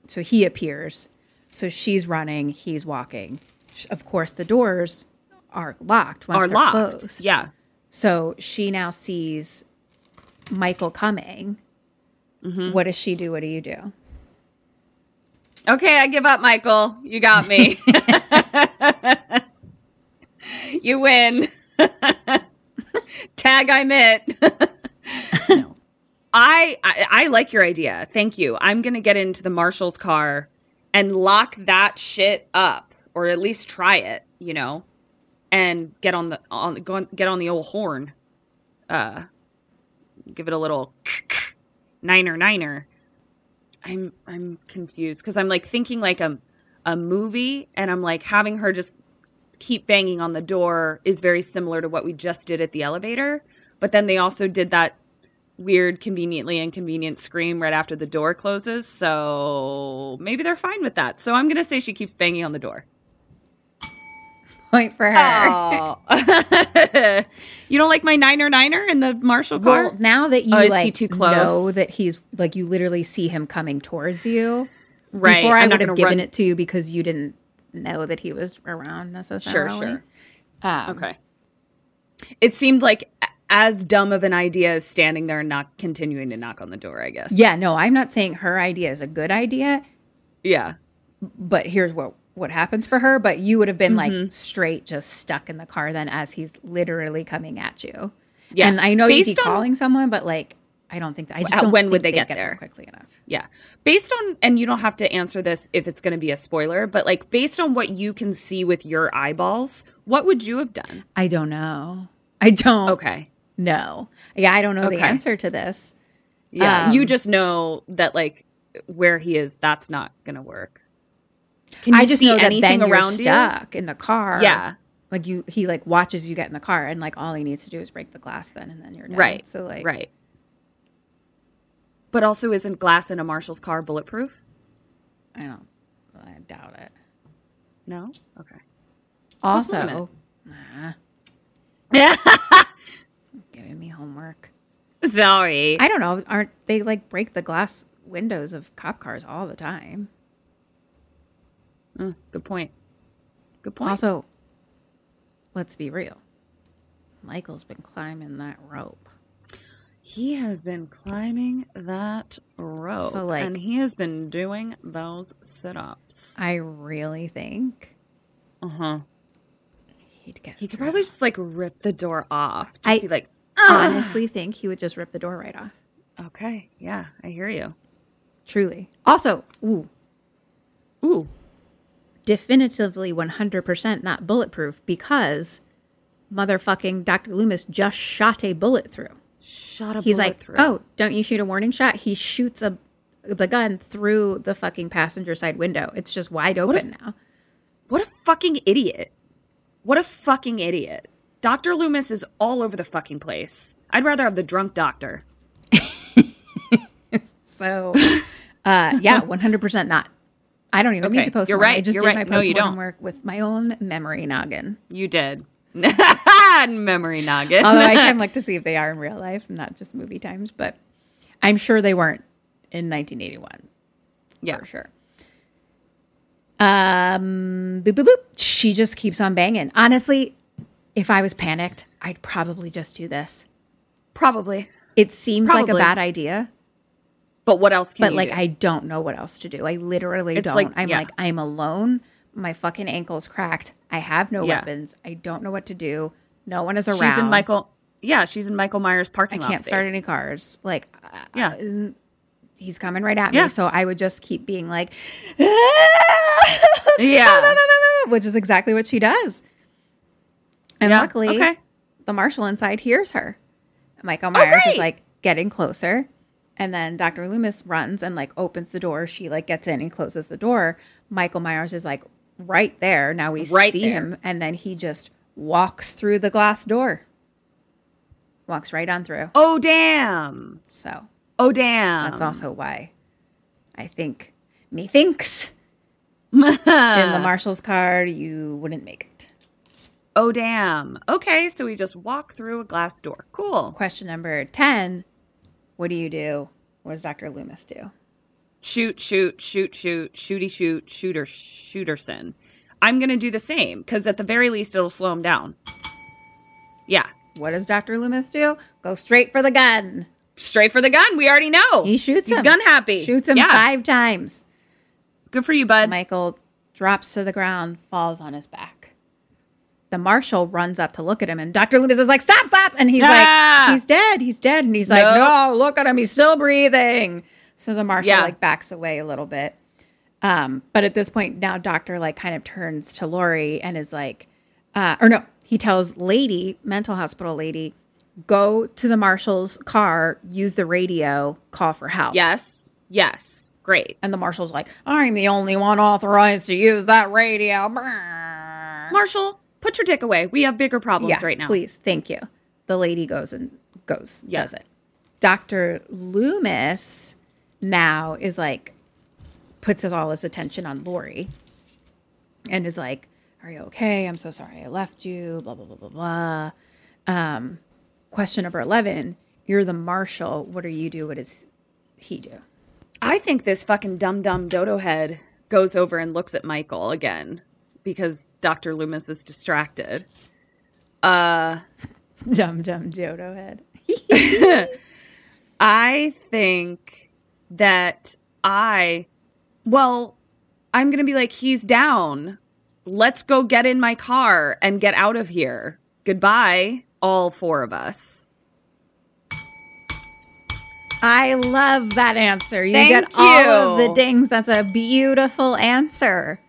So he appears. So she's running, he's walking. Of course, the doors are locked once are they're locked. closed. Yeah. So she now sees Michael coming. Mm-hmm. What does she do? What do you do? Okay, I give up, Michael. You got me. you win. Tag I'm it. I, I I like your idea. Thank you. I'm gonna get into the marshal's car and lock that shit up, or at least try it. You know, and get on the on go on, get on the old horn. Uh, give it a little niner niner. I'm I'm confused because I'm like thinking like a a movie, and I'm like having her just keep banging on the door is very similar to what we just did at the elevator. But then they also did that weird, conveniently inconvenient scream right after the door closes. So maybe they're fine with that. So I'm gonna say she keeps banging on the door. Point for her. Oh, you don't like my niner niner in the marshal car? Well, now that you Oh, like too close? know that he's like you literally see him coming towards you. Right, Before I I'm would have given run- it to you because you didn't know that he was around necessarily. sure. Um, Okay. It seemed like as dumb of an idea as standing there and not continuing to knock on the door, I guess. Yeah, no, I'm not saying her idea is a good idea, Yeah. but here's what what happens for her. But you would have been Mm-hmm. like straight just stuck in the car then as he's literally coming at you. Yeah. And I know you'd be on- calling someone, but like I don't think that I just don't when think would they they'd get there there? quickly enough. Yeah. Based on, and you don't have to answer this if it's going to be a spoiler, but like based on what you can see with your eyeballs, what would you have done? I don't know. I don't Okay. No. Yeah, I don't know the answer to this. Yeah. Um, you just know that like where he is, that's not going to work. Can I just see know that anything then you're around you? stuck in the car. Yeah. Like you, he like watches you get in the car, and like all he needs to do is break the glass, then, and then you're done. Right. So like, right. But also, isn't glass in a marshal's car bulletproof? I don't. I doubt it. No. Okay. Also, limit. nah, giving me homework. Sorry. I don't know. Aren't they like break the glass windows of cop cars all the time? Mm, good point. Good point. Also, let's be real. Michael's been climbing that rope. He has been climbing that rope. So, like- and he has been doing those sit ups. I really think Uh huh. he'd get. He could probably just like rip the door off. Just I- be like, honestly think he would just rip the door right off. okay, yeah, I hear you. Truly. Also, ooh, Ooh. Definitively 100% not bulletproof because motherfucking Dr. Loomis just shot a bullet through. Shot a He's bullet like, through. "Oh, don't you shoot a warning shot?" He shoots a the gun through the fucking passenger side window. It's just wide open now. What a fucking idiot. What a fucking idiot. Dr. Loomis is all over the fucking place. I'd rather have the drunk doctor. So, uh, yeah, 100% not. I don't even Okay, need to post you're one. I right, just you're did right. my No, you don't. work with my own memory noggin. You did. Memory noggin. Although I can look to see if they are in real life, not just movie times, but I'm sure they weren't in 1981 yeah. for sure. Um, boop boop boop. She just keeps on banging. Honestly, if I was panicked, I'd probably just do this. Probably. It seems like a bad idea, But what else can you do? but like do? I don't know what else to do. I literally It's don't. like- I'm yeah. like I'm alone. My fucking ankle's cracked. I have no Yeah. weapons. I don't know what to do. No one is around. She's in Michael. Yeah, she's in Michael Myers' parking lot. I can't start any cars. Like, uh, Yeah. isn't- he's coming right at Yeah. me. So I would just keep being like, Yeah. which is exactly what she does. And Yeah, luckily, okay. the marshal inside hears her. Michael Myers is like getting closer. And then Dr. Loomis runs and like opens the door. She like gets in and closes the door. Michael Myers is like right there. Now we Right see there. him. And then he just walks through the glass door. Walks right on through. Oh damn. So Oh damn. that's also why I think methinks in the marshal's card you wouldn't make it. Oh damn. Okay, so we just walk through a glass door. Cool. Question number 10 What do you do? What does Dr. Loomis do? Shoot, shoot, shoot, shoot, shooty, shoot, shooter, shooterson. I'm gonna do the same because at the very least it'll slow him down. Yeah, What does Dr. Loomis do? Go straight for the gun. straight for the gun. We already know He shoots He's him. gun happy. Shoots him Yeah. five times. Good for you, bud. Michael drops to the ground, falls on his back. The marshal runs up to look at him, and Dr. Loomis is like, Stop, stop. And he's Ah! like, He's dead. He's dead. And he's like, Nope. No, look at him. He's still breathing. So the marshal Yeah. like backs away a little bit. Um, but at this point, now Doctor like kind of turns to Laurie and is like, uh, or no, he tells Lady, mental hospital lady, go to the marshal's car, use the radio, call for help. Yes, yes, great. And the marshal's like, I'm the only one authorized to use that radio. Marshal, put your dick away. We have bigger problems Yeah, right now. Please, thank you. The lady goes and goes, Yeah. does it. Dr. Loomis now is like, puts his, all his attention on Laurie and is like, Are you okay? I'm so sorry I left you, blah, blah, blah, blah, blah. Um, question number 11 You're the marshal. What do you do? What does he do? I think this fucking dumb dumb dodo head goes over and looks at Michael again because Dr. Loomis is distracted. Uh Dumb, dumb Dodo head. I think that I well, I'm going to be like he's down. Let's go get in my car and get out of here. Goodbye, all four of us. I love that answer. You Thank get all of you. the dings. That's a beautiful answer.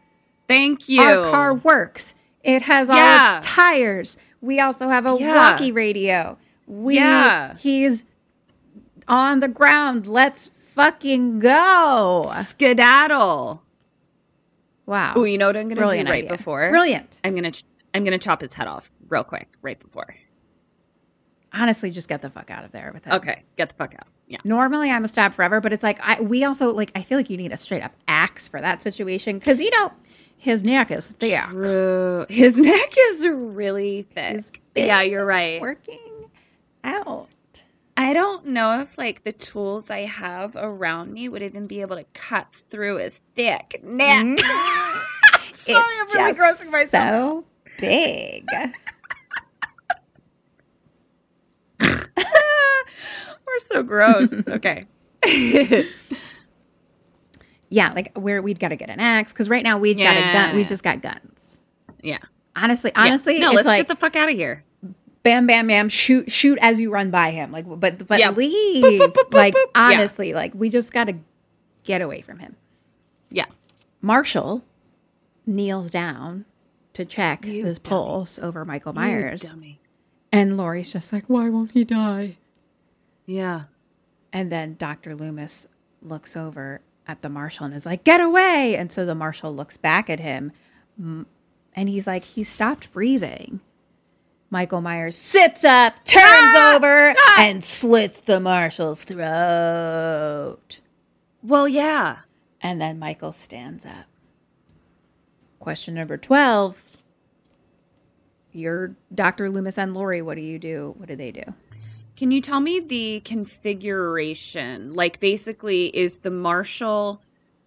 Thank you. Our car works. It has all Yeah. its tires. We also have a Yeah. walkie radio. We Yeah. he's on the ground. Let's fucking go. Skedaddle. Wow. Oh, you know what I'm going to do right idea. before? Brilliant. I'm going to ch- I'm going to chop his head off real quick right before. Honestly, just get the fuck out of there with it. Okay, get the fuck out. Yeah. Normally, I'm a stab forever, but it's like I, we also like. I feel like you need a straight up axe for that situation because you know his neck is thick. True. His neck is really thick. Yeah, you're right. Working out. I don't know if like the tools I have around me would even be able to cut through his thick neck. Mm. Sorry, I'm it's really just grossing myself. so big. We're so gross. okay. Yeah, like where we'd got to get an axe because right now we've got a gun. We just got guns. Yeah. Honestly, Yeah. honestly, no, it's let's like get the fuck out of here. bam, bam, bam, shoot, shoot as you run by him. Like, but but Yeah. leave. Boop, boop, boop, like. Yeah. honestly, like we just got to get away from him. Yeah. Marshal kneels down to check You his dummy. pulse over Michael Myers, dummy. and Laurie's just like, "Why won't he die?" Yeah. And then Dr. Loomis looks over at the marshal and is like, "Get away!" And so the marshal looks back at him, mm, and he's like, "He stopped breathing." Michael Myers sits up, turns Ah! over, and slits the marshal's throat. Well, yeah. And then Michael stands up. question number 12 you're Dr. Loomis and Laurie. What do you do? What do they do? Can you tell me the configuration? Like, basically, is the marshal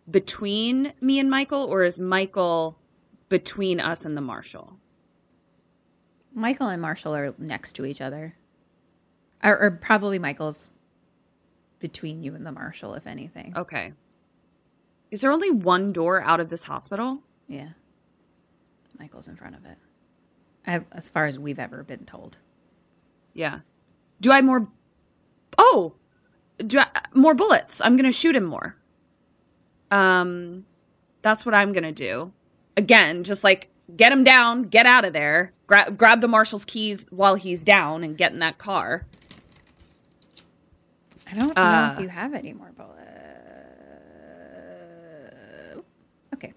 between me and Michael, or is Michael between us and the marshal? Michael and Marshal are next to each other. Or, or probably Michael's between you and the Marshal, if anything. Okay. Is there only one door out of this hospital? Yeah. Michael's in front of it. As far as we've ever been told. Yeah. Do I more? Oh, do I, more bullets? I'm gonna shoot him more. Um, that's what I'm gonna do. Again, just like get him down, get out of there, grab grab the marshal's keys while he's down, and get in that car. I don't know Uh, if you have any more bullets. Okay.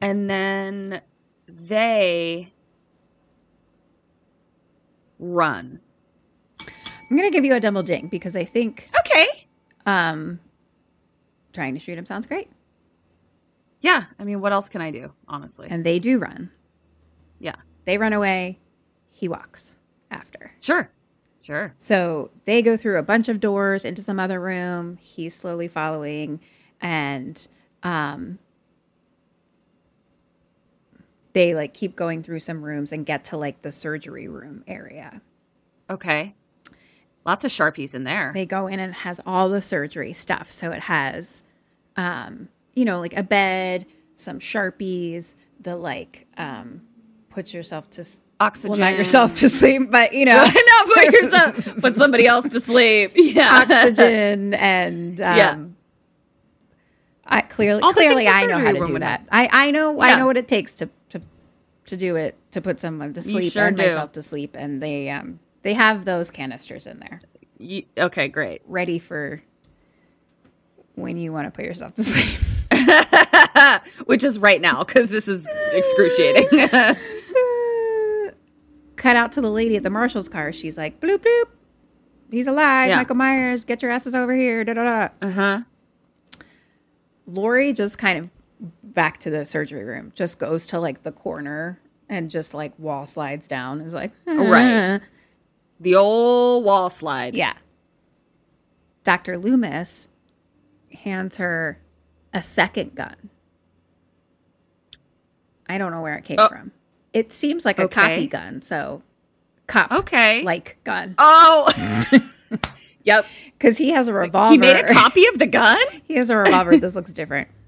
And then they run. I'm going to give you a double ding because I think Okay. um, trying to shoot him sounds great. Yeah. I mean, what else can I do? Honestly. And they do run. yeah. They run away. He walks after. Sure. Sure. So they go through a bunch of doors into some other room. He's slowly following, and um, they like keep going through some rooms and get to like the surgery room area. Okay. Lots of sharpies in there. They go in and it has all the surgery stuff. So it has, um, you know, like a bed, some sharpies, the like um, put yourself to Oxygen. well, not yourself to sleep, but you know, not put yourself, put somebody else to sleep. Yeah. oxygen and um, Yeah. I clearly All clearly I know how to do that. I I know I know what it takes to to to do it to put someone to sleep sure and do. myself to sleep, and they um they have those canisters in there You- okay, great. ready for when you want to put yourself to sleep. Which is right now because this is excruciating. Cut out to the lady at the marshal's car. She's like, bloop bloop. He's alive. Yeah. Michael Myers, get your asses over here. Da da da. uh huh. Laurie just kind of back to the surgery room, just goes to like the corner and just like wall slides down. Is like, oh, Right. Uh. The old wall slide. Yeah. Dr. Loomis hands her a second gun. I don't know where it came Oh. from. It seems like a Okay. copy gun, so cop Okay. like gun. Oh. yep. Because he has a revolver. He made a copy of the gun. he has a revolver. this looks different.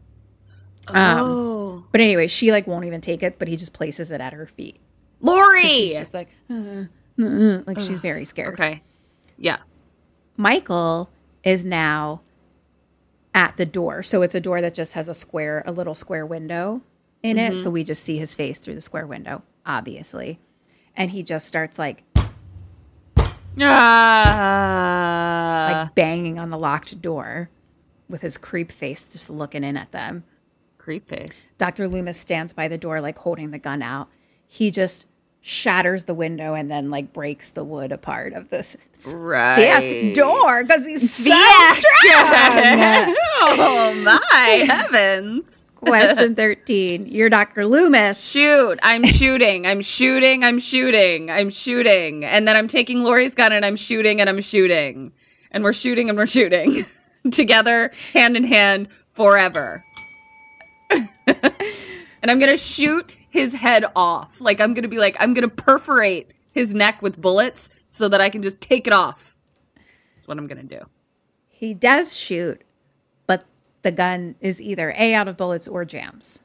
Um, oh. But anyway, she like won't even take it, but he just places it at her feet. Laurie. She's just like, uh, uh, uh, like she's very scared. okay. Yeah. Michael is now at the door. So it's a door that just has a square, a little square window in it. So we just see his face through the square window, obviously. And he just starts like Ah. like banging on the locked door with his creep face just looking in at them. creep face. Dr. Loomis stands by the door like holding the gun out. He just shatters the window and then like breaks the wood apart of this Right. door because he's so strong. oh my heavens. Question 13. You're Dr. Loomis. Shoot. I'm shooting. I'm shooting. I'm shooting. I'm shooting. And then I'm taking Laurie's gun and I'm shooting and I'm shooting. And we're shooting and we're shooting together, hand in hand, forever. and I'm going to shoot his head off. Like, I'm going to be like, I'm going to perforate his neck with bullets so that I can just take it off. That's what I'm going to do. He does shoot, the gun is either A, out of bullets or jams.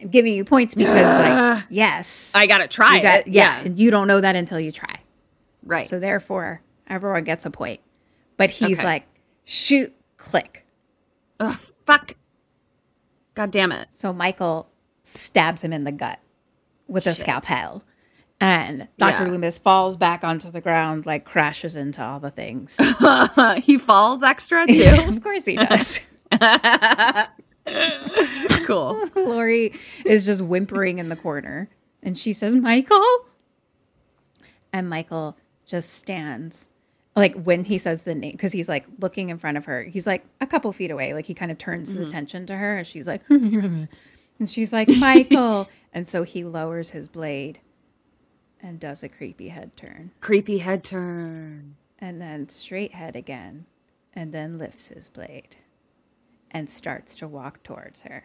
I'm giving you points because, like, yes. I got to try got, it. yeah, Yeah. and you don't know that until you try. Right. So therefore, everyone gets a point. But he's Okay. like, shoot, click. Ugh, fuck. God damn it. So Michael stabs him in the gut with a scalpel. And Dr. Yeah. Loomis falls back onto the ground, like crashes into all the things. he falls extra too. of course he does. cool. Laurie is just whimpering in the corner. And she says, Michael. And Michael just stands. Like when he says the name, because he's like looking in front of her. He's like a couple feet away. Like he kind of turns the mm-hmm. attention to her. And she's like, And she's like, Michael. and so he lowers his blade and does a creepy head turn. Creepy head turn. And then straight head again. And then lifts his blade and starts to walk towards her.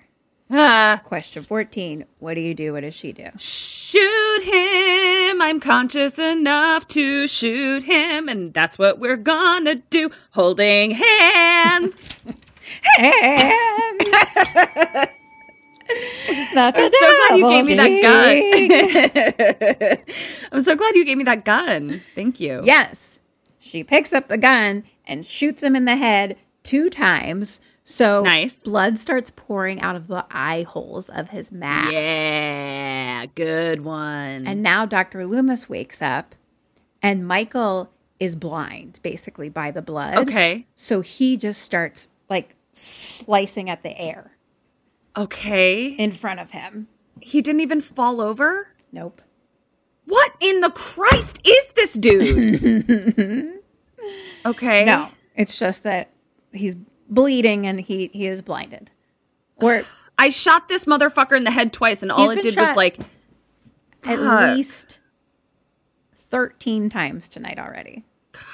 Ah, Question 14 What do you do? What does she do? shoot him. I'm conscious enough to shoot him. And that's what we're gonna do. Holding hands. hands. That's I'm so glad you gave me that gun. I'm so glad you gave me that gun. Thank you. Yes. She picks up the gun and shoots him in the head two times. So Nice. blood starts pouring out of the eye holes of his mask. Yeah, good one. And now Dr. Loomis wakes up and Michael is blind basically by the blood. okay. So he just starts like slicing at the air Okay. in front of him. He didn't even fall over? Nope. What in the Christ is this dude? okay. No, it's just that he's bleeding and he he is blinded. Or I shot this motherfucker in the head twice and all it did was like at least 13 times tonight already.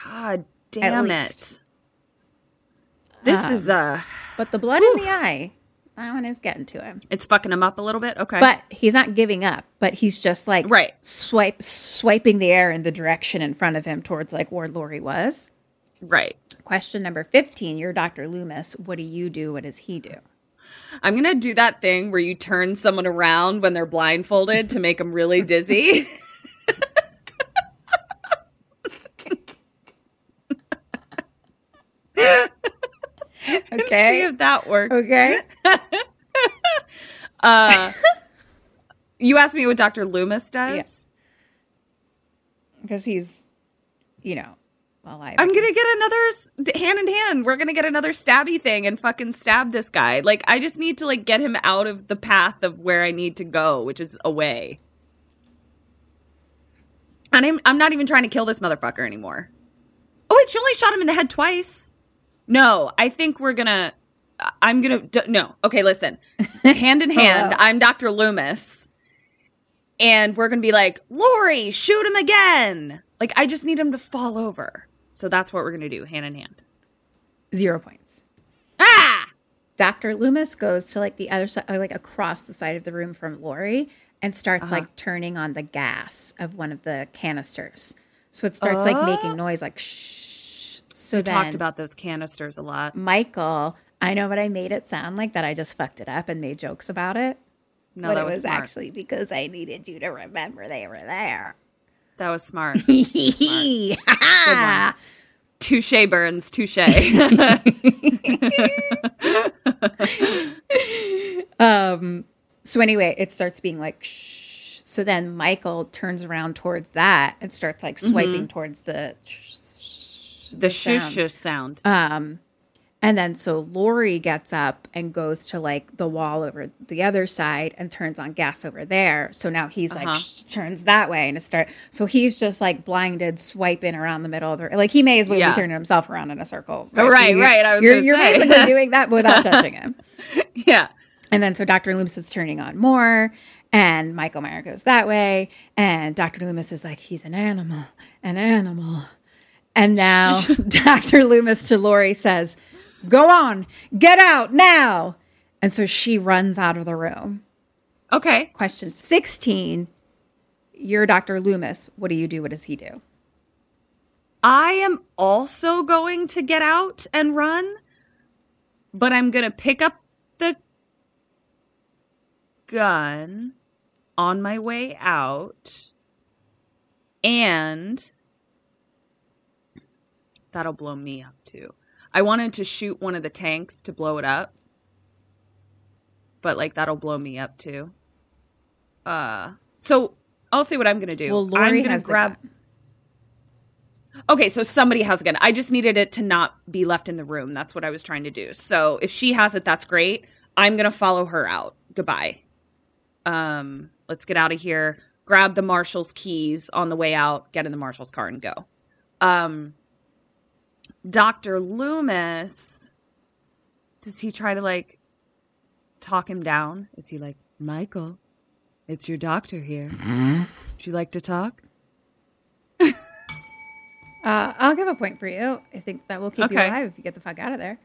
God damn it. This is uh But the blood in the eye, that one is getting to him. it's fucking him up a little bit. Okay. But he's not giving up, but he's just like Right. swipe swiping the air in the direction in front of him towards like where Laurie was. right. Question number 15, you're Dr. Loomis. What do you do? What does he do? I'm going to do that thing where you turn someone around when they're blindfolded to make them really dizzy. Okay. See if that works. Okay. Uh, you asked me what Dr. Loomis does? Yes. Because he's, you know, alive. I'm gonna get another hand in hand. We're gonna get another stabby thing and fucking stab this guy. Like I just need to like get him out of the path of where I need to go, which is away. And I'm I'm not even trying to kill this motherfucker anymore. Oh wait, she only shot him in the head twice. No, I think we're gonna. I'm gonna d- no. Okay, listen. Hand in oh, hand, I'm Dr. Loomis, and we're gonna be like, Laurie, shoot him again. Like I just need him to fall over. So that's what we're gonna do, hand in hand. Zero points. Ah! Dr. Loomis goes to like the other side, like across the side of the room from Laurie and starts Uh-huh. like turning on the gas of one of the canisters. So it starts like making noise like shh. So We talked about those canisters a lot. Michael, I know but I made it sound like that I just fucked it up and made jokes about it. No, but that it was, was actually because I needed you to remember they were there. That was smart. Ha touche burns, touche. So anyway, it starts being like shh. So then Michael turns around towards that and starts like swiping towards the Mm-hmm. the shush sound. shush sound. And then so Laurie gets up and goes to like the wall over the other side and turns on gas over there. So now he's like uh-huh. shh, turns that way and it start so he's just like blinded swiping around the middle of the like he may as well Yeah. be turning himself around in a circle. Oh, right, You- right, I was you're you're basically doing that without touching him. yeah. And then so Dr. Loomis is turning on more, and Michael Meyer goes that way, and Dr. Loomis is like, he's an animal, an animal. And now Dr. Loomis to Laurie says, Go on, get out now. And so she runs out of the room. Okay. Question 16 You're Dr. Loomis. What do you do? What does he do? I am also going to get out and run, but I'm going to pick up the gun on my way out and that'll blow me up too. I wanted to shoot one of the tanks to blow it up, but like that'll blow me up too. Uh, so I'll see what I'm gonna do. Well, Laurie I'm gonna has grab. Okay, so somebody has a gun. I just needed it to not be left in the room. That's what I was trying to do. So if she has it, that's great. I'm gonna follow her out. Goodbye. Um, let's get out of here. Grab the marshal's keys on the way out. Get in the marshal's car and go. Um, Doctor Loomis. Does he try to like talk him down? Is he like, Michael, it's your doctor here. Would you like to talk? Uh, I'll give a point for you. I think that will keep you alive if you get the fuck out of there.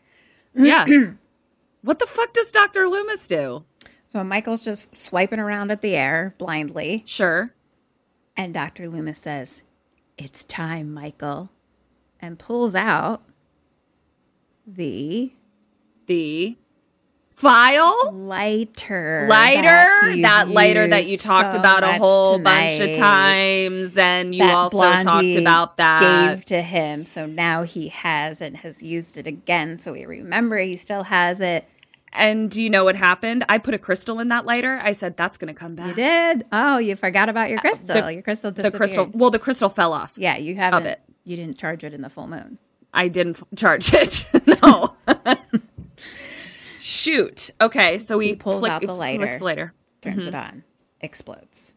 Yeah. what the fuck does Dr. Loomis do? So Michael's just swiping around at the air blindly. Sure. And Dr. Loomis says, It's time, Michael. And pulls out the The file? lighter. lighter he's that lighter that you talked so about a whole bunch of times and you that also talked about that Gave to him. So now he has and has used it again. So we remember he still has it. and do you know what happened i put a crystal in that lighter i said that's gonna come back You did? Oh, you forgot about your uh, crystal. the- your crystal disappeared. the crystal well the crystal fell off Yeah, you haven't. it. You didn't charge it in the full moon. i didn't f- charge it no shoot okay so he, He pulls flick- out the flicks lighter. the lighter Turns Mm-hmm. it on. Explodes.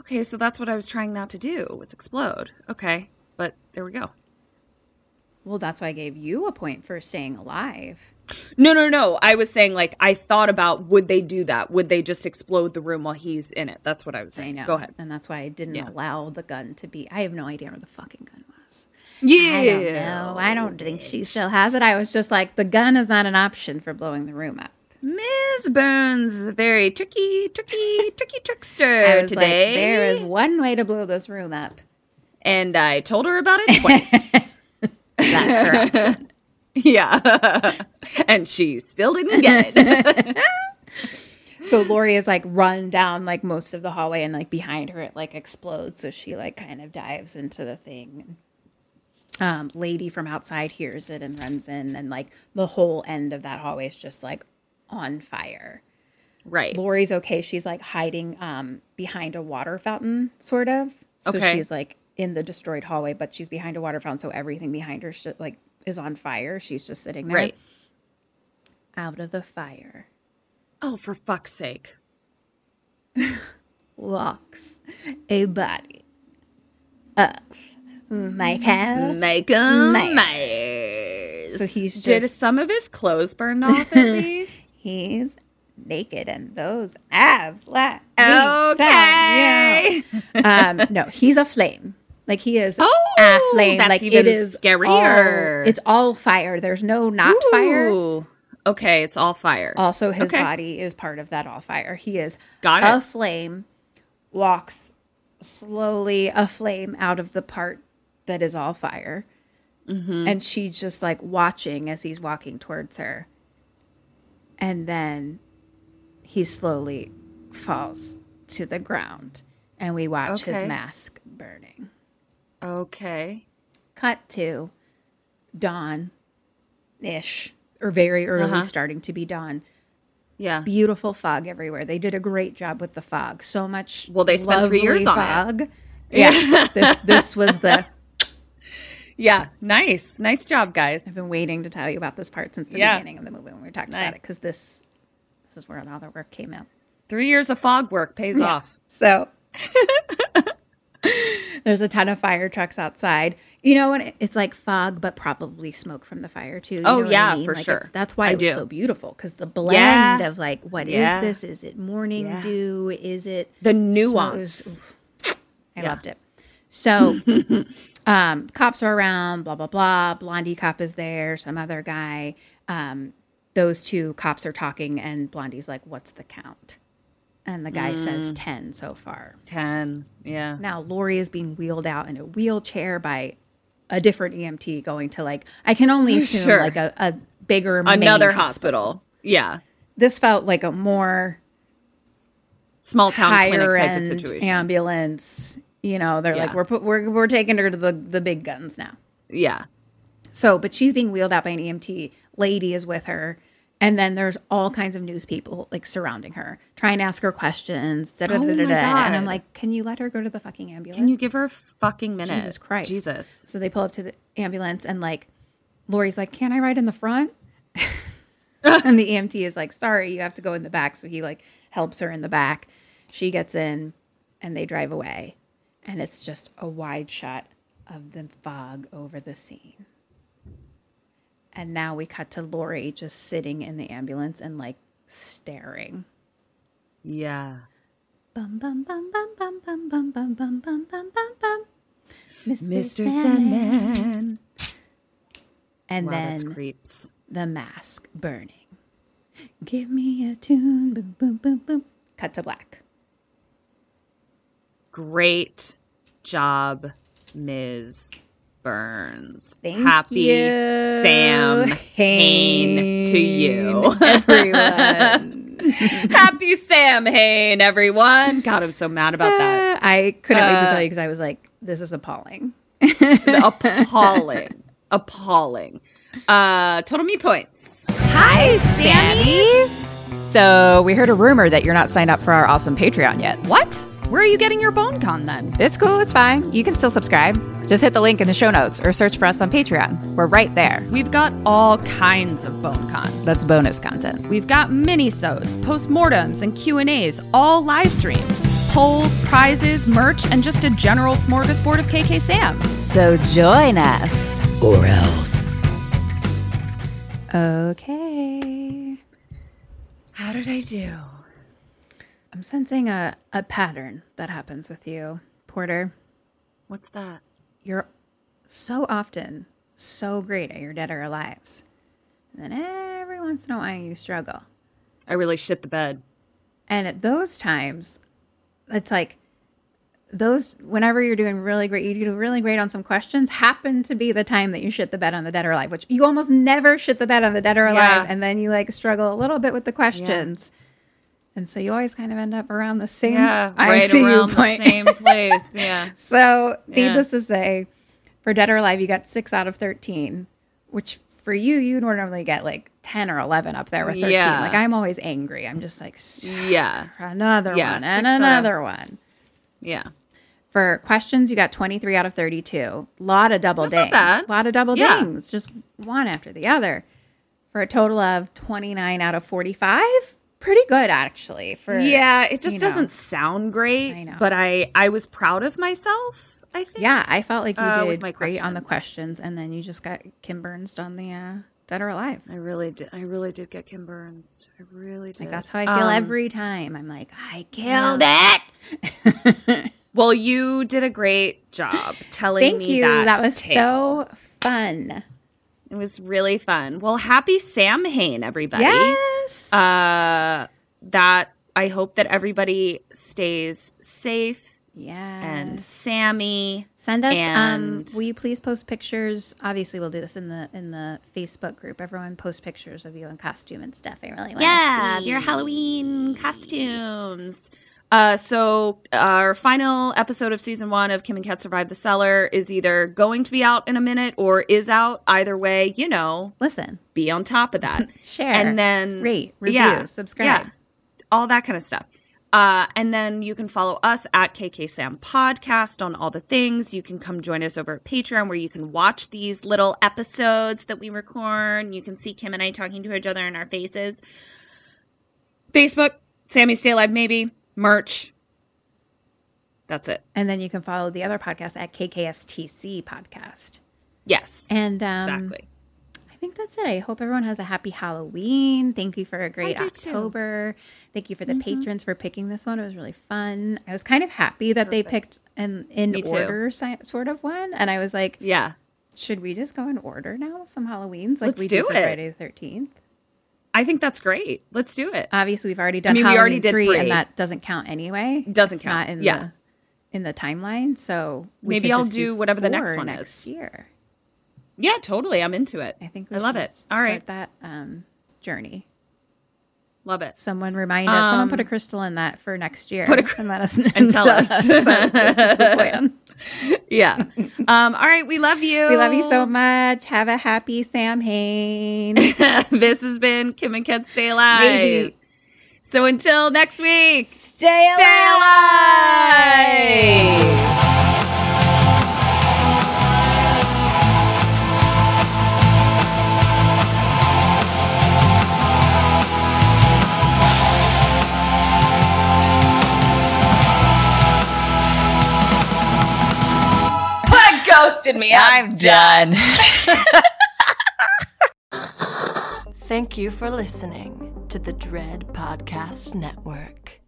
okay so that's what i was trying not to do was explode okay but there we go Well, that's why I gave you a point for staying alive. No, no, no. I was saying like I thought about would they do that? Would they just explode the room while he's in it? That's what I was I saying. know. Go ahead. And that's why I didn't Yeah. allow the gun to be. I have no idea where the fucking gun was. Yeah. I don't know. I don't think she still has it. I was just like, the gun is not an option for blowing the room up. Ms. Burns is a very tricky, tricky, tricky I trickster today. like, there is one way to blow this room up. and I told her about it twice. That's her option. yeah. and she still didn't get it. So Laurie is like run down like most of the hallway and like behind her it like explodes. So she like kind of dives into the thing. Um, lady from outside hears it and runs in and like the whole end of that hallway is just like on fire. right. Laurie's okay. She's like hiding um behind a water fountain, sort of. So Okay. she's like in the destroyed hallway, but she's behind a water fountain, so everything behind her sh- like is on fire. She's just sitting there. Right. Out of the fire Oh, for fuck's sake. walks a body of Michael. Michael Myers. Myers. So he's just Did some of his clothes burn off at least? He's naked and those abs like Okay. um no he's a flame like he is Oh, a flame that's like even it is scarier. all- it's all fire there's no not fire Okay, it's all fire. also his Okay. body is part of that all fire he is Got a it. flame walks slowly a flame out of the part that is all fire Mm-hmm. and she's just like watching as he's walking towards her and then he slowly falls to the ground and we watch his mask burning Okay. cut to dawn ish or very early Uh-huh. starting to be dawn Yeah. beautiful fog everywhere they did a great job with the fog so much Well, they spent three years lovely on it. fog yeah this this was the Yeah. Nice. Nice job, guys. I've been waiting to tell you about this part since the Yeah. beginning of the movie when we were talking about it because this this is where all the work came out. Three years of fog work pays off. So there's a ton of fire trucks outside. You know what? It's like fog, but probably smoke from the fire too. You Oh, yeah, I mean? for Like, sure. it's- That's why I it was do. so beautiful because the blend Yeah. of like, what is Yeah. this? Is it morning Yeah. dew? Is it The nuance. I loved it. So, um, cops are around, blah, blah, blah. Blondie cop is there, some other guy. Um, those two cops are talking, and Blondie's like, What's the count? And the guy says Mm. 10 so far. Ten. Yeah. Now, Laurie is being wheeled out in a wheelchair by a different EMT going to, like, I can only assume Sure. like a, a bigger main Another hospital. Yeah. This felt like a more Small town higher clinic type of end situation. ambulance. You know, they're like, we're, put, we're, we're taking her to the, the big guns now. Yeah. So, but she's being wheeled out by an EMT. Lady is with her. And then there's all kinds of news people like surrounding her, trying to ask her questions. da, da, Oh da, da, my da. And I'm like, can you let her go to the fucking ambulance? Can you give her a fucking minute? Jesus Christ. Jesus. So they pull up to the ambulance and like Laurie's like, Can I ride in the front? and the EMT is like, Sorry, you have to go in the back. So he like helps her in the back. She gets in and they drive away. And it's just a wide shot of the fog over the scene. And now we cut to Laurie just sitting in the ambulance and like staring Yeah. Bum bum bum bum bum bum bum bum bum bum bum bum bum. Mr. Mr. Sandman. Sandman. And Wow, that's then creeps. the mask burning. Give me a tune. Boom boom boom boom. Cut to black. Great job, Ms. Burns. Thank Happy you. Samhain to you. everyone. Happy Samhain, everyone. God, I'm so mad about that. I couldn't wait to Uh, tell you because I was like, this is appalling. Appalling. Appalling. Uh, total me points. Hi, Sammys. So we heard a rumor that you're not signed up for our awesome Patreon yet. What? Where are you getting your bone con then? It's cool. It's fine. You can still subscribe. Just hit the link in the show notes or search for us on Patreon. We're right there. We've got all kinds of BoneCon. That's bonus content. We've got mini-sodes, postmortems, and Q&As, all live stream. Polls, prizes, merch, and just a general smorgasbord of KK Sam. So join us. Or else. Okay. How did I do? I'm sensing a, a pattern that happens with you, Porter. What's that? You're so often so great at your dead or alives. And then every once in a while you struggle. I really shit the bed. And at those times, it's like those whenever you're doing really great, you do really great on some questions, happen to be the time that you shit the bed on the dead or alive, which you almost never shit the bed on the dead or alive, Yeah. and then you like struggle a little bit with the questions. And so you always kind of end up around the same Yeah, right see you around the point. same place. Yeah. So, Yeah. needless to say, for Dead or Alive, you got six out of 13, which for you, you normally get like 10 or 11 up there with 13. Yeah. Like, I'm always angry. I'm just like, Yeah. another Yeah, one and six out of- another one. Yeah. For questions, you got 23 out of 32. A lot of double That's dings. A lot of double Yeah. dings, just one after the other. For a total of 29 out of 45. Pretty good, actually. For Yeah, it just doesn't sound great. I know. But I I was proud of myself, I think. Yeah, I felt like you Uh, did great on the questions. questions, and then you just got Kim Burns on the uh, Dead or Alive. I really did. I really did get Kim Burns. I really did. Like that's how I feel Um, every time. I'm like, I killed it. Well, you did a great job telling Thank me you. that. That, was tale. so fun. It was really fun. Well, happy Samhain, everybody. Yes. Uh, that I hope that everybody stays safe yeah. and Sammy. Send us. um, and- will you please post pictures? Obviously, we'll do this in the in the Facebook group. Everyone post pictures of you in costume and stuff. I really want to Yeah, see your Halloween costumes. Uh, so our final episode of season one of Kim and Kat Survive the Cellar is either going to be out in a minute or is out. Either way, you know, Listen, be on top of that. share, and then rate, review, yeah, subscribe. yeah, all that kind of stuff. Uh, and then you can follow us at KK Sam Podcast on all the things. You can come join us over at Patreon where you can watch these little episodes that we record. You can see Kim and I talking to each other in our faces. Facebook, Sammy Stay Alive, maybe merch. That's it. And then you can follow the other podcast at KKSTC Podcast. Yes, And um, exactly. I think that's it. I hope everyone has a happy Halloween. Thank you for a great do too. October. Thank you for the patrons for picking this one. It was really fun. I was kind of happy that they picked an in Me too. order si- sort of one, and I was like, Yeah, should we just go in order now? Some Halloweens like Let's we do do for it. Friday the Thirteenth. I think that's great. Let's do it. Obviously, we've already done. I mean, we already did three, three. and that doesn't count anyway. Doesn't It's count. Not in Yeah. the in the timeline. So we Maybe I'll do whatever the next one next is. year. Yeah, totally. I'm into it. I think we I love it. All start right, that um, journey. Love it. Someone remind us. Someone put a Um, crystal in that for next year. put a cr- and let us and tell us. this is the plan. Yeah. Um, all right, we love you. We love you so much. Have a happy Samhain. this has been Kim and Ken Stay Alive. Maybe. So until next week, Stay alive. stay alive. Ghosted me. I'm done. Thank you for listening to the Dread Podcast Network.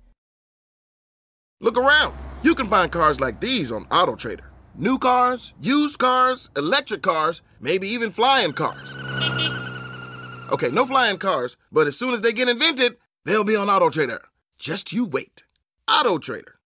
Look around. You can find cars like these on AutoTrader. New cars, used cars, electric cars, maybe even flying cars. Okay, no flying cars, but as soon as they get invented, they'll be on AutoTrader. Just you wait. AutoTrader.